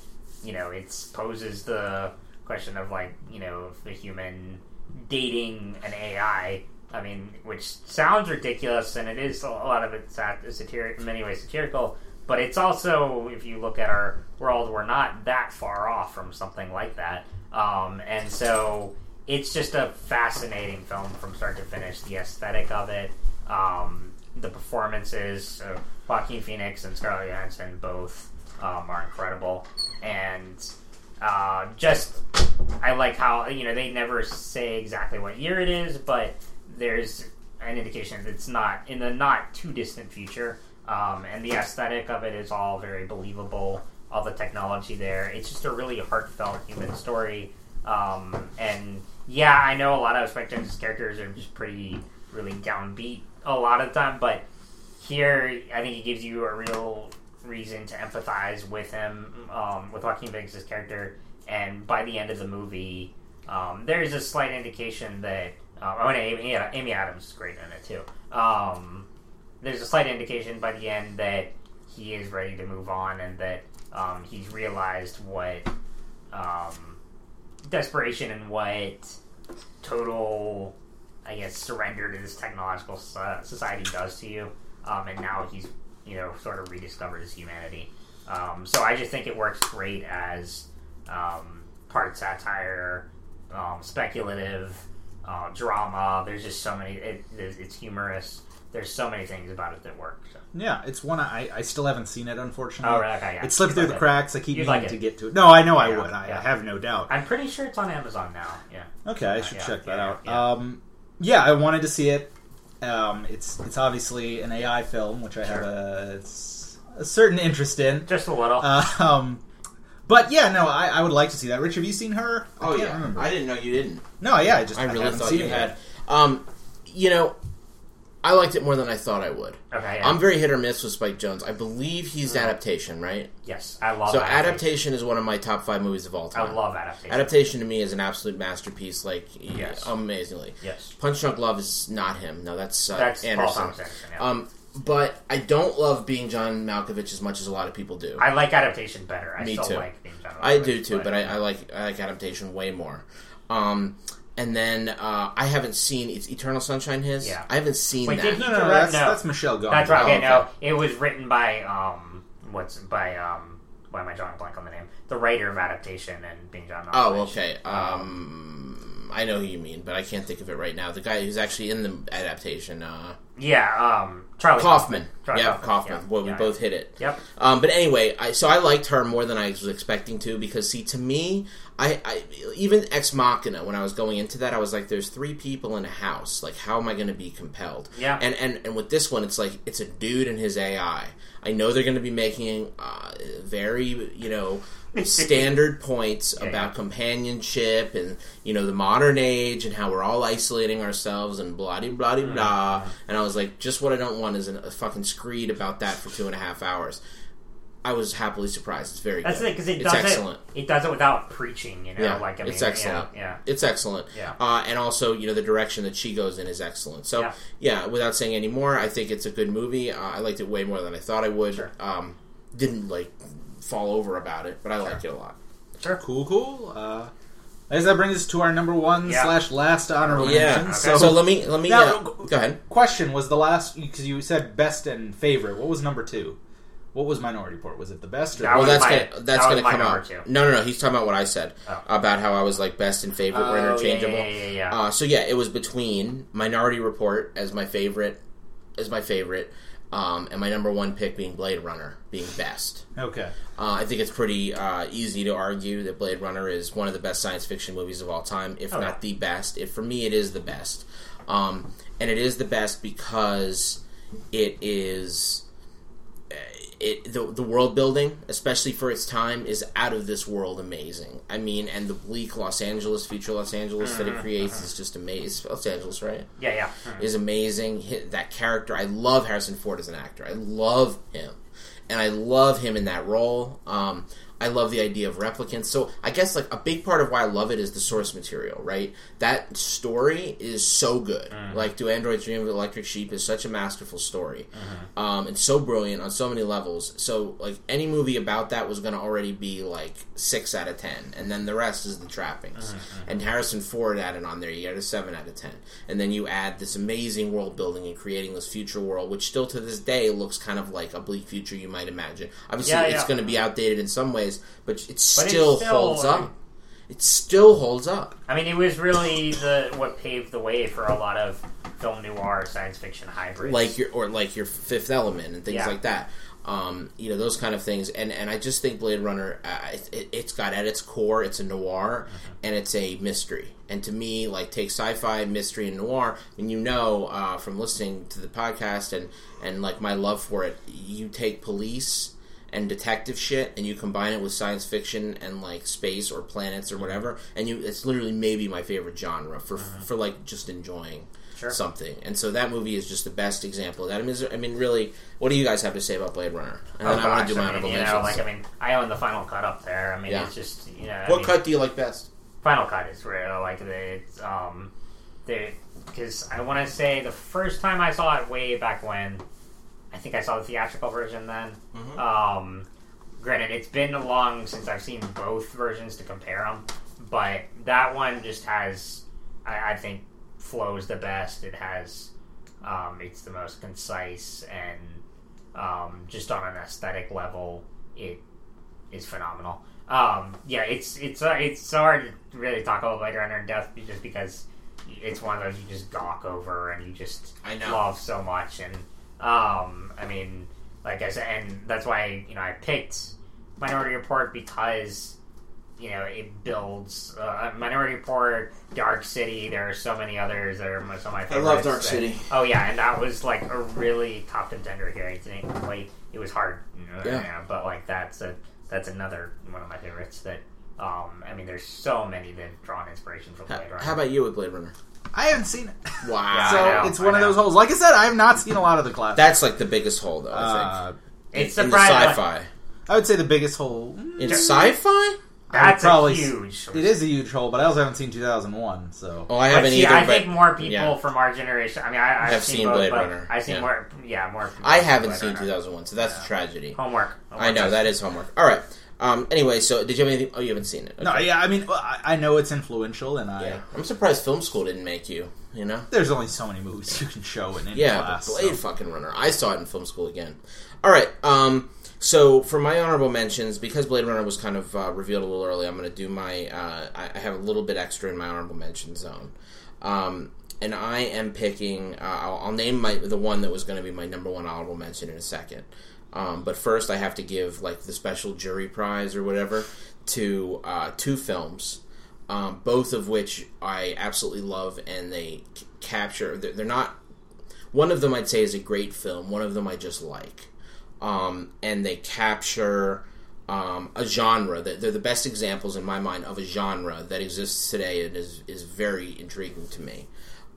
[SPEAKER 3] you know it poses the question of like you know the human dating an AI. I mean, which sounds ridiculous, and it is a lot of it's satiric in many ways satirical. But it's also, if you look at our world, we're not that far off from something like that. Um, and so it's just a fascinating film from start to finish. The aesthetic of it, um, the performances, uh, Joaquin Phoenix and Scarlett Johansson both um, are incredible, and uh, just I like how you know they never say exactly what year it is, but there's an indication that it's not in the not too distant future. Um, and the aesthetic of it is all very believable. All the technology there. It's just a really heartfelt human story. Um, and yeah, I know a lot of Spectre characters are just pretty, really downbeat a lot of the time, but here I think it gives you a real reason to empathize with him, um, with Joaquin Phoenix's character. And by the end of the movie, um, there's a slight indication that um, oh, and Amy, Amy Adams is great in it too. Um, there's a slight indication by the end that he is ready to move on and that um, he's realized what um, desperation and what total, I guess, surrender to this technological society does to you. Um, and now he's, you know, sort of rediscovered his humanity. Um, so I just think it works great as um, part satire, um, speculative, uh, drama. There's just so many. It, it's humorous there's so many things about it that work. So.
[SPEAKER 2] Yeah, it's one I, I still haven't seen it. Unfortunately,
[SPEAKER 3] oh, right, okay, yeah.
[SPEAKER 2] it slipped
[SPEAKER 3] You'd
[SPEAKER 2] through
[SPEAKER 3] like
[SPEAKER 2] the
[SPEAKER 3] it.
[SPEAKER 2] cracks. I keep
[SPEAKER 3] You'd
[SPEAKER 2] meaning
[SPEAKER 3] like
[SPEAKER 2] to get to it. No, I know I would. I,
[SPEAKER 3] yeah.
[SPEAKER 2] I have no doubt.
[SPEAKER 3] I'm pretty sure it's on Amazon now. Yeah.
[SPEAKER 2] Okay, I should
[SPEAKER 3] yeah,
[SPEAKER 2] check that
[SPEAKER 3] yeah,
[SPEAKER 2] out.
[SPEAKER 3] yeah.
[SPEAKER 2] Um, yeah, I wanted to see it. Um, it's it's obviously an AI film, which I have a, a certain interest in.
[SPEAKER 3] Just a little.
[SPEAKER 2] Uh, um, but yeah, no, I, I would like to see that. Rich, have you seen her? I
[SPEAKER 1] Oh
[SPEAKER 2] can't
[SPEAKER 1] yeah,
[SPEAKER 2] remember.
[SPEAKER 1] I didn't know you didn't.
[SPEAKER 2] no, yeah, I just
[SPEAKER 1] I really
[SPEAKER 2] haven't
[SPEAKER 1] thought
[SPEAKER 2] seen
[SPEAKER 1] you
[SPEAKER 2] it
[SPEAKER 1] had. Um, you know, I liked it more than I thought I would.
[SPEAKER 3] okay. Yeah.
[SPEAKER 1] I'm very hit or miss with Spike Jonze. I believe he's adaptation, right?
[SPEAKER 3] yes, I love
[SPEAKER 1] So
[SPEAKER 3] adaptation.
[SPEAKER 1] adaptation is one of my top five movies of all time.
[SPEAKER 3] I love adaptation.
[SPEAKER 1] Adaptation to me is an absolute masterpiece, like
[SPEAKER 3] Yes.
[SPEAKER 1] amazingly.
[SPEAKER 3] Yes.
[SPEAKER 1] Punch Drunk Love is not him. No, that's, uh,
[SPEAKER 3] That's
[SPEAKER 1] Anderson.
[SPEAKER 3] Anderson. Yeah.
[SPEAKER 1] Um, but I don't love being John Malkovich as much as a lot of people do.
[SPEAKER 3] I like adaptation better. I
[SPEAKER 1] Me
[SPEAKER 3] still
[SPEAKER 1] too.
[SPEAKER 3] like being John
[SPEAKER 1] I do too, but I, I like I like adaptation way more. Um, and then uh, I haven't seen it's Eternal Sunshine. His
[SPEAKER 3] Yeah.
[SPEAKER 1] I haven't seen
[SPEAKER 3] Wait,
[SPEAKER 1] that.
[SPEAKER 3] did he-
[SPEAKER 2] No, no, no, that's,
[SPEAKER 3] no.
[SPEAKER 2] that's Michel Gondry.
[SPEAKER 3] That's right.
[SPEAKER 1] Oh, okay.
[SPEAKER 3] no, it was written by um, what's by um, why am I drawing a blank on the name? The writer of adaptation and being John. Malkovich.
[SPEAKER 1] Oh, okay. Um, I know who you mean, but I can't think of it right now. The guy who's actually in the adaptation, uh,
[SPEAKER 3] Yeah, um, Charlie
[SPEAKER 1] Kaufman.
[SPEAKER 3] Charlie
[SPEAKER 1] yeah, Kaufman.
[SPEAKER 3] Yeah,
[SPEAKER 1] Well, we
[SPEAKER 3] yeah,
[SPEAKER 1] both hit it.
[SPEAKER 3] Yep.
[SPEAKER 1] Um, but anyway, I, so I liked her more than I was expecting to because, see, to me, I, I even Ex Machina. When I was going into that, I was like, "There's three people in a house. Like, how am I going to be compelled?"
[SPEAKER 3] Yeah.
[SPEAKER 1] And and and with this one, it's like it's a dude and his AI. I know they're going to be making uh, very, you know. Standard points
[SPEAKER 3] Yeah,
[SPEAKER 1] about
[SPEAKER 3] yeah.
[SPEAKER 1] companionship and you know the modern age and how we're all isolating ourselves and blah blah blah blah and I was like just what I don't want is an, a fucking screed about that for two and a half hours I was happily surprised. It's very
[SPEAKER 3] That's
[SPEAKER 1] good.
[SPEAKER 3] it because it
[SPEAKER 1] it's
[SPEAKER 3] does
[SPEAKER 1] excellent.
[SPEAKER 3] it. It does it without preaching. You know,
[SPEAKER 1] Yeah,
[SPEAKER 3] like I mean,
[SPEAKER 1] it's excellent.
[SPEAKER 3] Yeah,
[SPEAKER 1] It's excellent.
[SPEAKER 3] Yeah.
[SPEAKER 1] Uh, and also, you know, the direction that she goes in is excellent. So,
[SPEAKER 3] Yeah.
[SPEAKER 1] yeah, without saying any more, I think it's a good movie. Uh, I liked it way more than I thought I would.
[SPEAKER 3] Sure.
[SPEAKER 1] Um, didn't, like, fall over about it, but I liked it a lot.
[SPEAKER 3] yeah.
[SPEAKER 2] Cool, cool. Uh, I guess that brings us to our number one
[SPEAKER 3] Yeah.
[SPEAKER 2] slash last honorable
[SPEAKER 1] Yeah.
[SPEAKER 2] mention.
[SPEAKER 3] Okay.
[SPEAKER 2] So,
[SPEAKER 1] So, let me, let me,
[SPEAKER 2] Now,
[SPEAKER 1] uh, go ahead.
[SPEAKER 2] question was the last because you said best and favorite. What was number two? What was Minority Report? Was it the best or
[SPEAKER 3] That
[SPEAKER 1] Well,
[SPEAKER 3] was
[SPEAKER 1] that's
[SPEAKER 3] my-
[SPEAKER 1] gonna that's
[SPEAKER 3] that was
[SPEAKER 1] gonna
[SPEAKER 3] my
[SPEAKER 1] come
[SPEAKER 3] number
[SPEAKER 1] out.
[SPEAKER 3] two.
[SPEAKER 1] No, no, no. He's talking about what I said
[SPEAKER 3] Oh.
[SPEAKER 1] about how I was like best and favorite were
[SPEAKER 3] Oh, yeah,
[SPEAKER 1] interchangeable.
[SPEAKER 3] Yeah, yeah, yeah.
[SPEAKER 1] Uh, so yeah, it was between Minority Report as my favorite, as my favorite, um, and my number one pick being Blade Runner being best.
[SPEAKER 2] okay?
[SPEAKER 1] Uh, I think it's pretty uh, easy to argue that Blade Runner is one of the best science fiction movies of all time, if
[SPEAKER 3] Oh,
[SPEAKER 1] not the best. If for me, it is the best, um, and it is the best because it is. It the, the world building, especially for its time, is out of this world amazing. I mean, and the bleak Los Angeles, future Los Angeles that it mm-hmm. creates is mm-hmm. just amazing. Los Angeles, right?
[SPEAKER 3] Yeah, yeah. Mm-hmm.
[SPEAKER 1] is amazing. That character, I love Harrison Ford as an actor. I love him, and I love him in that role. Um, I love the idea of replicants. So I guess like a big part of why I love it is the source material, right? That story is so good. Mm-hmm. Like Do Androids Dream of Electric Sheep is such a masterful story, mm-hmm. um, and so brilliant on so many levels. So like any movie about that was going to already be like six out of ten, and then the rest is the trappings. Mm-hmm, and Harrison Ford added on there, you get a seven out of ten, and then you add this amazing world building and creating this future world, which still to this day looks kind of like a bleak future you might imagine. Obviously,
[SPEAKER 3] Yeah,
[SPEAKER 1] it's going to be outdated in some ways, but it
[SPEAKER 3] But it
[SPEAKER 1] still,
[SPEAKER 3] still,
[SPEAKER 1] holds
[SPEAKER 3] like-
[SPEAKER 1] up. It still holds up.
[SPEAKER 3] I mean, it was really the what paved the way for a lot of film noir science fiction hybrids.
[SPEAKER 1] like your or like your Fifth Element and things
[SPEAKER 3] Yeah.
[SPEAKER 1] like that. Um, you know those kind of things, and and I just think Blade Runner, uh, it, it, it's got at its core, it's a noir and it's a mystery. And to me, like take sci-fi, mystery, and noir, and you know uh, from listening to the podcast and and like my love for it, you take police and detective shit and you combine it with science fiction and like space or planets or whatever, and you it's literally maybe my favorite genre for for like just enjoying
[SPEAKER 3] Sure.
[SPEAKER 1] something. And so that movie is just the best example of that. I mean, is there- I mean, really, what do you guys have to say about Blade Runner? And
[SPEAKER 3] Oh,
[SPEAKER 1] then I want to do my
[SPEAKER 3] I
[SPEAKER 1] honorable
[SPEAKER 3] you know, like I mean, I own the final cut up there. I mean,
[SPEAKER 1] Yeah.
[SPEAKER 3] it's just you know, I
[SPEAKER 1] what
[SPEAKER 3] mean,
[SPEAKER 1] cut do you like best?
[SPEAKER 3] Final Cut is real. Like the um, the because I want to say the first time I saw it way back when, I think I saw the theatrical version then.
[SPEAKER 1] Mm-hmm.
[SPEAKER 3] Um, granted, it's been a long since I've seen both versions to compare them, but that one just has, I, I think, flows the best. It has, um, it's the most concise and um, just on an aesthetic level, it is phenomenal. Um, yeah, it's it's uh, it's hard to really talk about Blade Runner in depth just because it's one of those you just gawk over and you just
[SPEAKER 1] I know.
[SPEAKER 3] love so much. And um, I mean, like I said, and that's why you know I picked Minority Report because you know it builds uh, Minority Report, Dark City. There are so many others that are some of my favorites.
[SPEAKER 1] I love Dark
[SPEAKER 3] that-
[SPEAKER 1] City.
[SPEAKER 3] Oh yeah, and that was like a really top contender here. Like it was hard, you know,
[SPEAKER 1] Yeah.
[SPEAKER 3] but like that's a that's another one of my favorites. That um, I mean, there's so many that have drawn inspiration from Blade Runner.
[SPEAKER 1] how about you with Blade Runner?
[SPEAKER 2] I haven't seen it,
[SPEAKER 1] Wow,
[SPEAKER 2] so
[SPEAKER 3] I know,
[SPEAKER 2] it's
[SPEAKER 3] I
[SPEAKER 2] one of
[SPEAKER 3] know.
[SPEAKER 2] those holes. Like I said, I have not seen a lot of the classics.
[SPEAKER 1] that's like the biggest hole, though. I
[SPEAKER 2] Uh,
[SPEAKER 1] think
[SPEAKER 3] it's
[SPEAKER 1] in the
[SPEAKER 3] surprising.
[SPEAKER 1] sci-fi.
[SPEAKER 2] I would say the biggest hole.
[SPEAKER 1] In
[SPEAKER 3] Just-
[SPEAKER 1] sci-fi?
[SPEAKER 3] That's
[SPEAKER 2] I probably
[SPEAKER 3] a huge.
[SPEAKER 2] It is a huge hole, but I also haven't seen 2001. So
[SPEAKER 1] Oh, I haven't
[SPEAKER 3] see,
[SPEAKER 1] either.
[SPEAKER 3] I
[SPEAKER 1] but
[SPEAKER 3] think more people
[SPEAKER 1] yeah.
[SPEAKER 3] from our generation. I mean, I, I've
[SPEAKER 1] Have
[SPEAKER 3] seen,
[SPEAKER 1] seen
[SPEAKER 3] both,
[SPEAKER 1] Blade
[SPEAKER 3] but
[SPEAKER 1] Runner,
[SPEAKER 3] I've seen
[SPEAKER 1] yeah.
[SPEAKER 3] more. Yeah, more. people
[SPEAKER 1] I
[SPEAKER 3] have
[SPEAKER 1] haven't
[SPEAKER 3] Blade
[SPEAKER 1] seen
[SPEAKER 3] Runner.
[SPEAKER 1] 2001, so that's a tragedy.
[SPEAKER 3] Homework.
[SPEAKER 1] I know that is homework. All right. Um, anyway, so did you have anything? Oh, you haven't seen it.
[SPEAKER 2] no, yeah, I mean, I, know it's influential, and I
[SPEAKER 1] Yeah, I'm surprised film school didn't make you. You know.
[SPEAKER 2] there's only so many movies you can show in any
[SPEAKER 1] Yeah,
[SPEAKER 2] class.
[SPEAKER 1] but Blade
[SPEAKER 2] so-
[SPEAKER 1] fucking Runner. I saw it in film school again. All right. Um, so for my honorable mentions, because Blade Runner was kind of uh, revealed a little early, I'm going to do my. Uh, I I have a little bit extra in my honorable mention zone, um, and I am picking. Uh, I'll, I'll name my the one that was going to be my number one honorable mention in a second. Um, but first, I have to give like the special jury prize or whatever to uh, two films, um, both of which I absolutely love, and they c- capture. They're, they're not one of them I'd say is a great film. One of them I just like, um, and they capture um, a genre that they're the best examples in my mind of a genre that exists today and is is very intriguing to me.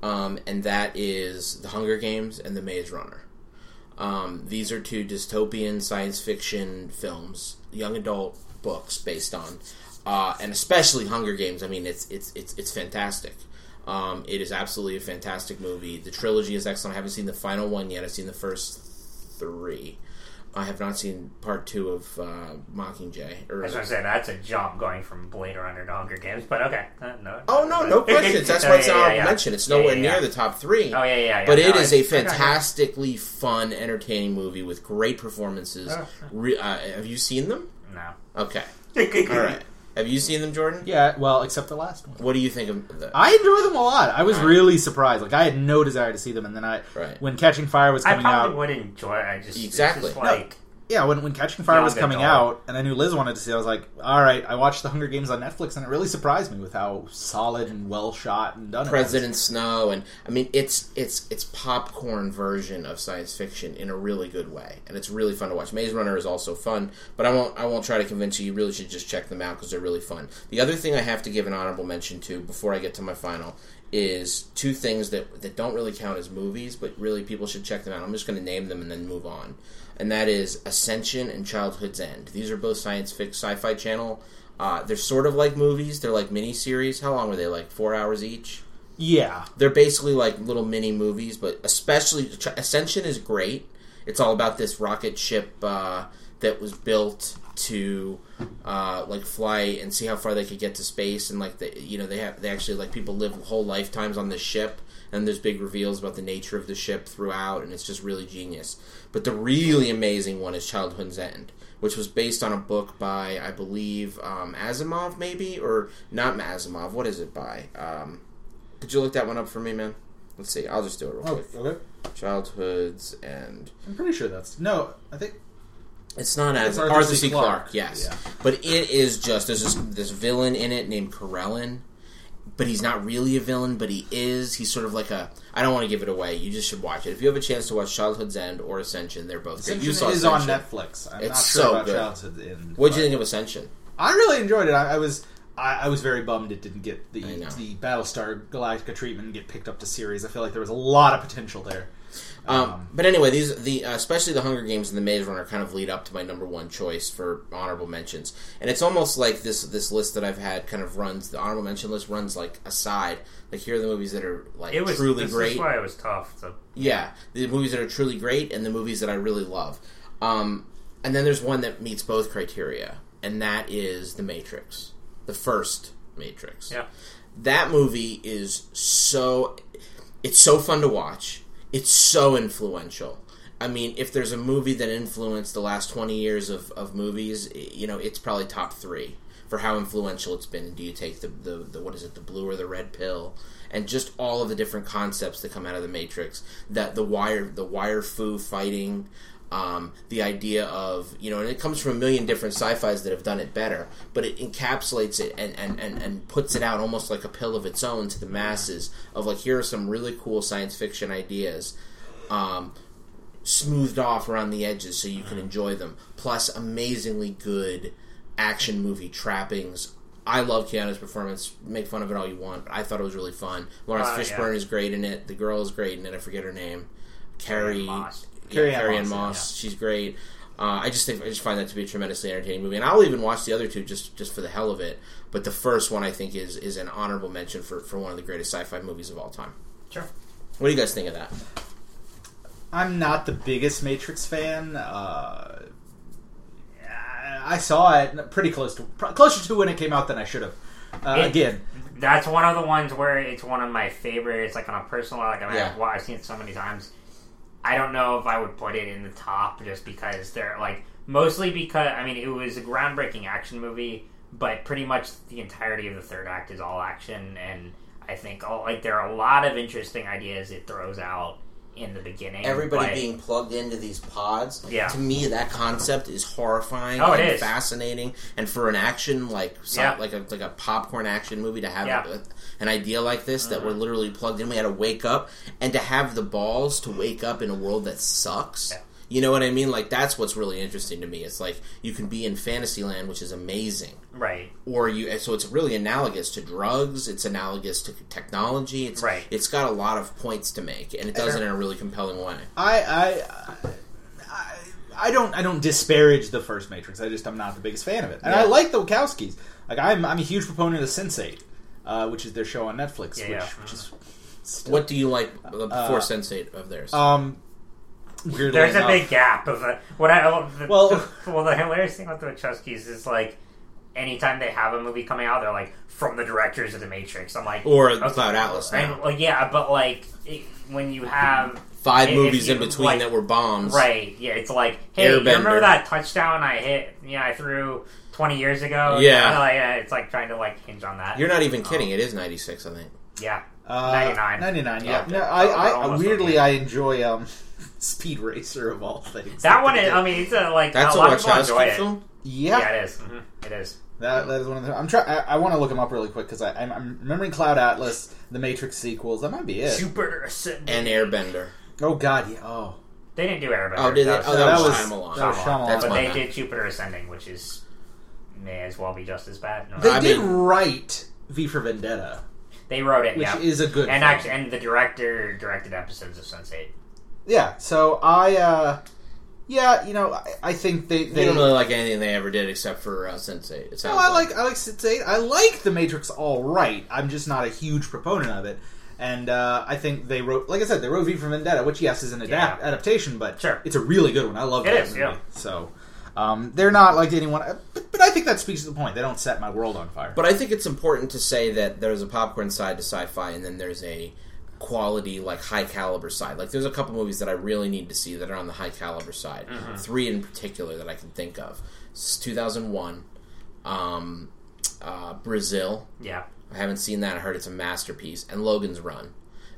[SPEAKER 1] Um, and that is The Hunger Games and The Maze Runner. Um, these are two dystopian science fiction films, young adult books based on, uh, and especially Hunger Games. I mean, it's it's it's it's fantastic. Um, it is absolutely a fantastic movie. The trilogy is excellent. I haven't seen the final one yet. I've seen the first three. I have not seen part two of uh, Mockingjay. Or,
[SPEAKER 3] I was going to say that's a jump going from Blade Runner to Hunger Games, but okay. Uh, no.
[SPEAKER 1] oh no, no questions. That's why it's
[SPEAKER 3] yeah,
[SPEAKER 1] honorable
[SPEAKER 3] yeah.
[SPEAKER 1] mention. It's
[SPEAKER 3] Yeah,
[SPEAKER 1] nowhere
[SPEAKER 3] yeah,
[SPEAKER 1] near
[SPEAKER 3] yeah.
[SPEAKER 1] the top three.
[SPEAKER 3] Oh yeah, yeah, yeah.
[SPEAKER 1] But it
[SPEAKER 3] No,
[SPEAKER 1] is a
[SPEAKER 3] it's- okay, okay.
[SPEAKER 1] fantastically fun, entertaining movie with great performances.
[SPEAKER 3] Oh.
[SPEAKER 1] Re- uh, have you seen them?
[SPEAKER 3] No.
[SPEAKER 1] Okay. All right. Have you seen them, Jordan?
[SPEAKER 2] Yeah, well, except the last one.
[SPEAKER 1] What do you think of the?
[SPEAKER 2] I enjoy them a lot. I was
[SPEAKER 1] Alright.
[SPEAKER 2] really surprised. Like I had no desire to see them, and then I,
[SPEAKER 1] Right.
[SPEAKER 2] when Catching Fire was coming out.
[SPEAKER 3] I
[SPEAKER 2] coming
[SPEAKER 3] probably
[SPEAKER 2] out,
[SPEAKER 3] would enjoy it. I just it's
[SPEAKER 1] Exactly.
[SPEAKER 3] just like
[SPEAKER 2] yeah, when, when Catching Fire was coming out, and I knew Liz wanted to see, it, I was like, all right. I watched The Hunger Games on Netflix, and it really surprised me with how solid and well shot and done. it was.
[SPEAKER 1] President Snow, and I mean it's it's it's popcorn version of science fiction in a really good way, and it's really fun to watch. Maze Runner is also fun, but I won't I won't try to convince you. You really should just check them out because they're really fun. The other thing I have to give an honorable mention to before I get to my final is two things that that don't really count as movies, but really people should check them out. I'm just going to name them and then move on, and that is Ascension and Childhood's End. These are both science fiction sci-fi channel. Uh, they're sort of like movies. They're like mini series. How long were they? Like four hours each
[SPEAKER 2] Yeah,
[SPEAKER 1] they're basically like little mini movies, but especially Ascension is great. It's all about this rocket ship uh, that was built to uh, like fly and see how far they could get to space, and like the, you know they have they actually like people live whole lifetimes on this ship, and there's big reveals about the nature of the ship throughout, and it's just really genius. But the really amazing one is Childhood's End, which was based on a book by I believe um, Asimov, maybe or not Asimov. What is it by? Um, could you look that one up for me, man? Let's see. I'll just do it real
[SPEAKER 2] oh,
[SPEAKER 1] quick.
[SPEAKER 2] okay.
[SPEAKER 1] Childhoods End.
[SPEAKER 2] I'm pretty sure that's no. I think
[SPEAKER 1] it's not as
[SPEAKER 2] Arthur
[SPEAKER 1] Arthur,
[SPEAKER 2] C.
[SPEAKER 1] Clarke.
[SPEAKER 2] Clarke.
[SPEAKER 1] yes,
[SPEAKER 2] Yeah.
[SPEAKER 1] but it is just there's this this villain in it named Karellen, but he's not really a villain, but he is. He's sort of like a. I don't want to give it away. You just should watch it if you have a chance to watch Childhood's End or Ascension. They're both.
[SPEAKER 2] Ascension
[SPEAKER 1] You saw
[SPEAKER 2] is on
[SPEAKER 1] Ascension.
[SPEAKER 2] Netflix. I'm
[SPEAKER 1] It's
[SPEAKER 2] not sure
[SPEAKER 1] so
[SPEAKER 2] about
[SPEAKER 1] good.
[SPEAKER 2] Childhood End.
[SPEAKER 1] What'd you think of Ascension?
[SPEAKER 2] I really enjoyed it. I, I was. I, I was very bummed it didn't get the the Battlestar Galactica treatment and get picked up to series. I feel like there was a lot of potential there.
[SPEAKER 1] Um, but anyway, these the uh, especially the Hunger Games and the Maze Runner kind of lead up to my number one choice for honorable mentions, and it's almost like this this list that I've had kind of runs the honorable mention list runs like aside. Like here are the movies that are like
[SPEAKER 3] It was
[SPEAKER 1] truly great.
[SPEAKER 3] is why it was tough. To,
[SPEAKER 1] Yeah, the movies that are truly great and the movies that I really love. Um, and then there's one that meets both criteria, and that is The Matrix, the first Matrix.
[SPEAKER 3] yeah,
[SPEAKER 1] That movie is so it's so fun to watch. It's so influential. I mean, if there's a movie that influenced the last 20 years of, of movies, you know, it's probably top three for how influential it's been. Do you take the, the, the, what is it, the blue or the red pill? And just all of the different concepts that come out of the Matrix. That the wire, the wire fu fighting, um, the idea of you know, and it comes from a million different sci-fi's that have done it better, but it encapsulates it and, and, and, and puts it out almost like a pill of its own to the masses. Of like, here are some really cool science fiction ideas, um, smoothed off around the edges so you can enjoy them. Plus, amazingly good action movie trappings. I love Keanu's performance. Make fun of it all you want, but I thought it was really fun. Lawrence
[SPEAKER 3] Uh,
[SPEAKER 1] Fishburne
[SPEAKER 3] yeah.
[SPEAKER 1] is great in it. The girl is great in it. I forget her name. Carrie
[SPEAKER 3] Moss.
[SPEAKER 1] Yeah,
[SPEAKER 2] Carrie Ann
[SPEAKER 1] Carrie Ann
[SPEAKER 2] Moss,
[SPEAKER 1] Moss. She's great. Uh, I just think I just find that to be a tremendously entertaining movie, and I'll even watch the other two just just for the hell of it. But the first one I think is is an honorable mention for for one of the greatest sci-fi movies of all time.
[SPEAKER 3] sure.
[SPEAKER 1] What do you guys think of that?
[SPEAKER 2] I'm not the biggest Matrix fan. Uh, I saw it pretty close to closer to when it came out than I should have. Uh,
[SPEAKER 3] It-
[SPEAKER 2] again,
[SPEAKER 3] That's one of the ones where it's one of my favorites. Like on a personal, like I mean,
[SPEAKER 1] Yeah.
[SPEAKER 3] I've, I've seen it so many times. I don't know if I would put it in the top just because they're like mostly because I mean it was a groundbreaking action movie, but pretty much the entirety of the third act is all action, and I think all, like there are a lot of interesting ideas it throws out in the beginning.
[SPEAKER 1] Everybody
[SPEAKER 3] but-
[SPEAKER 1] being plugged into these pods.
[SPEAKER 3] Yeah.
[SPEAKER 1] To me, that concept is horrifying
[SPEAKER 3] Oh, it
[SPEAKER 1] and
[SPEAKER 3] is.
[SPEAKER 1] fascinating. And for an action like
[SPEAKER 3] Yeah.
[SPEAKER 1] like a like a popcorn action movie to have
[SPEAKER 3] Yeah. Mm-hmm.
[SPEAKER 1] a- an idea like this that we're literally plugged in, we had to wake up and to have the balls to wake up in a world that sucks.
[SPEAKER 3] Yeah.
[SPEAKER 1] You know what I mean? Like that's what's really interesting to me. It's like you can be in Fantasyland, which is amazing,
[SPEAKER 3] right.
[SPEAKER 1] or you. So it's really analogous to drugs. It's analogous to technology. It's
[SPEAKER 3] Right.
[SPEAKER 1] It's got a lot of points to make, and it does it in a really compelling way.
[SPEAKER 2] I, I, I, I don't, I don't disparage the first Matrix. I just, I'm not the biggest fan of it, and
[SPEAKER 1] Yeah.
[SPEAKER 2] I like the Wachowskis. Like, I'm, I'm a huge proponent of Sense8, uh, which is their show on Netflix,
[SPEAKER 3] Yeah,
[SPEAKER 2] which,
[SPEAKER 3] yeah.
[SPEAKER 2] which is still,
[SPEAKER 1] What do you like before
[SPEAKER 2] Uh,
[SPEAKER 1] Sense8 of theirs?
[SPEAKER 2] um, weirdly
[SPEAKER 3] There's a big gap of uh, what I the,
[SPEAKER 2] Well-
[SPEAKER 3] the, well the hilarious thing with the Wachowskis is like anytime they have a movie coming out, they're like from the directors of the Matrix. I'm like
[SPEAKER 1] Or
[SPEAKER 3] okay.
[SPEAKER 1] Cloud Atlas now.
[SPEAKER 3] And, well, yeah, but like it, when you have
[SPEAKER 1] Five
[SPEAKER 3] if
[SPEAKER 1] movies
[SPEAKER 3] you,
[SPEAKER 1] in between
[SPEAKER 3] like,
[SPEAKER 1] that were bombs.
[SPEAKER 3] right, yeah, it's like hey, you
[SPEAKER 1] Airbender.
[SPEAKER 3] remember that touchdown I hit? Yeah, I threw 20 years ago.
[SPEAKER 1] Yeah.
[SPEAKER 3] like, uh, it's like trying to like hinge on that.
[SPEAKER 1] You're not even kidding. It is 96, I think.
[SPEAKER 3] yeah,
[SPEAKER 2] Uh,
[SPEAKER 3] 99.
[SPEAKER 2] 99, yeah.
[SPEAKER 3] Oh,
[SPEAKER 2] No, I, I,
[SPEAKER 3] almost
[SPEAKER 2] weirdly,
[SPEAKER 3] okay.
[SPEAKER 2] I enjoy um, Speed Racer of all things.
[SPEAKER 3] That one, is, I mean, it's a, like
[SPEAKER 1] That's
[SPEAKER 3] a
[SPEAKER 1] a
[SPEAKER 3] lot of people enjoy
[SPEAKER 1] Wachowski
[SPEAKER 3] it.
[SPEAKER 1] film.
[SPEAKER 2] yeah,
[SPEAKER 3] Yeah, it is. Mhm. It is.
[SPEAKER 2] That, that is one of the. I'm trying. I, I want to look them up really quick because I'm, I'm remembering Cloud Atlas, the Matrix sequels. That might be it.
[SPEAKER 3] Jupiter Ascending.
[SPEAKER 1] and Airbender.
[SPEAKER 2] Oh God, yeah. Oh,
[SPEAKER 3] They didn't do Airbender.
[SPEAKER 1] Oh, did they?
[SPEAKER 3] That
[SPEAKER 1] Oh, that,
[SPEAKER 2] that
[SPEAKER 1] was
[SPEAKER 2] was-
[SPEAKER 1] Shyamalan.
[SPEAKER 2] that was Shyamalan.
[SPEAKER 1] That's
[SPEAKER 3] but they
[SPEAKER 1] bad.
[SPEAKER 3] did Jupiter Ascending, which is may as well be just as bad. No,
[SPEAKER 2] they
[SPEAKER 1] I
[SPEAKER 2] did
[SPEAKER 1] mean-
[SPEAKER 2] write V for Vendetta,
[SPEAKER 3] they wrote it,
[SPEAKER 2] which
[SPEAKER 3] yeah.
[SPEAKER 2] is a good.
[SPEAKER 3] and
[SPEAKER 2] film.
[SPEAKER 3] actually, and the director directed episodes of Sense8.
[SPEAKER 2] Yeah. So I, uh yeah, you know, I, I think they
[SPEAKER 1] They
[SPEAKER 2] they.
[SPEAKER 1] don't really like anything they ever did except for uh, Sense8. It sounds
[SPEAKER 2] no, I like I like Sense Eight. I like the Matrix all right. I'm just not a huge proponent of it. And uh, I think they wrote, like I said, they wrote V for Vendetta, which yes is an adapt-
[SPEAKER 3] Yeah.
[SPEAKER 2] adaptation, but
[SPEAKER 3] Sure.
[SPEAKER 2] it's a really good one. I love
[SPEAKER 3] It
[SPEAKER 2] that
[SPEAKER 3] is,
[SPEAKER 2] movie.
[SPEAKER 3] yeah.
[SPEAKER 2] So um, they're not like anyone, but, but I think that speaks to the point. They don't set my world on fire.
[SPEAKER 1] But I think it's important to say that there's a popcorn side to sci-fi, and then there's a quality, like high caliber side. Like there's a couple movies that I really need to see that are on the high caliber side. Three in particular that I can think of. It's 2001, um, uh, Brazil.
[SPEAKER 3] Yeah.
[SPEAKER 1] I haven't seen that. I heard it's a masterpiece. And Logan's Run.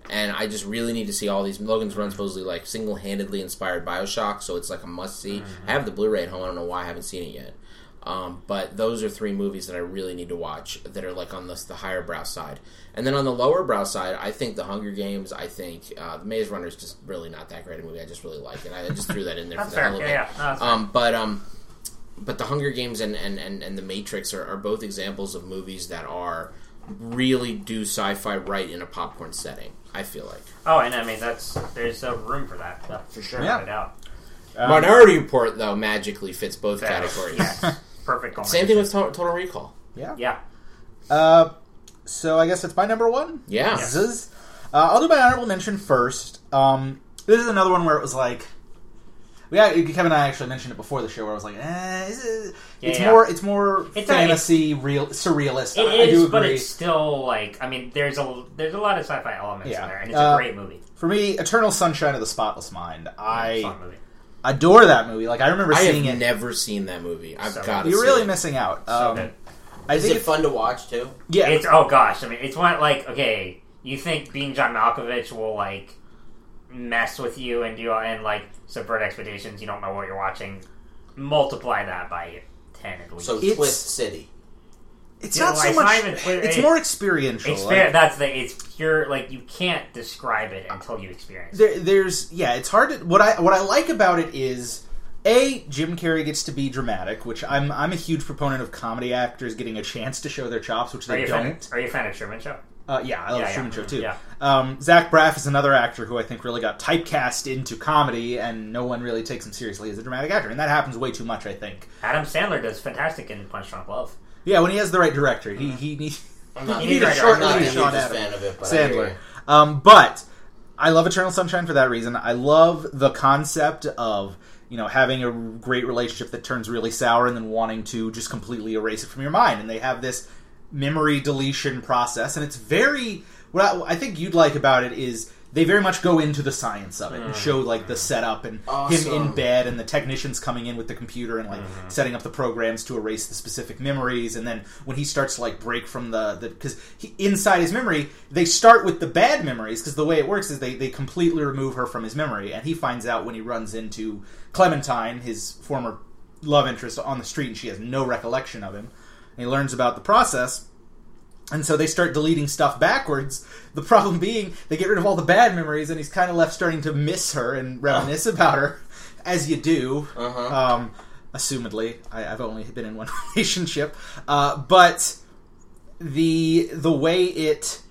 [SPEAKER 1] And I just really need to see all these. Logan's Run supposedly like single handedly inspired Bioshock, so it's like a must see. I have the Blu-ray at home. I don't know why I haven't seen it yet. Um, but those are three movies that I really need to watch that are like on the, the higher brow side. And then on the lower brow side, I think The Hunger Games. I think uh, The Maze Runner is just really not that great a movie. I just really like it. I just threw that in there
[SPEAKER 3] That's
[SPEAKER 1] for the
[SPEAKER 3] fair.
[SPEAKER 1] hell of
[SPEAKER 3] Yeah,
[SPEAKER 1] it.
[SPEAKER 3] yeah. No, that's fair.
[SPEAKER 1] Um, but um, but the Hunger Games and and, and, and the Matrix are, are both examples of movies that are really do sci-fi right in a popcorn setting. I feel like
[SPEAKER 3] Oh, and I mean that's there's a room for that yeah, for sure,
[SPEAKER 2] Yeah.
[SPEAKER 3] no doubt.
[SPEAKER 2] Um,
[SPEAKER 1] Minority Report though magically fits both
[SPEAKER 3] Fair.
[SPEAKER 1] categories.
[SPEAKER 3] Yes. Perfect.
[SPEAKER 1] Same thing with to- Total Recall.
[SPEAKER 2] yeah.
[SPEAKER 3] Yeah.
[SPEAKER 2] Uh, so I guess it's my number one.
[SPEAKER 1] Yeah.
[SPEAKER 2] Zzz. Uh, I'll do my honorable mention first. Um, this is another one where it was like, yeah, Kevin and I actually mentioned it before the show, where I was like, eh, is it-
[SPEAKER 3] Yeah,
[SPEAKER 2] it's
[SPEAKER 3] yeah.
[SPEAKER 2] more, it's more
[SPEAKER 3] It's a-
[SPEAKER 2] fantasy, real, surrealist.
[SPEAKER 3] It
[SPEAKER 2] I, I do agree.
[SPEAKER 3] but it's still like I mean, there's a there's a lot of sci-fi elements
[SPEAKER 2] Yeah.
[SPEAKER 3] in there, and it's
[SPEAKER 2] Uh,
[SPEAKER 3] a great movie.
[SPEAKER 2] For me, Eternal Sunshine of the Spotless Mind. I
[SPEAKER 3] Fun movie.
[SPEAKER 2] Adore that movie. Like I remember
[SPEAKER 1] I
[SPEAKER 2] seeing
[SPEAKER 1] have
[SPEAKER 2] it.
[SPEAKER 1] never seen that movie. I've
[SPEAKER 3] So
[SPEAKER 1] got to.
[SPEAKER 2] You're
[SPEAKER 1] see
[SPEAKER 2] really
[SPEAKER 1] it.
[SPEAKER 2] missing out.
[SPEAKER 3] So
[SPEAKER 2] Um,
[SPEAKER 3] good.
[SPEAKER 2] I
[SPEAKER 1] Is
[SPEAKER 2] think
[SPEAKER 1] it fun to watch too?
[SPEAKER 2] yeah,
[SPEAKER 3] It's oh gosh, I mean, it's one like okay, you think being John Malkovich will like mess with you and do and like subvert expectations. You don't know what you're watching. Multiply that by ten at least.
[SPEAKER 1] So
[SPEAKER 2] It's-
[SPEAKER 1] Twist City.
[SPEAKER 2] It's not so
[SPEAKER 3] it's not
[SPEAKER 2] much.
[SPEAKER 3] clear-
[SPEAKER 2] it's
[SPEAKER 3] it-
[SPEAKER 2] more experiential.
[SPEAKER 3] it's
[SPEAKER 2] Like.
[SPEAKER 3] That's the. It's pure. Like you can't describe it until you experience. it.
[SPEAKER 2] there, there's yeah it's hard to what i what i like about it is a jim carrey gets to be dramatic which i'm i'm a huge proponent of comedy actors getting a chance to show their chops which
[SPEAKER 3] Are
[SPEAKER 2] they
[SPEAKER 3] a fan?
[SPEAKER 2] don't
[SPEAKER 3] Are you a fan of Truman Show?
[SPEAKER 2] uh, yeah i love
[SPEAKER 3] Yeah, yeah.
[SPEAKER 2] Show too
[SPEAKER 3] Yeah.
[SPEAKER 2] um, zach braff is another actor who i think really got typecast into comedy and no one really takes him seriously as a dramatic actor and that happens way too much i think
[SPEAKER 3] Adam Sandler does fantastic in Punch Drunk Love.
[SPEAKER 2] Yeah when he has the right director he he, he
[SPEAKER 1] I'm not,
[SPEAKER 3] You
[SPEAKER 2] need
[SPEAKER 3] need
[SPEAKER 2] a
[SPEAKER 3] a
[SPEAKER 2] short
[SPEAKER 3] I'm
[SPEAKER 1] I'm not
[SPEAKER 3] not
[SPEAKER 1] the
[SPEAKER 2] movie Sean
[SPEAKER 1] hugest
[SPEAKER 2] Adams.
[SPEAKER 1] fan of it, but I
[SPEAKER 2] Sandler.
[SPEAKER 1] you.
[SPEAKER 2] Um, but I love Eternal Sunshine for that reason. I love the concept of you know having a great relationship that turns really sour and then wanting to just completely erase it from your mind. And they have this memory deletion process, and it's very. What I, I think you'd like about it is they very much go into the science of it and mm. show like the setup and him in bed and the technicians coming in with the computer and like mm-hmm. setting up the programs to erase the specific memories. And then when he starts to like break from the because inside his memory they start with the bad memories because the way it works is they, they completely remove her from his memory. And he finds out when he runs into clementine his former love interest on the street and she has no recollection of him. And he learns about the process. And so they start deleting stuff backwards. The problem being, they get rid of all the bad memories, and he's kind of left starting to miss her and reminisce about her, as you do.
[SPEAKER 1] Uh-huh.
[SPEAKER 2] Um, assumedly, I, I've only been in one relationship, uh, but the the way it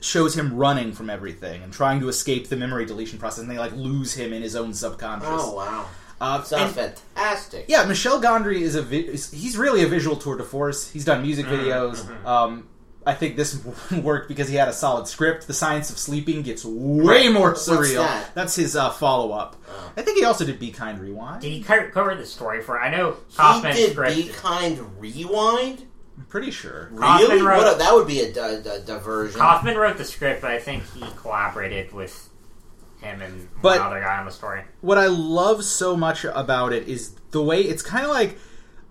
[SPEAKER 2] shows him running from everything and trying to escape the memory deletion process, and they like lose him in his own subconscious.
[SPEAKER 1] Oh wow,
[SPEAKER 2] Uh,
[SPEAKER 1] sounds
[SPEAKER 2] and-
[SPEAKER 1] fantastic.
[SPEAKER 2] yeah, Michel Gondry is a vi- he's really a visual tour de force. He's done music videos. Um, I think this worked because he had a solid script. The Science of Sleeping gets way more
[SPEAKER 1] What's
[SPEAKER 2] surreal.
[SPEAKER 1] that?
[SPEAKER 2] That's his uh, follow up.
[SPEAKER 1] Oh.
[SPEAKER 2] I think he also did Be Kind Rewind.
[SPEAKER 3] Did he cover the story for? I know
[SPEAKER 1] He did
[SPEAKER 3] script.
[SPEAKER 1] Be Kind Rewind.
[SPEAKER 2] I'm pretty sure.
[SPEAKER 3] Kaufman
[SPEAKER 1] Really?
[SPEAKER 3] wrote-
[SPEAKER 1] What a, that would be a, di- di- diversion.
[SPEAKER 3] Kaufman wrote the script, but I think he collaborated with him and
[SPEAKER 2] But-
[SPEAKER 3] one other guy on the story.
[SPEAKER 2] What I love so much about it is the way it's kind of like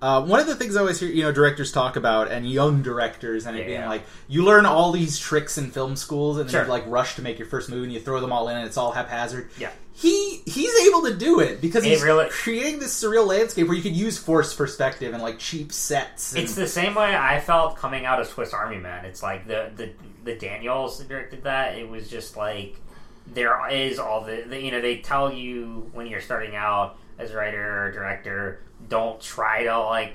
[SPEAKER 2] Uh, one of the things I always hear, you know, directors talk about, and young directors, and it
[SPEAKER 3] Yeah,
[SPEAKER 2] being
[SPEAKER 3] yeah.
[SPEAKER 2] like, you learn all these tricks in film schools, and then
[SPEAKER 3] Sure.
[SPEAKER 2] you like rush to make your first movie, and you throw them all in, and it's all haphazard.
[SPEAKER 3] Yeah.
[SPEAKER 2] he he's able to do it because
[SPEAKER 3] It
[SPEAKER 2] he's
[SPEAKER 3] really-
[SPEAKER 2] creating this surreal landscape where you could use forced perspective and like cheap sets. And,
[SPEAKER 3] It's the same way I felt coming out of Swiss Army Man. It's like the the the Daniels directed that. It was just like there is all the, the you know they tell you when you're starting out as a writer or director, don't try to like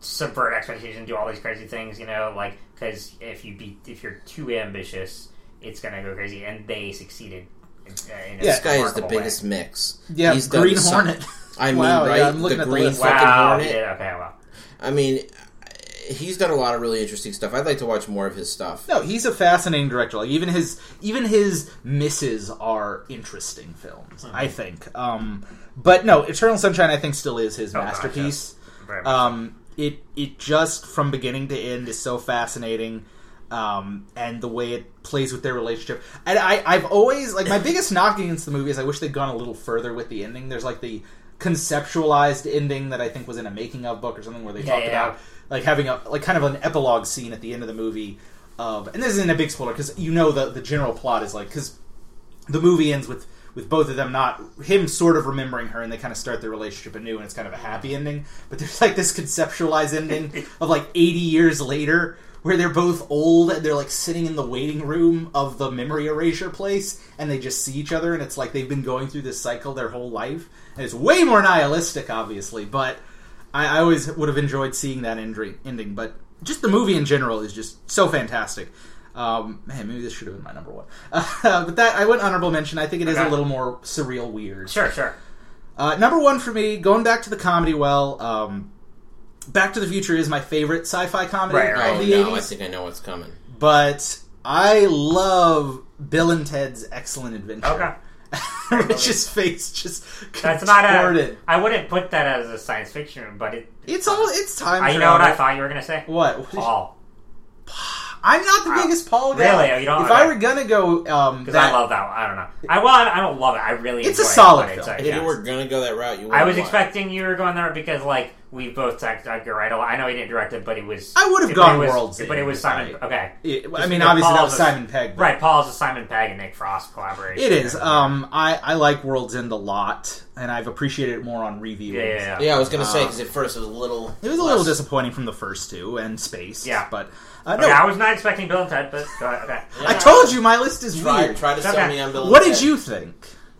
[SPEAKER 3] subvert expectations, and do all these crazy things. You know, like because if you be if you're too ambitious, it's gonna go crazy. And they succeeded. In, uh, in a
[SPEAKER 1] This guy is the
[SPEAKER 3] way.
[SPEAKER 1] biggest mix.
[SPEAKER 2] yeah,
[SPEAKER 1] He's done
[SPEAKER 2] Green
[SPEAKER 1] some-
[SPEAKER 2] Hornet.
[SPEAKER 1] I mean,
[SPEAKER 2] Wow, yeah. I'm looking
[SPEAKER 1] the
[SPEAKER 2] at the
[SPEAKER 1] green
[SPEAKER 2] list.
[SPEAKER 1] fucking
[SPEAKER 3] Wow.
[SPEAKER 1] hornet.
[SPEAKER 3] Yeah, okay. Well.
[SPEAKER 1] I mean, he's done a lot of really interesting stuff. I'd like to watch more of his stuff.
[SPEAKER 2] No, he's a fascinating director. Like even his even his misses are interesting films.
[SPEAKER 3] Mm-hmm.
[SPEAKER 2] I think. Um, but no, Eternal Sunshine I think still is his
[SPEAKER 3] Oh,
[SPEAKER 2] masterpiece.
[SPEAKER 3] Very much.
[SPEAKER 2] Um, it it just from beginning to end is so fascinating, um, and the way it plays with their relationship. And I I've always like my biggest knock against the movie is I wish they'd gone a little further with the ending. There's like the conceptualized ending that I think was in a making of book or something where they
[SPEAKER 3] Yeah,
[SPEAKER 2] talked
[SPEAKER 3] yeah,
[SPEAKER 2] about like having a like kind of an epilogue scene at the end of the movie of and this isn't a big spoiler because you know the the general plot is like because the movie ends with with both of them not him sort of remembering her and they kind of start their relationship anew and it's kind of a happy ending. But there's like this conceptualized ending of like 80 years later where they're both old and they're like sitting in the waiting room of the memory erasure place and they just see each other and it's like they've been going through this cycle their whole life. And it's way more nihilistic obviously but I, I always would have enjoyed seeing that ending, ending, but just the movie in general is just so fantastic. Um, man, maybe this should have been my number one. Uh, but that I went honorable mention. I think it is
[SPEAKER 3] Okay.
[SPEAKER 2] a little more surreal, weird.
[SPEAKER 3] Sure, sure.
[SPEAKER 2] Uh, number one for me, going back to the comedy well. Um, Back to the Future is my favorite sci-fi comedy
[SPEAKER 3] Right, right.
[SPEAKER 2] of
[SPEAKER 1] Oh
[SPEAKER 2] the
[SPEAKER 1] no, I think I know what's coming.
[SPEAKER 2] but I love Bill and Ted's Excellent Adventure.
[SPEAKER 3] Okay.
[SPEAKER 2] Rich's face just
[SPEAKER 3] That's not a.
[SPEAKER 2] contorted.
[SPEAKER 3] I wouldn't put that as a science fiction, but it.
[SPEAKER 2] It's all. It's time.
[SPEAKER 3] I, you know what I thought you were gonna say?
[SPEAKER 2] What?
[SPEAKER 3] Paul,
[SPEAKER 2] I'm not the
[SPEAKER 3] Wow.
[SPEAKER 2] biggest Paul guy.
[SPEAKER 3] Really? You don't-
[SPEAKER 2] If I were gonna go, um,
[SPEAKER 3] because
[SPEAKER 2] that,
[SPEAKER 3] I love that. One. I don't know. I well, I I don't love it. I really.
[SPEAKER 2] It's a
[SPEAKER 3] enjoy
[SPEAKER 2] solid
[SPEAKER 3] it, but it's
[SPEAKER 2] film.
[SPEAKER 3] like,
[SPEAKER 1] If
[SPEAKER 3] yeah.
[SPEAKER 1] you were gonna go that route, you.
[SPEAKER 3] I was
[SPEAKER 1] would've
[SPEAKER 3] expecting you were going there because like we both talked Edgar Wright. a lot. I know he didn't direct it, but it was.
[SPEAKER 2] I would have gone
[SPEAKER 3] it was,
[SPEAKER 2] World's
[SPEAKER 3] but it was Simon.
[SPEAKER 2] right.
[SPEAKER 3] Okay,
[SPEAKER 2] It- I mean,
[SPEAKER 3] because
[SPEAKER 2] obviously that was
[SPEAKER 3] a-
[SPEAKER 2] Simon Pegg. but
[SPEAKER 3] right. Paul's a Simon Pegg and Nick Frost collaboration.
[SPEAKER 2] It is. Um, I I like World's End a lot, and I've appreciated it more on review.
[SPEAKER 3] yeah, yeah, yeah.
[SPEAKER 1] Yeah, I was gonna say
[SPEAKER 2] Uh,
[SPEAKER 1] because at first it was a little.
[SPEAKER 2] It was a little
[SPEAKER 1] less-
[SPEAKER 2] disappointing from the first two and Space.
[SPEAKER 3] Yeah.
[SPEAKER 2] but uh, no,
[SPEAKER 3] Okay, I was not expecting Bill and Ted, but go ahead. Okay.
[SPEAKER 2] I told you my list is
[SPEAKER 1] Try,
[SPEAKER 2] weird.
[SPEAKER 1] try to sell
[SPEAKER 3] Okay.
[SPEAKER 1] me on Bill. and
[SPEAKER 2] What
[SPEAKER 1] Ted.
[SPEAKER 2] did you think?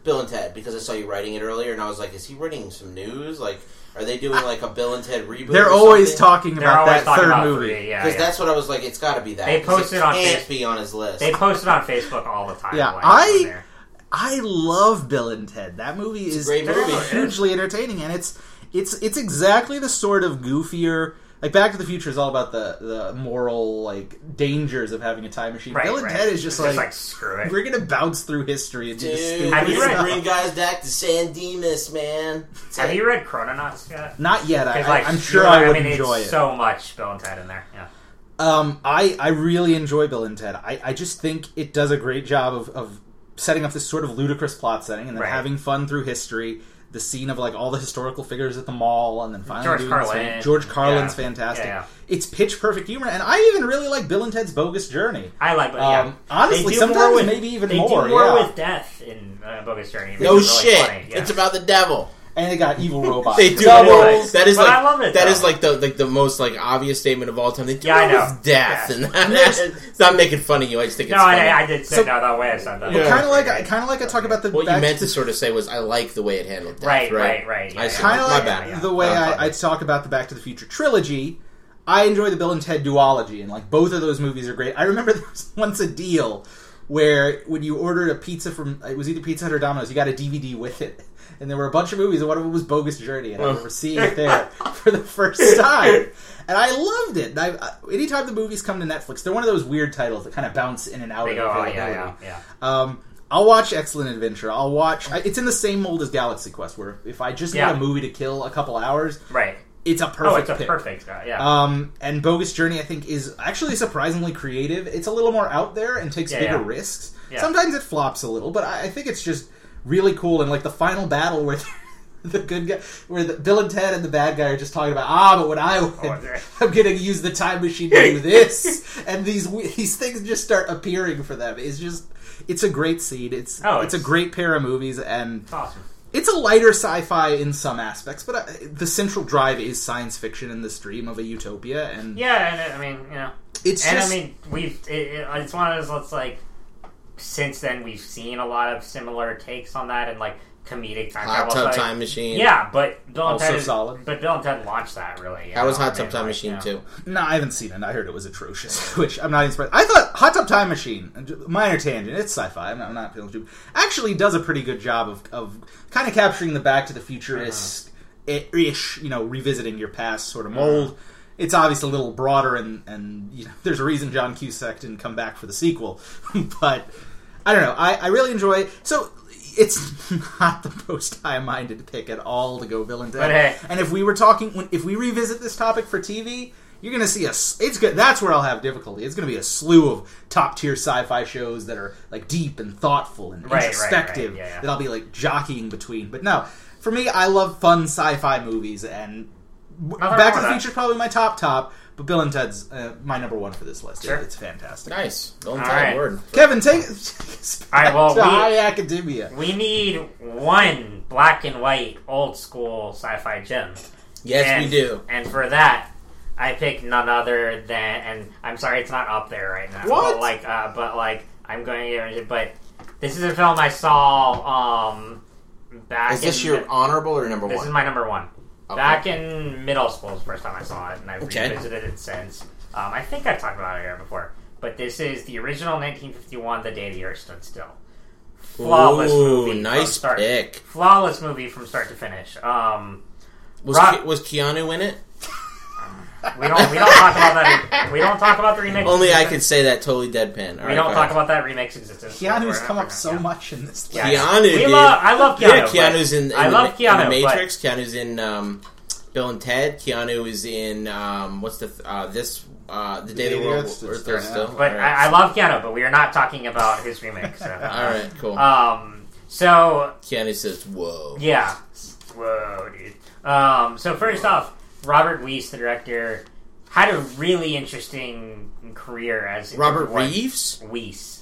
[SPEAKER 1] Bill and Ted because I saw you writing it earlier, and I was like, is he writing some news? Like, are they doing like a Bill and Ted reboot?
[SPEAKER 2] They're
[SPEAKER 1] or
[SPEAKER 2] always
[SPEAKER 1] something?
[SPEAKER 2] talking
[SPEAKER 3] They're
[SPEAKER 2] about
[SPEAKER 3] always
[SPEAKER 2] that
[SPEAKER 3] talking
[SPEAKER 2] third
[SPEAKER 3] about
[SPEAKER 2] movie.
[SPEAKER 3] three, Yeah,
[SPEAKER 1] Because
[SPEAKER 3] yeah.
[SPEAKER 1] that's what I was like. It's got to be that.
[SPEAKER 3] They
[SPEAKER 1] 'cause
[SPEAKER 3] posted
[SPEAKER 1] it
[SPEAKER 3] on
[SPEAKER 1] can't
[SPEAKER 3] Face-
[SPEAKER 1] be on his list.
[SPEAKER 3] They posted on Facebook all the time.
[SPEAKER 2] Yeah,
[SPEAKER 3] like,
[SPEAKER 2] I-
[SPEAKER 3] on there.
[SPEAKER 2] I love Bill and Ted. That movie is
[SPEAKER 1] great movie.
[SPEAKER 2] hugely entertaining, and it's it's it's exactly the sort of goofier. Like Back to the Future is all about the the moral like dangers of having a time machine.
[SPEAKER 3] Right,
[SPEAKER 2] Bill and
[SPEAKER 3] right.
[SPEAKER 2] Ted is just
[SPEAKER 3] It's
[SPEAKER 2] like,
[SPEAKER 3] screw it.
[SPEAKER 2] we're gonna bounce through history and do
[SPEAKER 1] Dude,
[SPEAKER 2] stupid
[SPEAKER 3] Have you read-
[SPEAKER 2] stuff.
[SPEAKER 1] bring guys back to San Dimas, man.
[SPEAKER 3] Have you read Chrononauts yet?
[SPEAKER 2] Not yet. I,
[SPEAKER 3] 'Cause, like,
[SPEAKER 2] I'm sure
[SPEAKER 3] you're-
[SPEAKER 2] I would
[SPEAKER 3] mean,
[SPEAKER 2] enjoy
[SPEAKER 3] it's
[SPEAKER 2] it.
[SPEAKER 3] So much Bill and Ted in there. Yeah.
[SPEAKER 2] Um, I I really enjoy Bill and Ted. I, I just think it does a great job of, of setting up this sort of ludicrous plot setting and then
[SPEAKER 3] Right.
[SPEAKER 2] having fun through history. The scene of like all the historical figures at the mall, and then finally
[SPEAKER 3] George Carlin.
[SPEAKER 2] thing. George Carlin's
[SPEAKER 3] Yeah.
[SPEAKER 2] fantastic.
[SPEAKER 3] Yeah, yeah.
[SPEAKER 2] It's pitch perfect humor, and I even really like Bill and Ted's Bogus Journey.
[SPEAKER 3] I like, but yeah.
[SPEAKER 2] Um, honestly, sometimes
[SPEAKER 3] with-
[SPEAKER 2] maybe even
[SPEAKER 3] they
[SPEAKER 2] more,
[SPEAKER 3] do more
[SPEAKER 2] yeah.
[SPEAKER 3] with death in uh, Bogus Journey. It
[SPEAKER 1] No
[SPEAKER 3] makes really
[SPEAKER 1] shit.
[SPEAKER 3] funny, yeah.
[SPEAKER 1] It's about the devil.
[SPEAKER 2] And they got evil robots.
[SPEAKER 1] They do.
[SPEAKER 2] Doubles.
[SPEAKER 1] That is
[SPEAKER 3] But
[SPEAKER 1] like
[SPEAKER 3] I love it,
[SPEAKER 1] that
[SPEAKER 3] though.
[SPEAKER 1] is like the like the most like obvious statement of all time. They do
[SPEAKER 3] Yeah, I know.
[SPEAKER 1] death,
[SPEAKER 3] Yeah.
[SPEAKER 1] and that, it's not making fun of you. I just think
[SPEAKER 3] No,
[SPEAKER 1] it's funny.
[SPEAKER 3] I, I did say
[SPEAKER 2] So-
[SPEAKER 3] no that way. I said that.
[SPEAKER 1] Yeah.
[SPEAKER 2] Kind of like kind of like I talk about the
[SPEAKER 1] what you meant
[SPEAKER 2] to
[SPEAKER 1] to sort of say was, I like the way it handled death.
[SPEAKER 3] Right,
[SPEAKER 1] Right,
[SPEAKER 3] right, right, yeah,
[SPEAKER 1] I
[SPEAKER 3] yeah.
[SPEAKER 1] see.
[SPEAKER 2] kind of like
[SPEAKER 1] bad.
[SPEAKER 3] yeah.
[SPEAKER 2] the way I. I talk about the Back to the Future trilogy. I enjoy the Bill and Ted duology, and like both of those movies are great. I remember there was once a deal where when you ordered a pizza from it was either Pizza Hut or Domino's, you got a DVD with it, and there were a bunch of movies, and one of them was Bogus Journey, and I
[SPEAKER 1] Oh.
[SPEAKER 2] remember seeing it there for the first time, and I loved it. And I, I, anytime the movies come to Netflix, they're one of those weird titles that kind of bounce in and out
[SPEAKER 3] They
[SPEAKER 2] of
[SPEAKER 3] go, oh,
[SPEAKER 2] availability.
[SPEAKER 3] yeah, yeah, yeah.
[SPEAKER 2] Um, I'll watch Excellent Adventure. I'll watch. I- It's in the same mold as Galaxy Quest, where if I just
[SPEAKER 3] Yeah.
[SPEAKER 2] need a movie to kill a couple hours,
[SPEAKER 3] Right.
[SPEAKER 2] it's a perfect.
[SPEAKER 3] oh, it's a
[SPEAKER 2] pick.
[SPEAKER 3] perfect guy. Yeah.
[SPEAKER 2] Um, and Bogus Journey, I think, is actually surprisingly creative. It's a little more out there and takes
[SPEAKER 3] Yeah,
[SPEAKER 2] bigger
[SPEAKER 3] yeah.
[SPEAKER 2] risks.
[SPEAKER 3] Yeah.
[SPEAKER 2] Sometimes it flops a little, but I, I think it's just really cool. And like the final battle where the good guy, where the, Bill and Ted and the bad guy are just talking about ah, but when I win,
[SPEAKER 3] okay.
[SPEAKER 2] I'm gonna use the time machine to do this, and these these things just start appearing for them. It's just it's a great scene. It's
[SPEAKER 3] Oh,
[SPEAKER 2] it's, a great pair of movies, and
[SPEAKER 3] It's awesome.
[SPEAKER 2] it's a lighter sci-fi in some aspects, but uh, the central drive is science fiction and this dream of a utopia, and
[SPEAKER 3] Yeah, and I mean, you know,
[SPEAKER 2] it's
[SPEAKER 3] and
[SPEAKER 2] just
[SPEAKER 3] I mean, we've it, it, it's one of those. Let's like, since then we've seen a lot of similar takes on that and like comedic time
[SPEAKER 1] Hot
[SPEAKER 3] travel.
[SPEAKER 1] Tub
[SPEAKER 3] like-
[SPEAKER 1] Time Machine.
[SPEAKER 3] Yeah, but Bill and
[SPEAKER 2] Also
[SPEAKER 3] Ted is,
[SPEAKER 2] solid.
[SPEAKER 3] But Bill and Ted launched that really.
[SPEAKER 1] That was Hot Tub
[SPEAKER 3] and,
[SPEAKER 1] Time
[SPEAKER 3] like,
[SPEAKER 1] Machine
[SPEAKER 3] you know.
[SPEAKER 1] too?
[SPEAKER 2] No, I haven't seen it. I heard it was atrocious, which I'm not even surprised. I thought Hot Tub Time Machine, minor tangent, it's sci-fi. I'm not, I'm not feeling too. Actually, does a pretty good job of, of kind of capturing the Back to the Futurist ish, you know, revisiting your past sort of mold. Uh-huh. It's obviously a little broader, and and you know, there's a reason John Cusack didn't come back for the sequel. but I don't know. I, I really enjoy. So it's not the most high-minded pick at all to go and
[SPEAKER 3] But hey.
[SPEAKER 2] And if we were talking, if we revisit this topic for TV, you're going to see a. It's good. That's where I'll have difficulty. It's going to be a slew of top tier sci-fi shows that are like deep and thoughtful and
[SPEAKER 3] Right, right,
[SPEAKER 2] introspective
[SPEAKER 3] right, yeah, yeah.
[SPEAKER 2] that I'll be like jockeying between. But no, for me, I love fun sci-fi movies, and Back to the Future is probably my top top. But Bill and Ted's uh, my number one for this list.
[SPEAKER 3] Sure.
[SPEAKER 2] It's fantastic.
[SPEAKER 1] Nice. Don't
[SPEAKER 3] All
[SPEAKER 1] tell
[SPEAKER 3] right.
[SPEAKER 1] word.
[SPEAKER 2] Kevin, take, take us
[SPEAKER 3] All right,
[SPEAKER 2] back
[SPEAKER 3] well,
[SPEAKER 2] to
[SPEAKER 3] we-
[SPEAKER 2] High Academia.
[SPEAKER 3] We need one black and white old school sci-fi gem.
[SPEAKER 1] Yes,
[SPEAKER 3] and,
[SPEAKER 1] we do.
[SPEAKER 3] And for that, I pick none other than, and I'm sorry, it's not up there right now.
[SPEAKER 2] What?
[SPEAKER 3] But like, uh, but like, I'm going to, get but this is a film I saw um back.
[SPEAKER 1] Is this
[SPEAKER 3] in,
[SPEAKER 1] your honorable or number one?
[SPEAKER 3] This
[SPEAKER 1] one?
[SPEAKER 3] is my number one.
[SPEAKER 1] Okay.
[SPEAKER 3] Back in middle school is the first time I saw it, and I've
[SPEAKER 1] Okay.
[SPEAKER 3] revisited it since. Um, I think I've talked about it here before, but this is the original 1951, The Day the Earth Stood Still. Flawless
[SPEAKER 1] Ooh,
[SPEAKER 3] movie.
[SPEAKER 1] nice
[SPEAKER 3] start,
[SPEAKER 1] pick.
[SPEAKER 3] Flawless movie from start to finish. Um,
[SPEAKER 1] Was,
[SPEAKER 3] Rock-
[SPEAKER 1] Ke- was Keanu in it?
[SPEAKER 3] We don't we don't talk about that. We don't talk about the remix.
[SPEAKER 1] Only I
[SPEAKER 3] existence.
[SPEAKER 1] could say that totally deadpan. All
[SPEAKER 3] We
[SPEAKER 1] right,
[SPEAKER 3] don't
[SPEAKER 1] go
[SPEAKER 3] talk
[SPEAKER 1] ahead.
[SPEAKER 3] about that remix existence.
[SPEAKER 2] Keanu's
[SPEAKER 3] We're
[SPEAKER 2] come
[SPEAKER 3] not-
[SPEAKER 2] up so
[SPEAKER 3] yeah.
[SPEAKER 2] much in this.
[SPEAKER 3] Yeah.
[SPEAKER 2] list.
[SPEAKER 1] Keanu,
[SPEAKER 3] We
[SPEAKER 1] dude.
[SPEAKER 3] love. I love Keanu.
[SPEAKER 1] Yeah, Keanu's in, in,
[SPEAKER 3] I
[SPEAKER 1] the,
[SPEAKER 3] love
[SPEAKER 1] in
[SPEAKER 3] Keanu,
[SPEAKER 1] the
[SPEAKER 3] but-
[SPEAKER 1] Matrix. Keanu's in um, Bill and Ted. Keanu is in um, what's the th- uh, this uh, the day the world
[SPEAKER 2] Earth Stood
[SPEAKER 1] Earth
[SPEAKER 2] Still,
[SPEAKER 1] Stood still.
[SPEAKER 3] But
[SPEAKER 1] All
[SPEAKER 3] I, I love Keanu, but we are not talking about his remix. So.
[SPEAKER 1] All right, cool.
[SPEAKER 3] Um. So
[SPEAKER 1] Keanu says, "Whoa."
[SPEAKER 3] yeah. Whoa, dude. Um. So first off, Robert Wise, the director, had a really interesting career as
[SPEAKER 1] Robert
[SPEAKER 3] what-
[SPEAKER 1] Reeves,
[SPEAKER 3] Wise.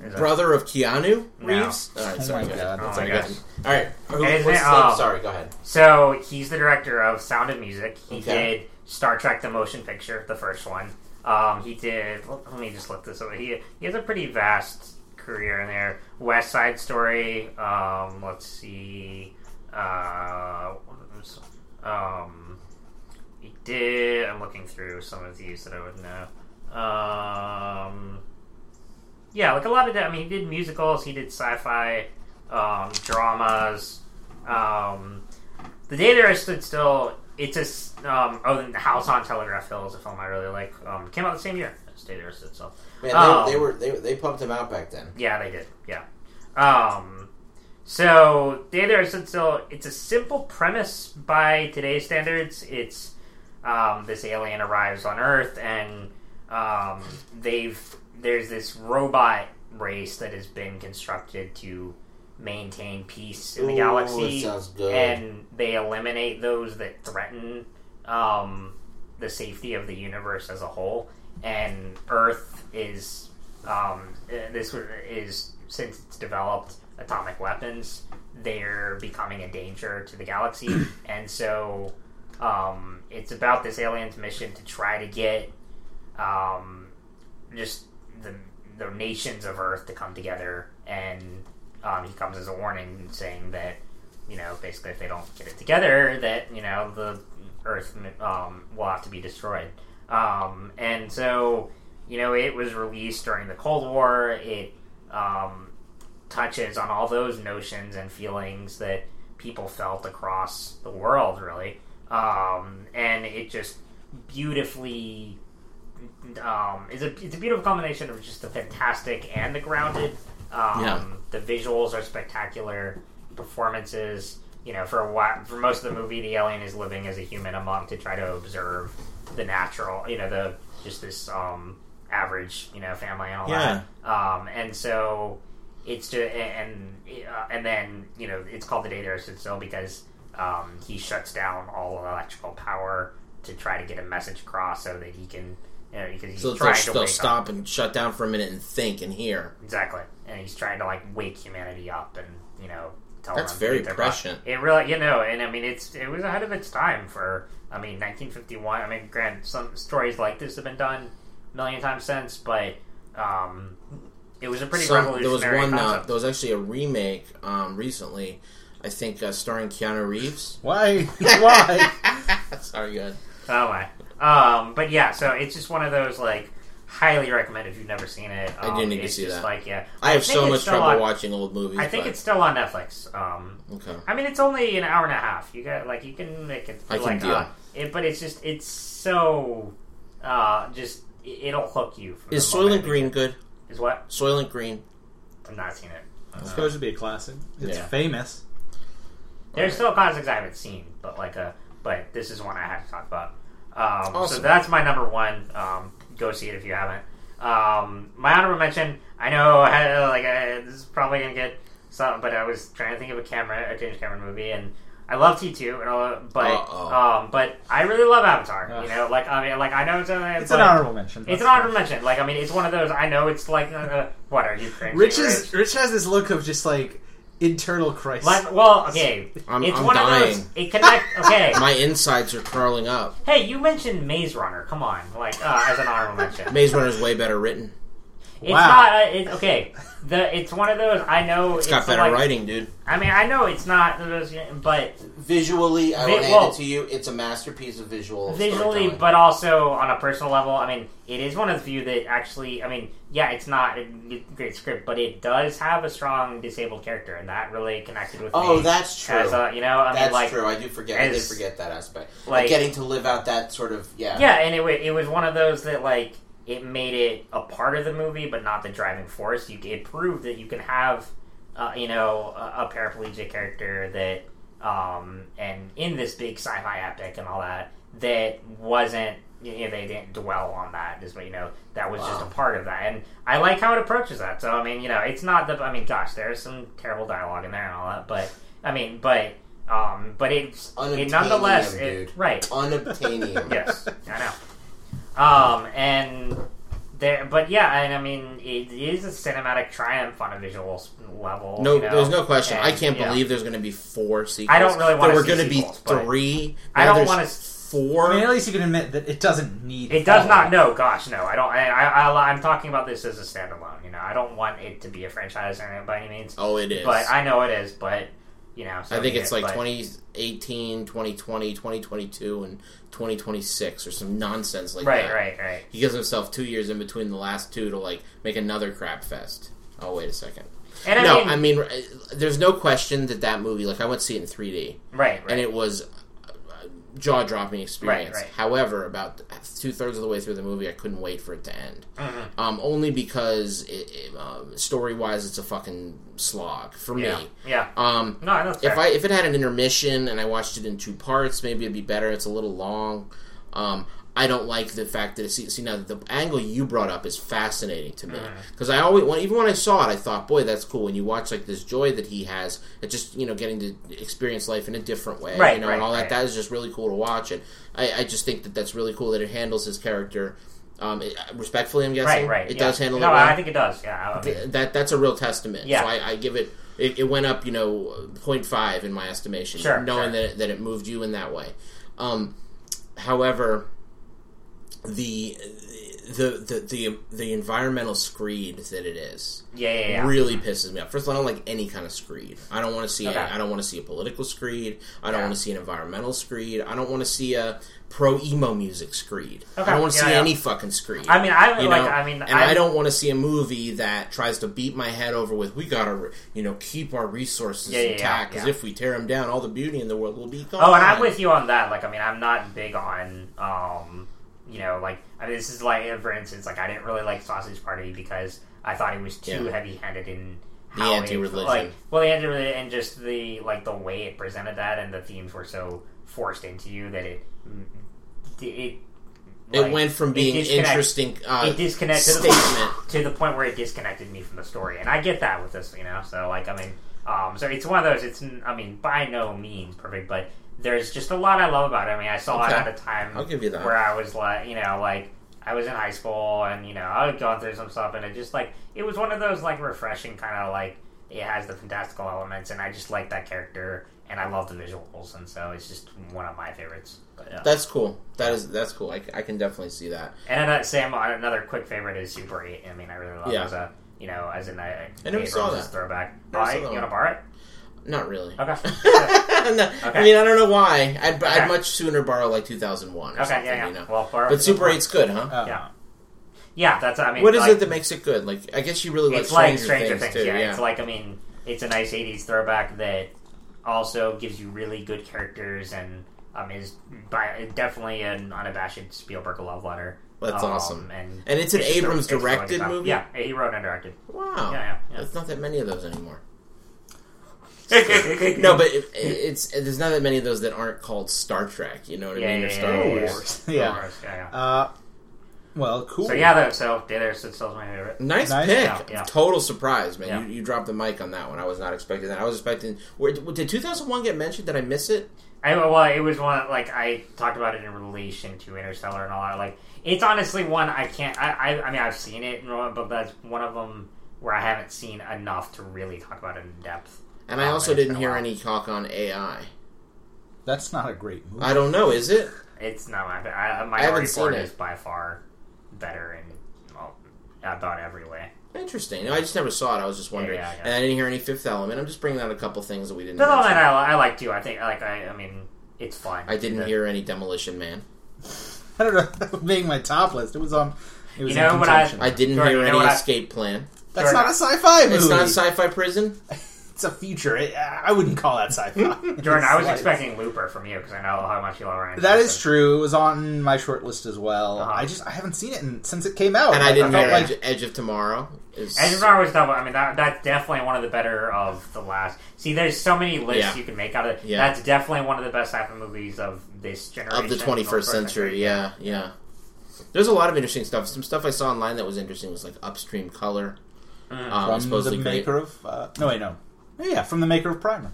[SPEAKER 3] Is that-
[SPEAKER 1] brother of Keanu
[SPEAKER 3] No.
[SPEAKER 1] Reeves. All right,
[SPEAKER 2] Oh
[SPEAKER 1] sorry,
[SPEAKER 2] my
[SPEAKER 1] go
[SPEAKER 2] God.
[SPEAKER 1] ahead.
[SPEAKER 3] Oh
[SPEAKER 1] Sorry,
[SPEAKER 3] my
[SPEAKER 1] go
[SPEAKER 3] gosh.
[SPEAKER 1] All right, who,
[SPEAKER 3] And
[SPEAKER 1] what's
[SPEAKER 3] name-
[SPEAKER 1] the-
[SPEAKER 3] um,
[SPEAKER 1] sorry, go ahead.
[SPEAKER 3] So he's the director of Sound of Music. He
[SPEAKER 1] Okay.
[SPEAKER 3] did Star Trek: The Motion Picture, the first one. Um, he did. Let let me just look this up. He he has a pretty vast career in there. West Side Story. Um, let's see. Uh, what was- um, he did. I'm looking through some of these that I would know. Um, yeah, like a lot of. that. I mean, he did musicals. He did sci-fi, um, dramas. Um, the Day the Earth Stood Still. It's a um, oh, the House on Telegraph Hill is a film I really like. Um, came out the same year. as Day the Earth Stood Still.
[SPEAKER 1] Man,
[SPEAKER 3] Um,
[SPEAKER 1] they, they were they, they pumped him out back then.
[SPEAKER 3] Yeah, they did. Yeah. Um, so Day the Earth Stood Still. It's a simple premise by today's standards. It's um, this alien arrives on Earth, and um, they've there's this robot race that has been constructed to maintain peace in the
[SPEAKER 1] Ooh,
[SPEAKER 3] galaxy, and they eliminate those that threaten um, the safety of the universe as a whole. And Earth is um, uh, this is since it's developed atomic weapons, they're becoming a danger to the galaxy, and so um, it's about this alien's mission to try to get um, just the the nations of Earth to come together, and um, he comes as a warning saying that you know basically if they don't get it together, that you know the Earth um, will have to be destroyed. Um, and so you know it was released during the Cold War. It um, touches on all those notions and feelings that people felt across the world, really. Um, and it just beautifully um, is a it's a beautiful combination of just the fantastic and the grounded. Um,
[SPEAKER 1] Yeah.
[SPEAKER 3] The visuals are spectacular. Performances, you know, for a while, for most of the movie, the alien is living as a human among to try to observe the natural, you know, the just this um, average, you know, family and all
[SPEAKER 1] Yeah.
[SPEAKER 3] that. Um, and so it's just and uh, and then you know it's called the Day the Earth Stood Still because um, he shuts down all electrical power to try to get a message across so that he can. You know, because he's
[SPEAKER 1] So
[SPEAKER 3] trying to
[SPEAKER 1] they'll stop
[SPEAKER 3] up.
[SPEAKER 1] and shut down for a minute and think and hear.
[SPEAKER 3] Exactly, and he's trying to like wake humanity up and you know tell
[SPEAKER 1] That's
[SPEAKER 3] them
[SPEAKER 1] very
[SPEAKER 3] that
[SPEAKER 1] prescient.
[SPEAKER 3] It really, you know, and I mean, it's it was ahead of its time for. I mean, 1951. I mean, granted, some stories like this have been done a million times since, but um, it was a pretty
[SPEAKER 1] Some-
[SPEAKER 3] revolutionary
[SPEAKER 1] there was one. Uh, there was actually a remake um, recently. I think uh, starring Keanu Reeves.
[SPEAKER 2] Why? Why?
[SPEAKER 1] Sorry, good.
[SPEAKER 3] Oh my. Um, but yeah, so it's just one of those like highly recommend if you've never seen it.
[SPEAKER 1] I
[SPEAKER 3] Um,
[SPEAKER 1] didn't need to see
[SPEAKER 3] just
[SPEAKER 1] that.
[SPEAKER 3] Like yeah,
[SPEAKER 1] I have so much trouble
[SPEAKER 3] on-
[SPEAKER 1] watching old movies.
[SPEAKER 3] I think
[SPEAKER 1] but-
[SPEAKER 3] it's still on Netflix. Um,
[SPEAKER 1] okay.
[SPEAKER 3] I mean, it's only an hour and a half. You got like you can make it.
[SPEAKER 1] I can
[SPEAKER 3] like,
[SPEAKER 1] deal.
[SPEAKER 3] uh, it, but it's just it's so uh, just it- it'll hook you. From
[SPEAKER 1] Is
[SPEAKER 3] the moment
[SPEAKER 1] Soylent
[SPEAKER 3] it
[SPEAKER 1] Green good?
[SPEAKER 3] Is what?
[SPEAKER 1] Soylent Green.
[SPEAKER 3] I've not seen it.
[SPEAKER 2] It's supposed to be a classic. It's
[SPEAKER 1] Yeah.
[SPEAKER 2] famous.
[SPEAKER 3] There's still classics I haven't seen, but like a but this is one I have to talk about. Um, So that's my number one. Um, go see it if you haven't. Um, my honorable mention. I know I had, like uh, this is probably gonna get some, but I was trying to think of a camera, a James Cameron movie, and I love T two, and all, but um, but I really love Avatar.
[SPEAKER 2] Ugh.
[SPEAKER 3] You know, like I mean, like I know it's, a,
[SPEAKER 2] It's
[SPEAKER 3] but
[SPEAKER 2] an honorable mention.
[SPEAKER 3] It's an honorable mention. Like I mean, it's one of those. I know it's like uh, what are you cringing?
[SPEAKER 2] Rich is Rich has this look of just like internal crisis.
[SPEAKER 3] Like, well, okay.
[SPEAKER 1] I'm-
[SPEAKER 3] it's
[SPEAKER 1] I'm
[SPEAKER 3] one of those. It connect. Okay.
[SPEAKER 1] My insides are curling up.
[SPEAKER 3] Hey, you mentioned Maze Runner. Come on, like uh, as an honorable mention.
[SPEAKER 1] Maze Runner is way better written.
[SPEAKER 3] It's
[SPEAKER 2] Wow.
[SPEAKER 3] not. Uh, it, okay, the it's one of those. I know
[SPEAKER 1] It's got better
[SPEAKER 3] like-
[SPEAKER 1] writing, dude.
[SPEAKER 3] I mean, I know it's not those, but
[SPEAKER 1] Visually, I
[SPEAKER 3] Vi-
[SPEAKER 1] will hand
[SPEAKER 3] well-
[SPEAKER 1] it to you. It's a masterpiece of visual.
[SPEAKER 3] visually, but also on a personal level. I mean, it is one of the few that actually. I mean, yeah, it's not a great script, but it does have a strong disabled character, and that really connected with me.
[SPEAKER 1] oh, that's true.
[SPEAKER 3] As a, you know, I
[SPEAKER 1] that's
[SPEAKER 3] mean, like
[SPEAKER 1] true. I do forget. I did forget that aspect.
[SPEAKER 3] like-
[SPEAKER 1] Like getting to live out that sort of yeah.
[SPEAKER 3] Yeah, and it, it was one of those that like it made it a part of the movie, but not the driving force. You it proved that you can have, uh, you know, a, a paraplegic character that, um, and in this big sci-fi epic and all that, that wasn't. You know, they didn't dwell on that. Just you know, that was just a part of that, and I like how it approaches that. So I mean, you know, it's not the. I mean, gosh, there's some terrible dialogue in there and all that, but I mean, but. Um, but it's it nonetheless it, right
[SPEAKER 1] Unobtainium.
[SPEAKER 3] yes, I know. Um, and there, but yeah, and I mean, it is a cinematic triumph on a visual level.
[SPEAKER 1] No,
[SPEAKER 3] you know?
[SPEAKER 1] there's no question. I can't
[SPEAKER 3] yeah.
[SPEAKER 1] believe there's going to be four sequels.
[SPEAKER 3] I don't really wanna
[SPEAKER 1] There were gonna be three.
[SPEAKER 3] I don't
[SPEAKER 1] there's
[SPEAKER 3] wanna-
[SPEAKER 1] four.
[SPEAKER 2] I mean, at least you can admit that it doesn't need.
[SPEAKER 3] It does not. No, gosh, no. I don't. I, I, I, I'm talking about this as a standalone. You know, I don't want it to be a franchise or by any means.
[SPEAKER 1] oh, it is.
[SPEAKER 3] But I know it is. But you know, so
[SPEAKER 1] I think it's
[SPEAKER 3] it,
[SPEAKER 1] like
[SPEAKER 3] but-
[SPEAKER 1] 2018, 2020, 2022, and 2026 or some nonsense like
[SPEAKER 3] Right,
[SPEAKER 1] that.
[SPEAKER 3] right, right. Right.
[SPEAKER 1] He gives himself two years in between the last two to like make another crap fest. Oh wait a second.
[SPEAKER 3] And I
[SPEAKER 1] no,
[SPEAKER 3] mean,
[SPEAKER 1] I mean, uh, there's no question that that movie. Like I went to see it in 3D,
[SPEAKER 3] right, right.
[SPEAKER 1] and it was jaw dropping experience.
[SPEAKER 3] Right, right.
[SPEAKER 1] However, about two thirds of the way through the movie, I couldn't wait for it to end.
[SPEAKER 3] Mm-hmm.
[SPEAKER 1] Um, only because um, story wise, it's a fucking slog for me.
[SPEAKER 3] yeah.
[SPEAKER 1] Um,
[SPEAKER 3] No, that's
[SPEAKER 1] if
[SPEAKER 3] fair.
[SPEAKER 1] I if it had an intermission and I watched it in two parts, maybe it'd be better. It's a little long. Um, I don't like the fact that see, see now the angle you brought up is fascinating to me
[SPEAKER 3] Mm-hmm.
[SPEAKER 1] because I always when, even when I saw it, I thought, boy, that's cool. When you watch like this joy that he has, it just you know getting to experience life in a different way,
[SPEAKER 3] Right,
[SPEAKER 1] you know,
[SPEAKER 3] right,
[SPEAKER 1] and all that. That is just really cool to watch, and I, I just think that that's really cool that it handles his character. Um, it, respectfully, I'm guessing
[SPEAKER 3] right, right.
[SPEAKER 1] it
[SPEAKER 3] yeah.
[SPEAKER 1] does handle
[SPEAKER 3] no,
[SPEAKER 1] it well
[SPEAKER 3] I think it does. Yeah. I mean,
[SPEAKER 1] that that's a real testament.
[SPEAKER 3] Yeah.
[SPEAKER 1] So I, I give it, it. It went up, you know, 0.5 in my estimation.
[SPEAKER 3] Sure,
[SPEAKER 1] knowing
[SPEAKER 3] sure.
[SPEAKER 1] that it, that it moved you in that way. Um, however, the the the the the environmental screed that it is
[SPEAKER 3] yeah, yeah, yeah.
[SPEAKER 1] really pisses me off. First of all, I don't like any kind of screed. I don't want to see.
[SPEAKER 3] Okay.
[SPEAKER 1] A, I don't want to see a political screed. I don't
[SPEAKER 3] Yeah.
[SPEAKER 1] want to see an environmental screed. I don't want to see a pro emo music screed.
[SPEAKER 3] Okay,
[SPEAKER 1] I don't want to see any fucking screed.
[SPEAKER 3] I mean, I
[SPEAKER 1] You
[SPEAKER 3] like.
[SPEAKER 1] know?
[SPEAKER 3] I mean,
[SPEAKER 1] and
[SPEAKER 3] I'm-
[SPEAKER 1] I don't want to see a movie that tries to beat my head over with we gotta, you know, keep our resources intact. Because if we tear them down, all the beauty in the world will be gone.
[SPEAKER 3] Oh, and I'm with you on that. Like, I mean, I'm not big on, um, you know, like, I mean, this is like, for instance, like, I didn't really like Sausage Party because I thought it was too
[SPEAKER 1] Yeah.
[SPEAKER 3] heavy-handed in
[SPEAKER 1] The
[SPEAKER 3] it-
[SPEAKER 1] anti-religion.
[SPEAKER 3] like, well, the anti-religion and just the like the way it presented that and the themes were so forced into you that it it
[SPEAKER 1] It
[SPEAKER 3] like,
[SPEAKER 1] went from being interesting uh,
[SPEAKER 3] it disconnected
[SPEAKER 1] statement.
[SPEAKER 3] to the point where it disconnected me from the story, and I get that with this, you know. So, like, I mean, Um, so it's one of those. It's I mean by no means perfect, but there's just a lot I love about it. I mean, I saw
[SPEAKER 1] Okay.
[SPEAKER 3] it at a time
[SPEAKER 1] I'll give you that.
[SPEAKER 3] where I was like, you know, like I was in high school and you know I was going through some stuff, and it just like it was one of those like refreshing kind of like it has the fantastical elements, and I just like that character, and I love the visuals, and so it's just one of my favorites. But, yeah.
[SPEAKER 1] That's cool. That is that's cool. I, I can definitely see that.
[SPEAKER 3] And another, uh, Sam, uh, another quick favorite is Super Eight. I mean, I really love
[SPEAKER 1] Yeah.
[SPEAKER 3] it as a you know as in a uh,
[SPEAKER 1] I never saw
[SPEAKER 3] Abrams'
[SPEAKER 1] that.
[SPEAKER 3] throwback.
[SPEAKER 1] Never saw
[SPEAKER 3] you want to borrow it?
[SPEAKER 1] Not really.
[SPEAKER 3] Okay.
[SPEAKER 1] No, I mean, I don't know why. I'd,
[SPEAKER 3] Okay.
[SPEAKER 1] I'd much sooner borrow like 2001 or
[SPEAKER 3] Okay,
[SPEAKER 1] something.
[SPEAKER 3] yeah, yeah.
[SPEAKER 1] You know?
[SPEAKER 3] Well, borrow
[SPEAKER 1] But Super 8's good, huh?
[SPEAKER 2] Uh,
[SPEAKER 3] Yeah. Yeah, that's I mean.
[SPEAKER 1] what is
[SPEAKER 3] like,
[SPEAKER 1] it that makes it good? Like, I guess you really like
[SPEAKER 3] it's like
[SPEAKER 1] Stranger,
[SPEAKER 3] Stranger
[SPEAKER 1] Things,
[SPEAKER 3] Things.
[SPEAKER 1] too.
[SPEAKER 3] yeah,
[SPEAKER 1] Yeah,
[SPEAKER 3] it's like I mean, it's a nice '80s throwback that also gives you really good characters and um, is by definitely an unabashed Spielberg love letter.
[SPEAKER 1] That's
[SPEAKER 3] Um,
[SPEAKER 1] awesome.
[SPEAKER 3] And
[SPEAKER 1] And it's an
[SPEAKER 3] just
[SPEAKER 1] Abrams directed movie?
[SPEAKER 3] Yeah, he wrote and directed.
[SPEAKER 1] wow.
[SPEAKER 3] Yeah, yeah, yeah.
[SPEAKER 1] There's not that many of those anymore. No, but it, it's there's not that many of those that aren't called Star Trek. You know what I
[SPEAKER 3] Yeah,
[SPEAKER 1] mean?
[SPEAKER 3] yeah,
[SPEAKER 1] or Star
[SPEAKER 3] yeah,
[SPEAKER 1] Wars.
[SPEAKER 3] yeah.
[SPEAKER 2] Yeah.
[SPEAKER 3] Wars, yeah, yeah.
[SPEAKER 2] Uh, well, cool.
[SPEAKER 3] So yeah, though, so yeah, there's it's still my favorite.
[SPEAKER 1] Nice,
[SPEAKER 2] Nice.
[SPEAKER 1] pick.
[SPEAKER 3] Yeah, yeah.
[SPEAKER 1] Total surprise, man.
[SPEAKER 3] Yeah.
[SPEAKER 1] You, you dropped the mic on that one. I was not expecting that. I was expecting. Where, did 2001 get mentioned? Did I miss it?
[SPEAKER 3] I, well, it was one like I talked about it in relation to Interstellar and all that. Like, it's honestly one I can't. I, I, I mean, I've seen it, but that's one of them where I haven't seen enough to really talk about it in depth.
[SPEAKER 1] And I
[SPEAKER 3] Oh,
[SPEAKER 1] also
[SPEAKER 3] man,
[SPEAKER 1] didn't hear any talk on AI.
[SPEAKER 2] That's not a great movie.
[SPEAKER 1] I don't know. Is it?
[SPEAKER 3] It's not my. I, my
[SPEAKER 1] I haven't seen it.
[SPEAKER 3] is by far better in well, about every way.
[SPEAKER 1] Interesting. No, I just never saw it. I was just wondering.
[SPEAKER 3] Yeah, yeah, yeah.
[SPEAKER 1] And I didn't hear any Fifth Element. I'm just bringing out a couple things that we didn't.
[SPEAKER 3] The
[SPEAKER 1] mention.
[SPEAKER 3] element I, I like too. I think like I. I mean, it's fun.
[SPEAKER 1] I didn't
[SPEAKER 3] The-
[SPEAKER 1] hear any Demolition Man.
[SPEAKER 2] I don't know. That was making my top list. It was on. It was
[SPEAKER 3] You know
[SPEAKER 2] in
[SPEAKER 3] what I-
[SPEAKER 1] I didn't
[SPEAKER 3] Jordan,
[SPEAKER 1] hear
[SPEAKER 3] you know
[SPEAKER 1] any
[SPEAKER 3] what I-
[SPEAKER 1] Escape Plan.
[SPEAKER 2] That's not a sci-fi movie.
[SPEAKER 1] It's not a sci-fi prison.
[SPEAKER 2] It's a future. It, I wouldn't call that sci-fi.
[SPEAKER 3] Jordan, I was
[SPEAKER 2] It's
[SPEAKER 3] expecting Looper from you because I know how much you love Rian.
[SPEAKER 2] That is true. It was on my short list as well.
[SPEAKER 3] Uh-huh.
[SPEAKER 2] I just I haven't seen it in, since it came out.
[SPEAKER 1] And I didn't
[SPEAKER 2] felt
[SPEAKER 1] hear
[SPEAKER 2] like
[SPEAKER 1] Edge, Edge of Tomorrow. Is,
[SPEAKER 3] Edge of Tomorrow was double. I mean, that, that's definitely one of the better of the last. See, there's so many lists
[SPEAKER 1] Yeah.
[SPEAKER 3] you can make out of it.
[SPEAKER 1] Yeah.
[SPEAKER 3] That's definitely one of the best sci-fi movies of this generation.
[SPEAKER 1] of the 21st century. Yeah, yeah. There's a lot of interesting stuff. Some stuff I saw online that was interesting was like Upstream Color.
[SPEAKER 3] Mm.
[SPEAKER 1] Um,
[SPEAKER 2] from
[SPEAKER 1] supposedly
[SPEAKER 2] the
[SPEAKER 1] great.
[SPEAKER 2] maker of uh, no wait no yeah from the maker of Primer.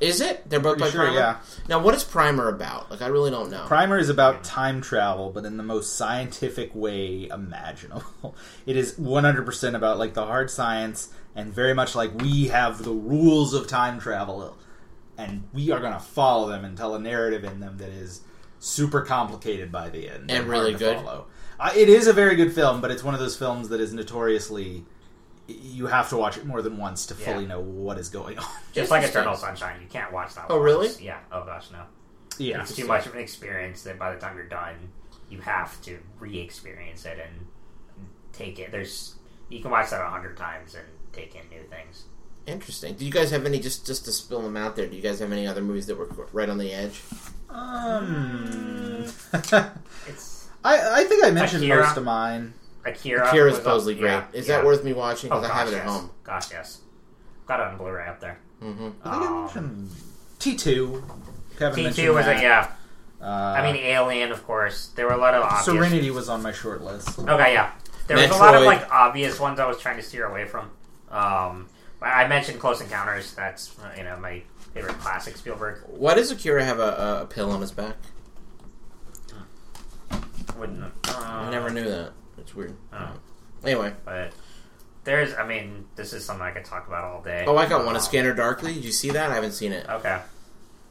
[SPEAKER 1] Is it? They're both by
[SPEAKER 2] sure,
[SPEAKER 1] Primer.
[SPEAKER 2] yeah.
[SPEAKER 1] Now, what is Primer about? Like, I really don't know.
[SPEAKER 2] Primer is about time travel, but in the most scientific way imaginable. It is 100% about like the hard science, and very much like we have the rules of time travel, and we are going to follow them and tell a narrative in them that is super complicated by the end
[SPEAKER 1] And
[SPEAKER 2] hard
[SPEAKER 1] really good.
[SPEAKER 2] Uh, it is a very good film, but it's one of those films that is notoriously you have to watch it more than once to
[SPEAKER 3] Yeah.
[SPEAKER 2] fully know what is going on.
[SPEAKER 3] Just like Eternal Sunshine, you can't watch that.
[SPEAKER 1] Oh,
[SPEAKER 3] once.
[SPEAKER 1] really?
[SPEAKER 3] Yeah. Oh gosh, no.
[SPEAKER 2] Yeah,
[SPEAKER 3] It's too much of an experience that by the time you're done, you have to re-experience it and take it. There's you can watch that a hundred times and take in new things.
[SPEAKER 1] Interesting. Do you guys have any just just to spill them out there? Do you guys have any other movies that were right on the edge?
[SPEAKER 2] Um,
[SPEAKER 3] It's
[SPEAKER 2] I, I think I mentioned
[SPEAKER 3] Akira.
[SPEAKER 2] most of mine.
[SPEAKER 3] Akira.
[SPEAKER 1] Akira's
[SPEAKER 3] was up-
[SPEAKER 1] supposedly great.
[SPEAKER 3] yeah,
[SPEAKER 1] Is
[SPEAKER 3] yeah.
[SPEAKER 1] that worth me watching?
[SPEAKER 3] Oh
[SPEAKER 1] Because
[SPEAKER 3] gosh,
[SPEAKER 1] I have it
[SPEAKER 3] yes.
[SPEAKER 1] at home.
[SPEAKER 3] Gosh, yes. Got it on Blu-ray up there.
[SPEAKER 1] hmm
[SPEAKER 2] I think I
[SPEAKER 3] Um,
[SPEAKER 2] T two. Kevin
[SPEAKER 3] T two was a yeah.
[SPEAKER 2] Uh,
[SPEAKER 3] I mean, Alien, of course. There were a lot of obvious.
[SPEAKER 2] Serenity was on my short list.
[SPEAKER 3] Okay, yeah. There was a lot of like obvious ones I was trying to steer away from. Um, I I mentioned Close Encounters. That's uh, you know my favorite classic Spielberg.
[SPEAKER 1] Why does Akira have a, a pill on his back?
[SPEAKER 3] Wouldn't uh,
[SPEAKER 1] I never knew that. It's weird.
[SPEAKER 3] Oh.
[SPEAKER 1] Anyway.
[SPEAKER 3] But there's, I mean, this is something I could talk about all day.
[SPEAKER 1] Oh, I got one. A Scanner Darkly. Did you see that? I haven't seen it.
[SPEAKER 3] Okay.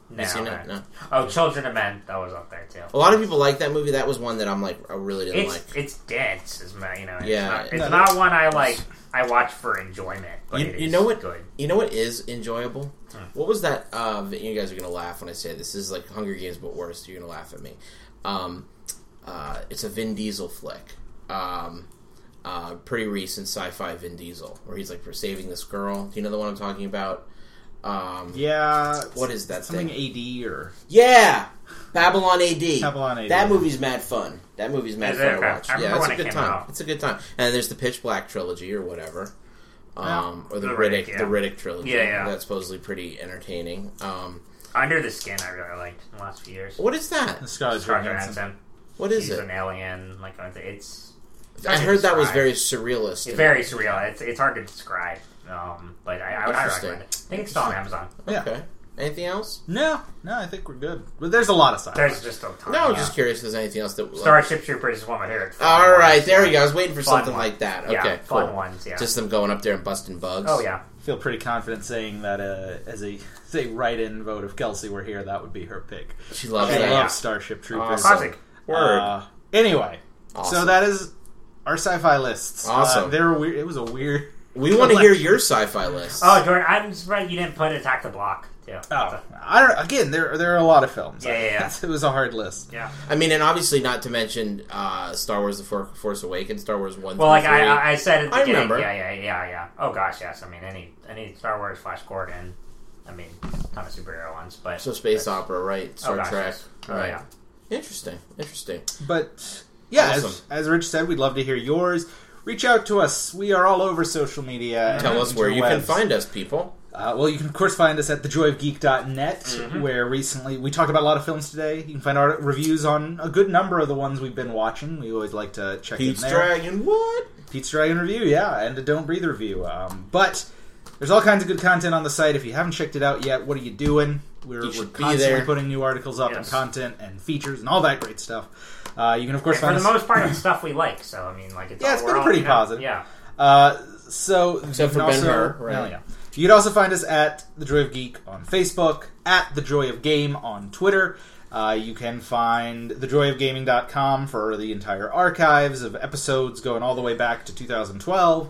[SPEAKER 1] You
[SPEAKER 3] No,
[SPEAKER 1] seen
[SPEAKER 3] okay.
[SPEAKER 1] it? No.
[SPEAKER 3] Oh, Children of Men. That was up there too.
[SPEAKER 1] A lot of people like that movie. That was one that I'm like, I really didn't
[SPEAKER 3] It's
[SPEAKER 1] like.
[SPEAKER 3] it's dense, is my you know. It's
[SPEAKER 1] Yeah.
[SPEAKER 3] not, it's
[SPEAKER 2] No,
[SPEAKER 3] not one I like. I watch for enjoyment, but
[SPEAKER 1] You- you know what-
[SPEAKER 3] Good.
[SPEAKER 1] You know what is enjoyable?
[SPEAKER 3] Hmm.
[SPEAKER 1] What was that? Uh, vi- you guys are gonna laugh when I say this. This is like Hunger Games, but worse. You're gonna laugh at me. Um, uh, it's a Vin Diesel flick. Um, uh, pretty recent sci-fi Vin Diesel, where he's like for saving this girl. Do you know the one I'm talking about? Um,
[SPEAKER 2] Yeah.
[SPEAKER 1] What is that
[SPEAKER 2] Something
[SPEAKER 1] thing?
[SPEAKER 2] AD or
[SPEAKER 1] Yeah, Babylon AD.
[SPEAKER 2] Babylon AD.
[SPEAKER 1] That movie's mad fun. That movie's mad fun to watch.
[SPEAKER 3] I
[SPEAKER 1] yeah, it's a good
[SPEAKER 3] came
[SPEAKER 1] time.
[SPEAKER 3] out.
[SPEAKER 1] It's a good time. And there's the Pitch Black trilogy or whatever, um, or the,
[SPEAKER 3] The
[SPEAKER 1] Riddick,
[SPEAKER 3] Riddick, yeah.
[SPEAKER 1] the Riddick trilogy.
[SPEAKER 3] Yeah, yeah.
[SPEAKER 1] That's supposedly pretty entertaining. Um,
[SPEAKER 3] Under the Skin, I really liked in the last few years.
[SPEAKER 1] what is that?
[SPEAKER 2] Scarlett
[SPEAKER 3] Scarlett
[SPEAKER 2] Johansson.
[SPEAKER 3] Johansson.
[SPEAKER 1] What is
[SPEAKER 3] She's
[SPEAKER 1] it?
[SPEAKER 3] an alien. Like it's
[SPEAKER 1] I heard that was very surrealist.
[SPEAKER 3] it's
[SPEAKER 1] and-
[SPEAKER 3] very surreal. It's it's hard to describe. Um, but I, I I
[SPEAKER 1] Interesting.
[SPEAKER 3] recommend it. I think it's still on Amazon.
[SPEAKER 2] Yeah.
[SPEAKER 1] Okay. Anything else?
[SPEAKER 2] No, no, I think we're good. But there's a lot of sci-fi.
[SPEAKER 3] There's just a ton.
[SPEAKER 1] No, I'm
[SPEAKER 3] yeah.
[SPEAKER 1] just curious if there's anything else that.
[SPEAKER 3] Starship Troopers is one of my favorite.
[SPEAKER 1] All right,
[SPEAKER 3] ones.
[SPEAKER 1] there we go. I was waiting for
[SPEAKER 3] Fun
[SPEAKER 1] something
[SPEAKER 3] one.
[SPEAKER 1] like that. Okay,
[SPEAKER 3] Yeah,
[SPEAKER 1] cool.
[SPEAKER 3] fun ones. Yeah.
[SPEAKER 1] Just them going up there and busting bugs.
[SPEAKER 3] oh yeah.
[SPEAKER 2] feel pretty confident saying that uh, as a say write-in vote if Kelsey were here, that would be her pick.
[SPEAKER 1] she loves
[SPEAKER 2] She
[SPEAKER 3] Yeah,
[SPEAKER 1] that.
[SPEAKER 3] yeah.
[SPEAKER 2] loves Starship Troopers.
[SPEAKER 1] Awesome.
[SPEAKER 3] Classic.
[SPEAKER 1] Word.
[SPEAKER 2] Uh, anyway, so that is our sci-fi lists.
[SPEAKER 1] Awesome.
[SPEAKER 2] Uh, they were weird. It was a weird.
[SPEAKER 1] we want to hear your sci-fi list.
[SPEAKER 3] Oh, Jordan, I'm surprised you didn't put Attack the Block too.
[SPEAKER 2] Oh, I don't. Again, there there are a lot of films.
[SPEAKER 3] Yeah, yeah, yeah.
[SPEAKER 2] it was a hard list.
[SPEAKER 3] yeah.
[SPEAKER 1] I mean, and obviously not to mention uh, Star Wars: The For- Force Awakens, Star Wars One.
[SPEAKER 3] Well, like
[SPEAKER 1] three.
[SPEAKER 3] I, I said at the
[SPEAKER 1] I
[SPEAKER 3] beginning.
[SPEAKER 1] remember.
[SPEAKER 3] Yeah, yeah, yeah, yeah. Oh gosh, yes. I mean, any any Star Wars, Flash Gordon. I mean, ton of superhero ones, but
[SPEAKER 1] so space opera, right? Star
[SPEAKER 3] oh, gosh,
[SPEAKER 1] Trek,
[SPEAKER 3] yes. Oh,
[SPEAKER 1] right?
[SPEAKER 3] yeah.
[SPEAKER 1] Interesting, interesting.
[SPEAKER 2] But yeah, as,
[SPEAKER 1] Awesome.
[SPEAKER 2] as Rich said, we'd love to hear yours. Reach out to us. We are all over social media.
[SPEAKER 1] Tell us where you can
[SPEAKER 2] interwebs.
[SPEAKER 1] find us, people.
[SPEAKER 2] Uh, well, you can of course find us at thejoyofgeek.net,
[SPEAKER 1] Mm-hmm.
[SPEAKER 2] where recently we talked about a lot of films today. You can find our reviews on a good number of the ones we've been watching. We always like to check
[SPEAKER 1] Pete's
[SPEAKER 2] in there.
[SPEAKER 1] Dragon, what?
[SPEAKER 2] Pete's Dragon review, yeah, and a Don't Breathe review. Um, but there's all kinds of good content on the site. If you haven't checked it out yet, what are you doing? We're,
[SPEAKER 1] You
[SPEAKER 2] we're
[SPEAKER 1] should be
[SPEAKER 2] constantly
[SPEAKER 1] there.
[SPEAKER 2] putting new articles up and content and features and all that great stuff. Uh, you can of course
[SPEAKER 3] And for
[SPEAKER 2] find
[SPEAKER 3] the
[SPEAKER 2] us.
[SPEAKER 3] most part, it's stuff we like. So I mean, like it's
[SPEAKER 2] Yeah,
[SPEAKER 3] all,
[SPEAKER 2] it's
[SPEAKER 3] we're
[SPEAKER 2] been
[SPEAKER 3] all,
[SPEAKER 2] pretty
[SPEAKER 3] you know,
[SPEAKER 2] positive.
[SPEAKER 3] Yeah.
[SPEAKER 2] Uh, so
[SPEAKER 1] Except
[SPEAKER 2] you
[SPEAKER 1] for
[SPEAKER 2] can
[SPEAKER 1] Ben
[SPEAKER 2] also,
[SPEAKER 1] Hur, right.
[SPEAKER 2] Well, yeah. You can also find us at The Joy of Geek on Facebook, at The Joy of Game on Twitter. Uh, you can find thejoyofgaming.com for the entire archives of episodes going all the way back to 2012.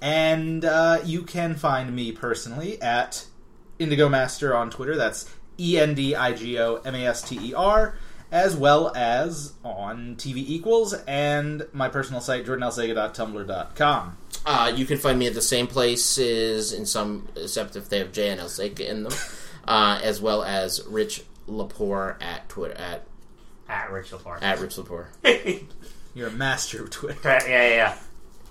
[SPEAKER 2] And uh, you can find me personally at Endigo Master on Twitter. That's E N D I G O M A S T E R. As well as on TV Equals and my personal site, jordanelsega.tumblr.com.
[SPEAKER 1] Uh, you can find me at the same places in some, except if they have J and L Seika in them, uh, as well as Rich Lepore at Twitter at
[SPEAKER 3] At Rich Lepore.
[SPEAKER 1] at Rich Lepore.
[SPEAKER 2] You're a master of Twitter.
[SPEAKER 3] yeah, yeah,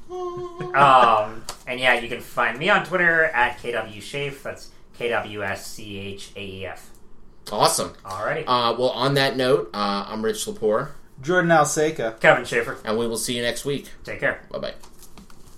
[SPEAKER 3] yeah. um, and yeah, you can find me on Twitter at kwschaef. That's K W S C H A E F.
[SPEAKER 1] Awesome.
[SPEAKER 3] Alrighty.
[SPEAKER 1] Uh, well, on that note, uh, I'm Rich Lepore,
[SPEAKER 2] Jordan Elsega.
[SPEAKER 3] Kevin Schaefer.
[SPEAKER 1] and we will see you next week.
[SPEAKER 3] Take care.
[SPEAKER 1] Bye bye.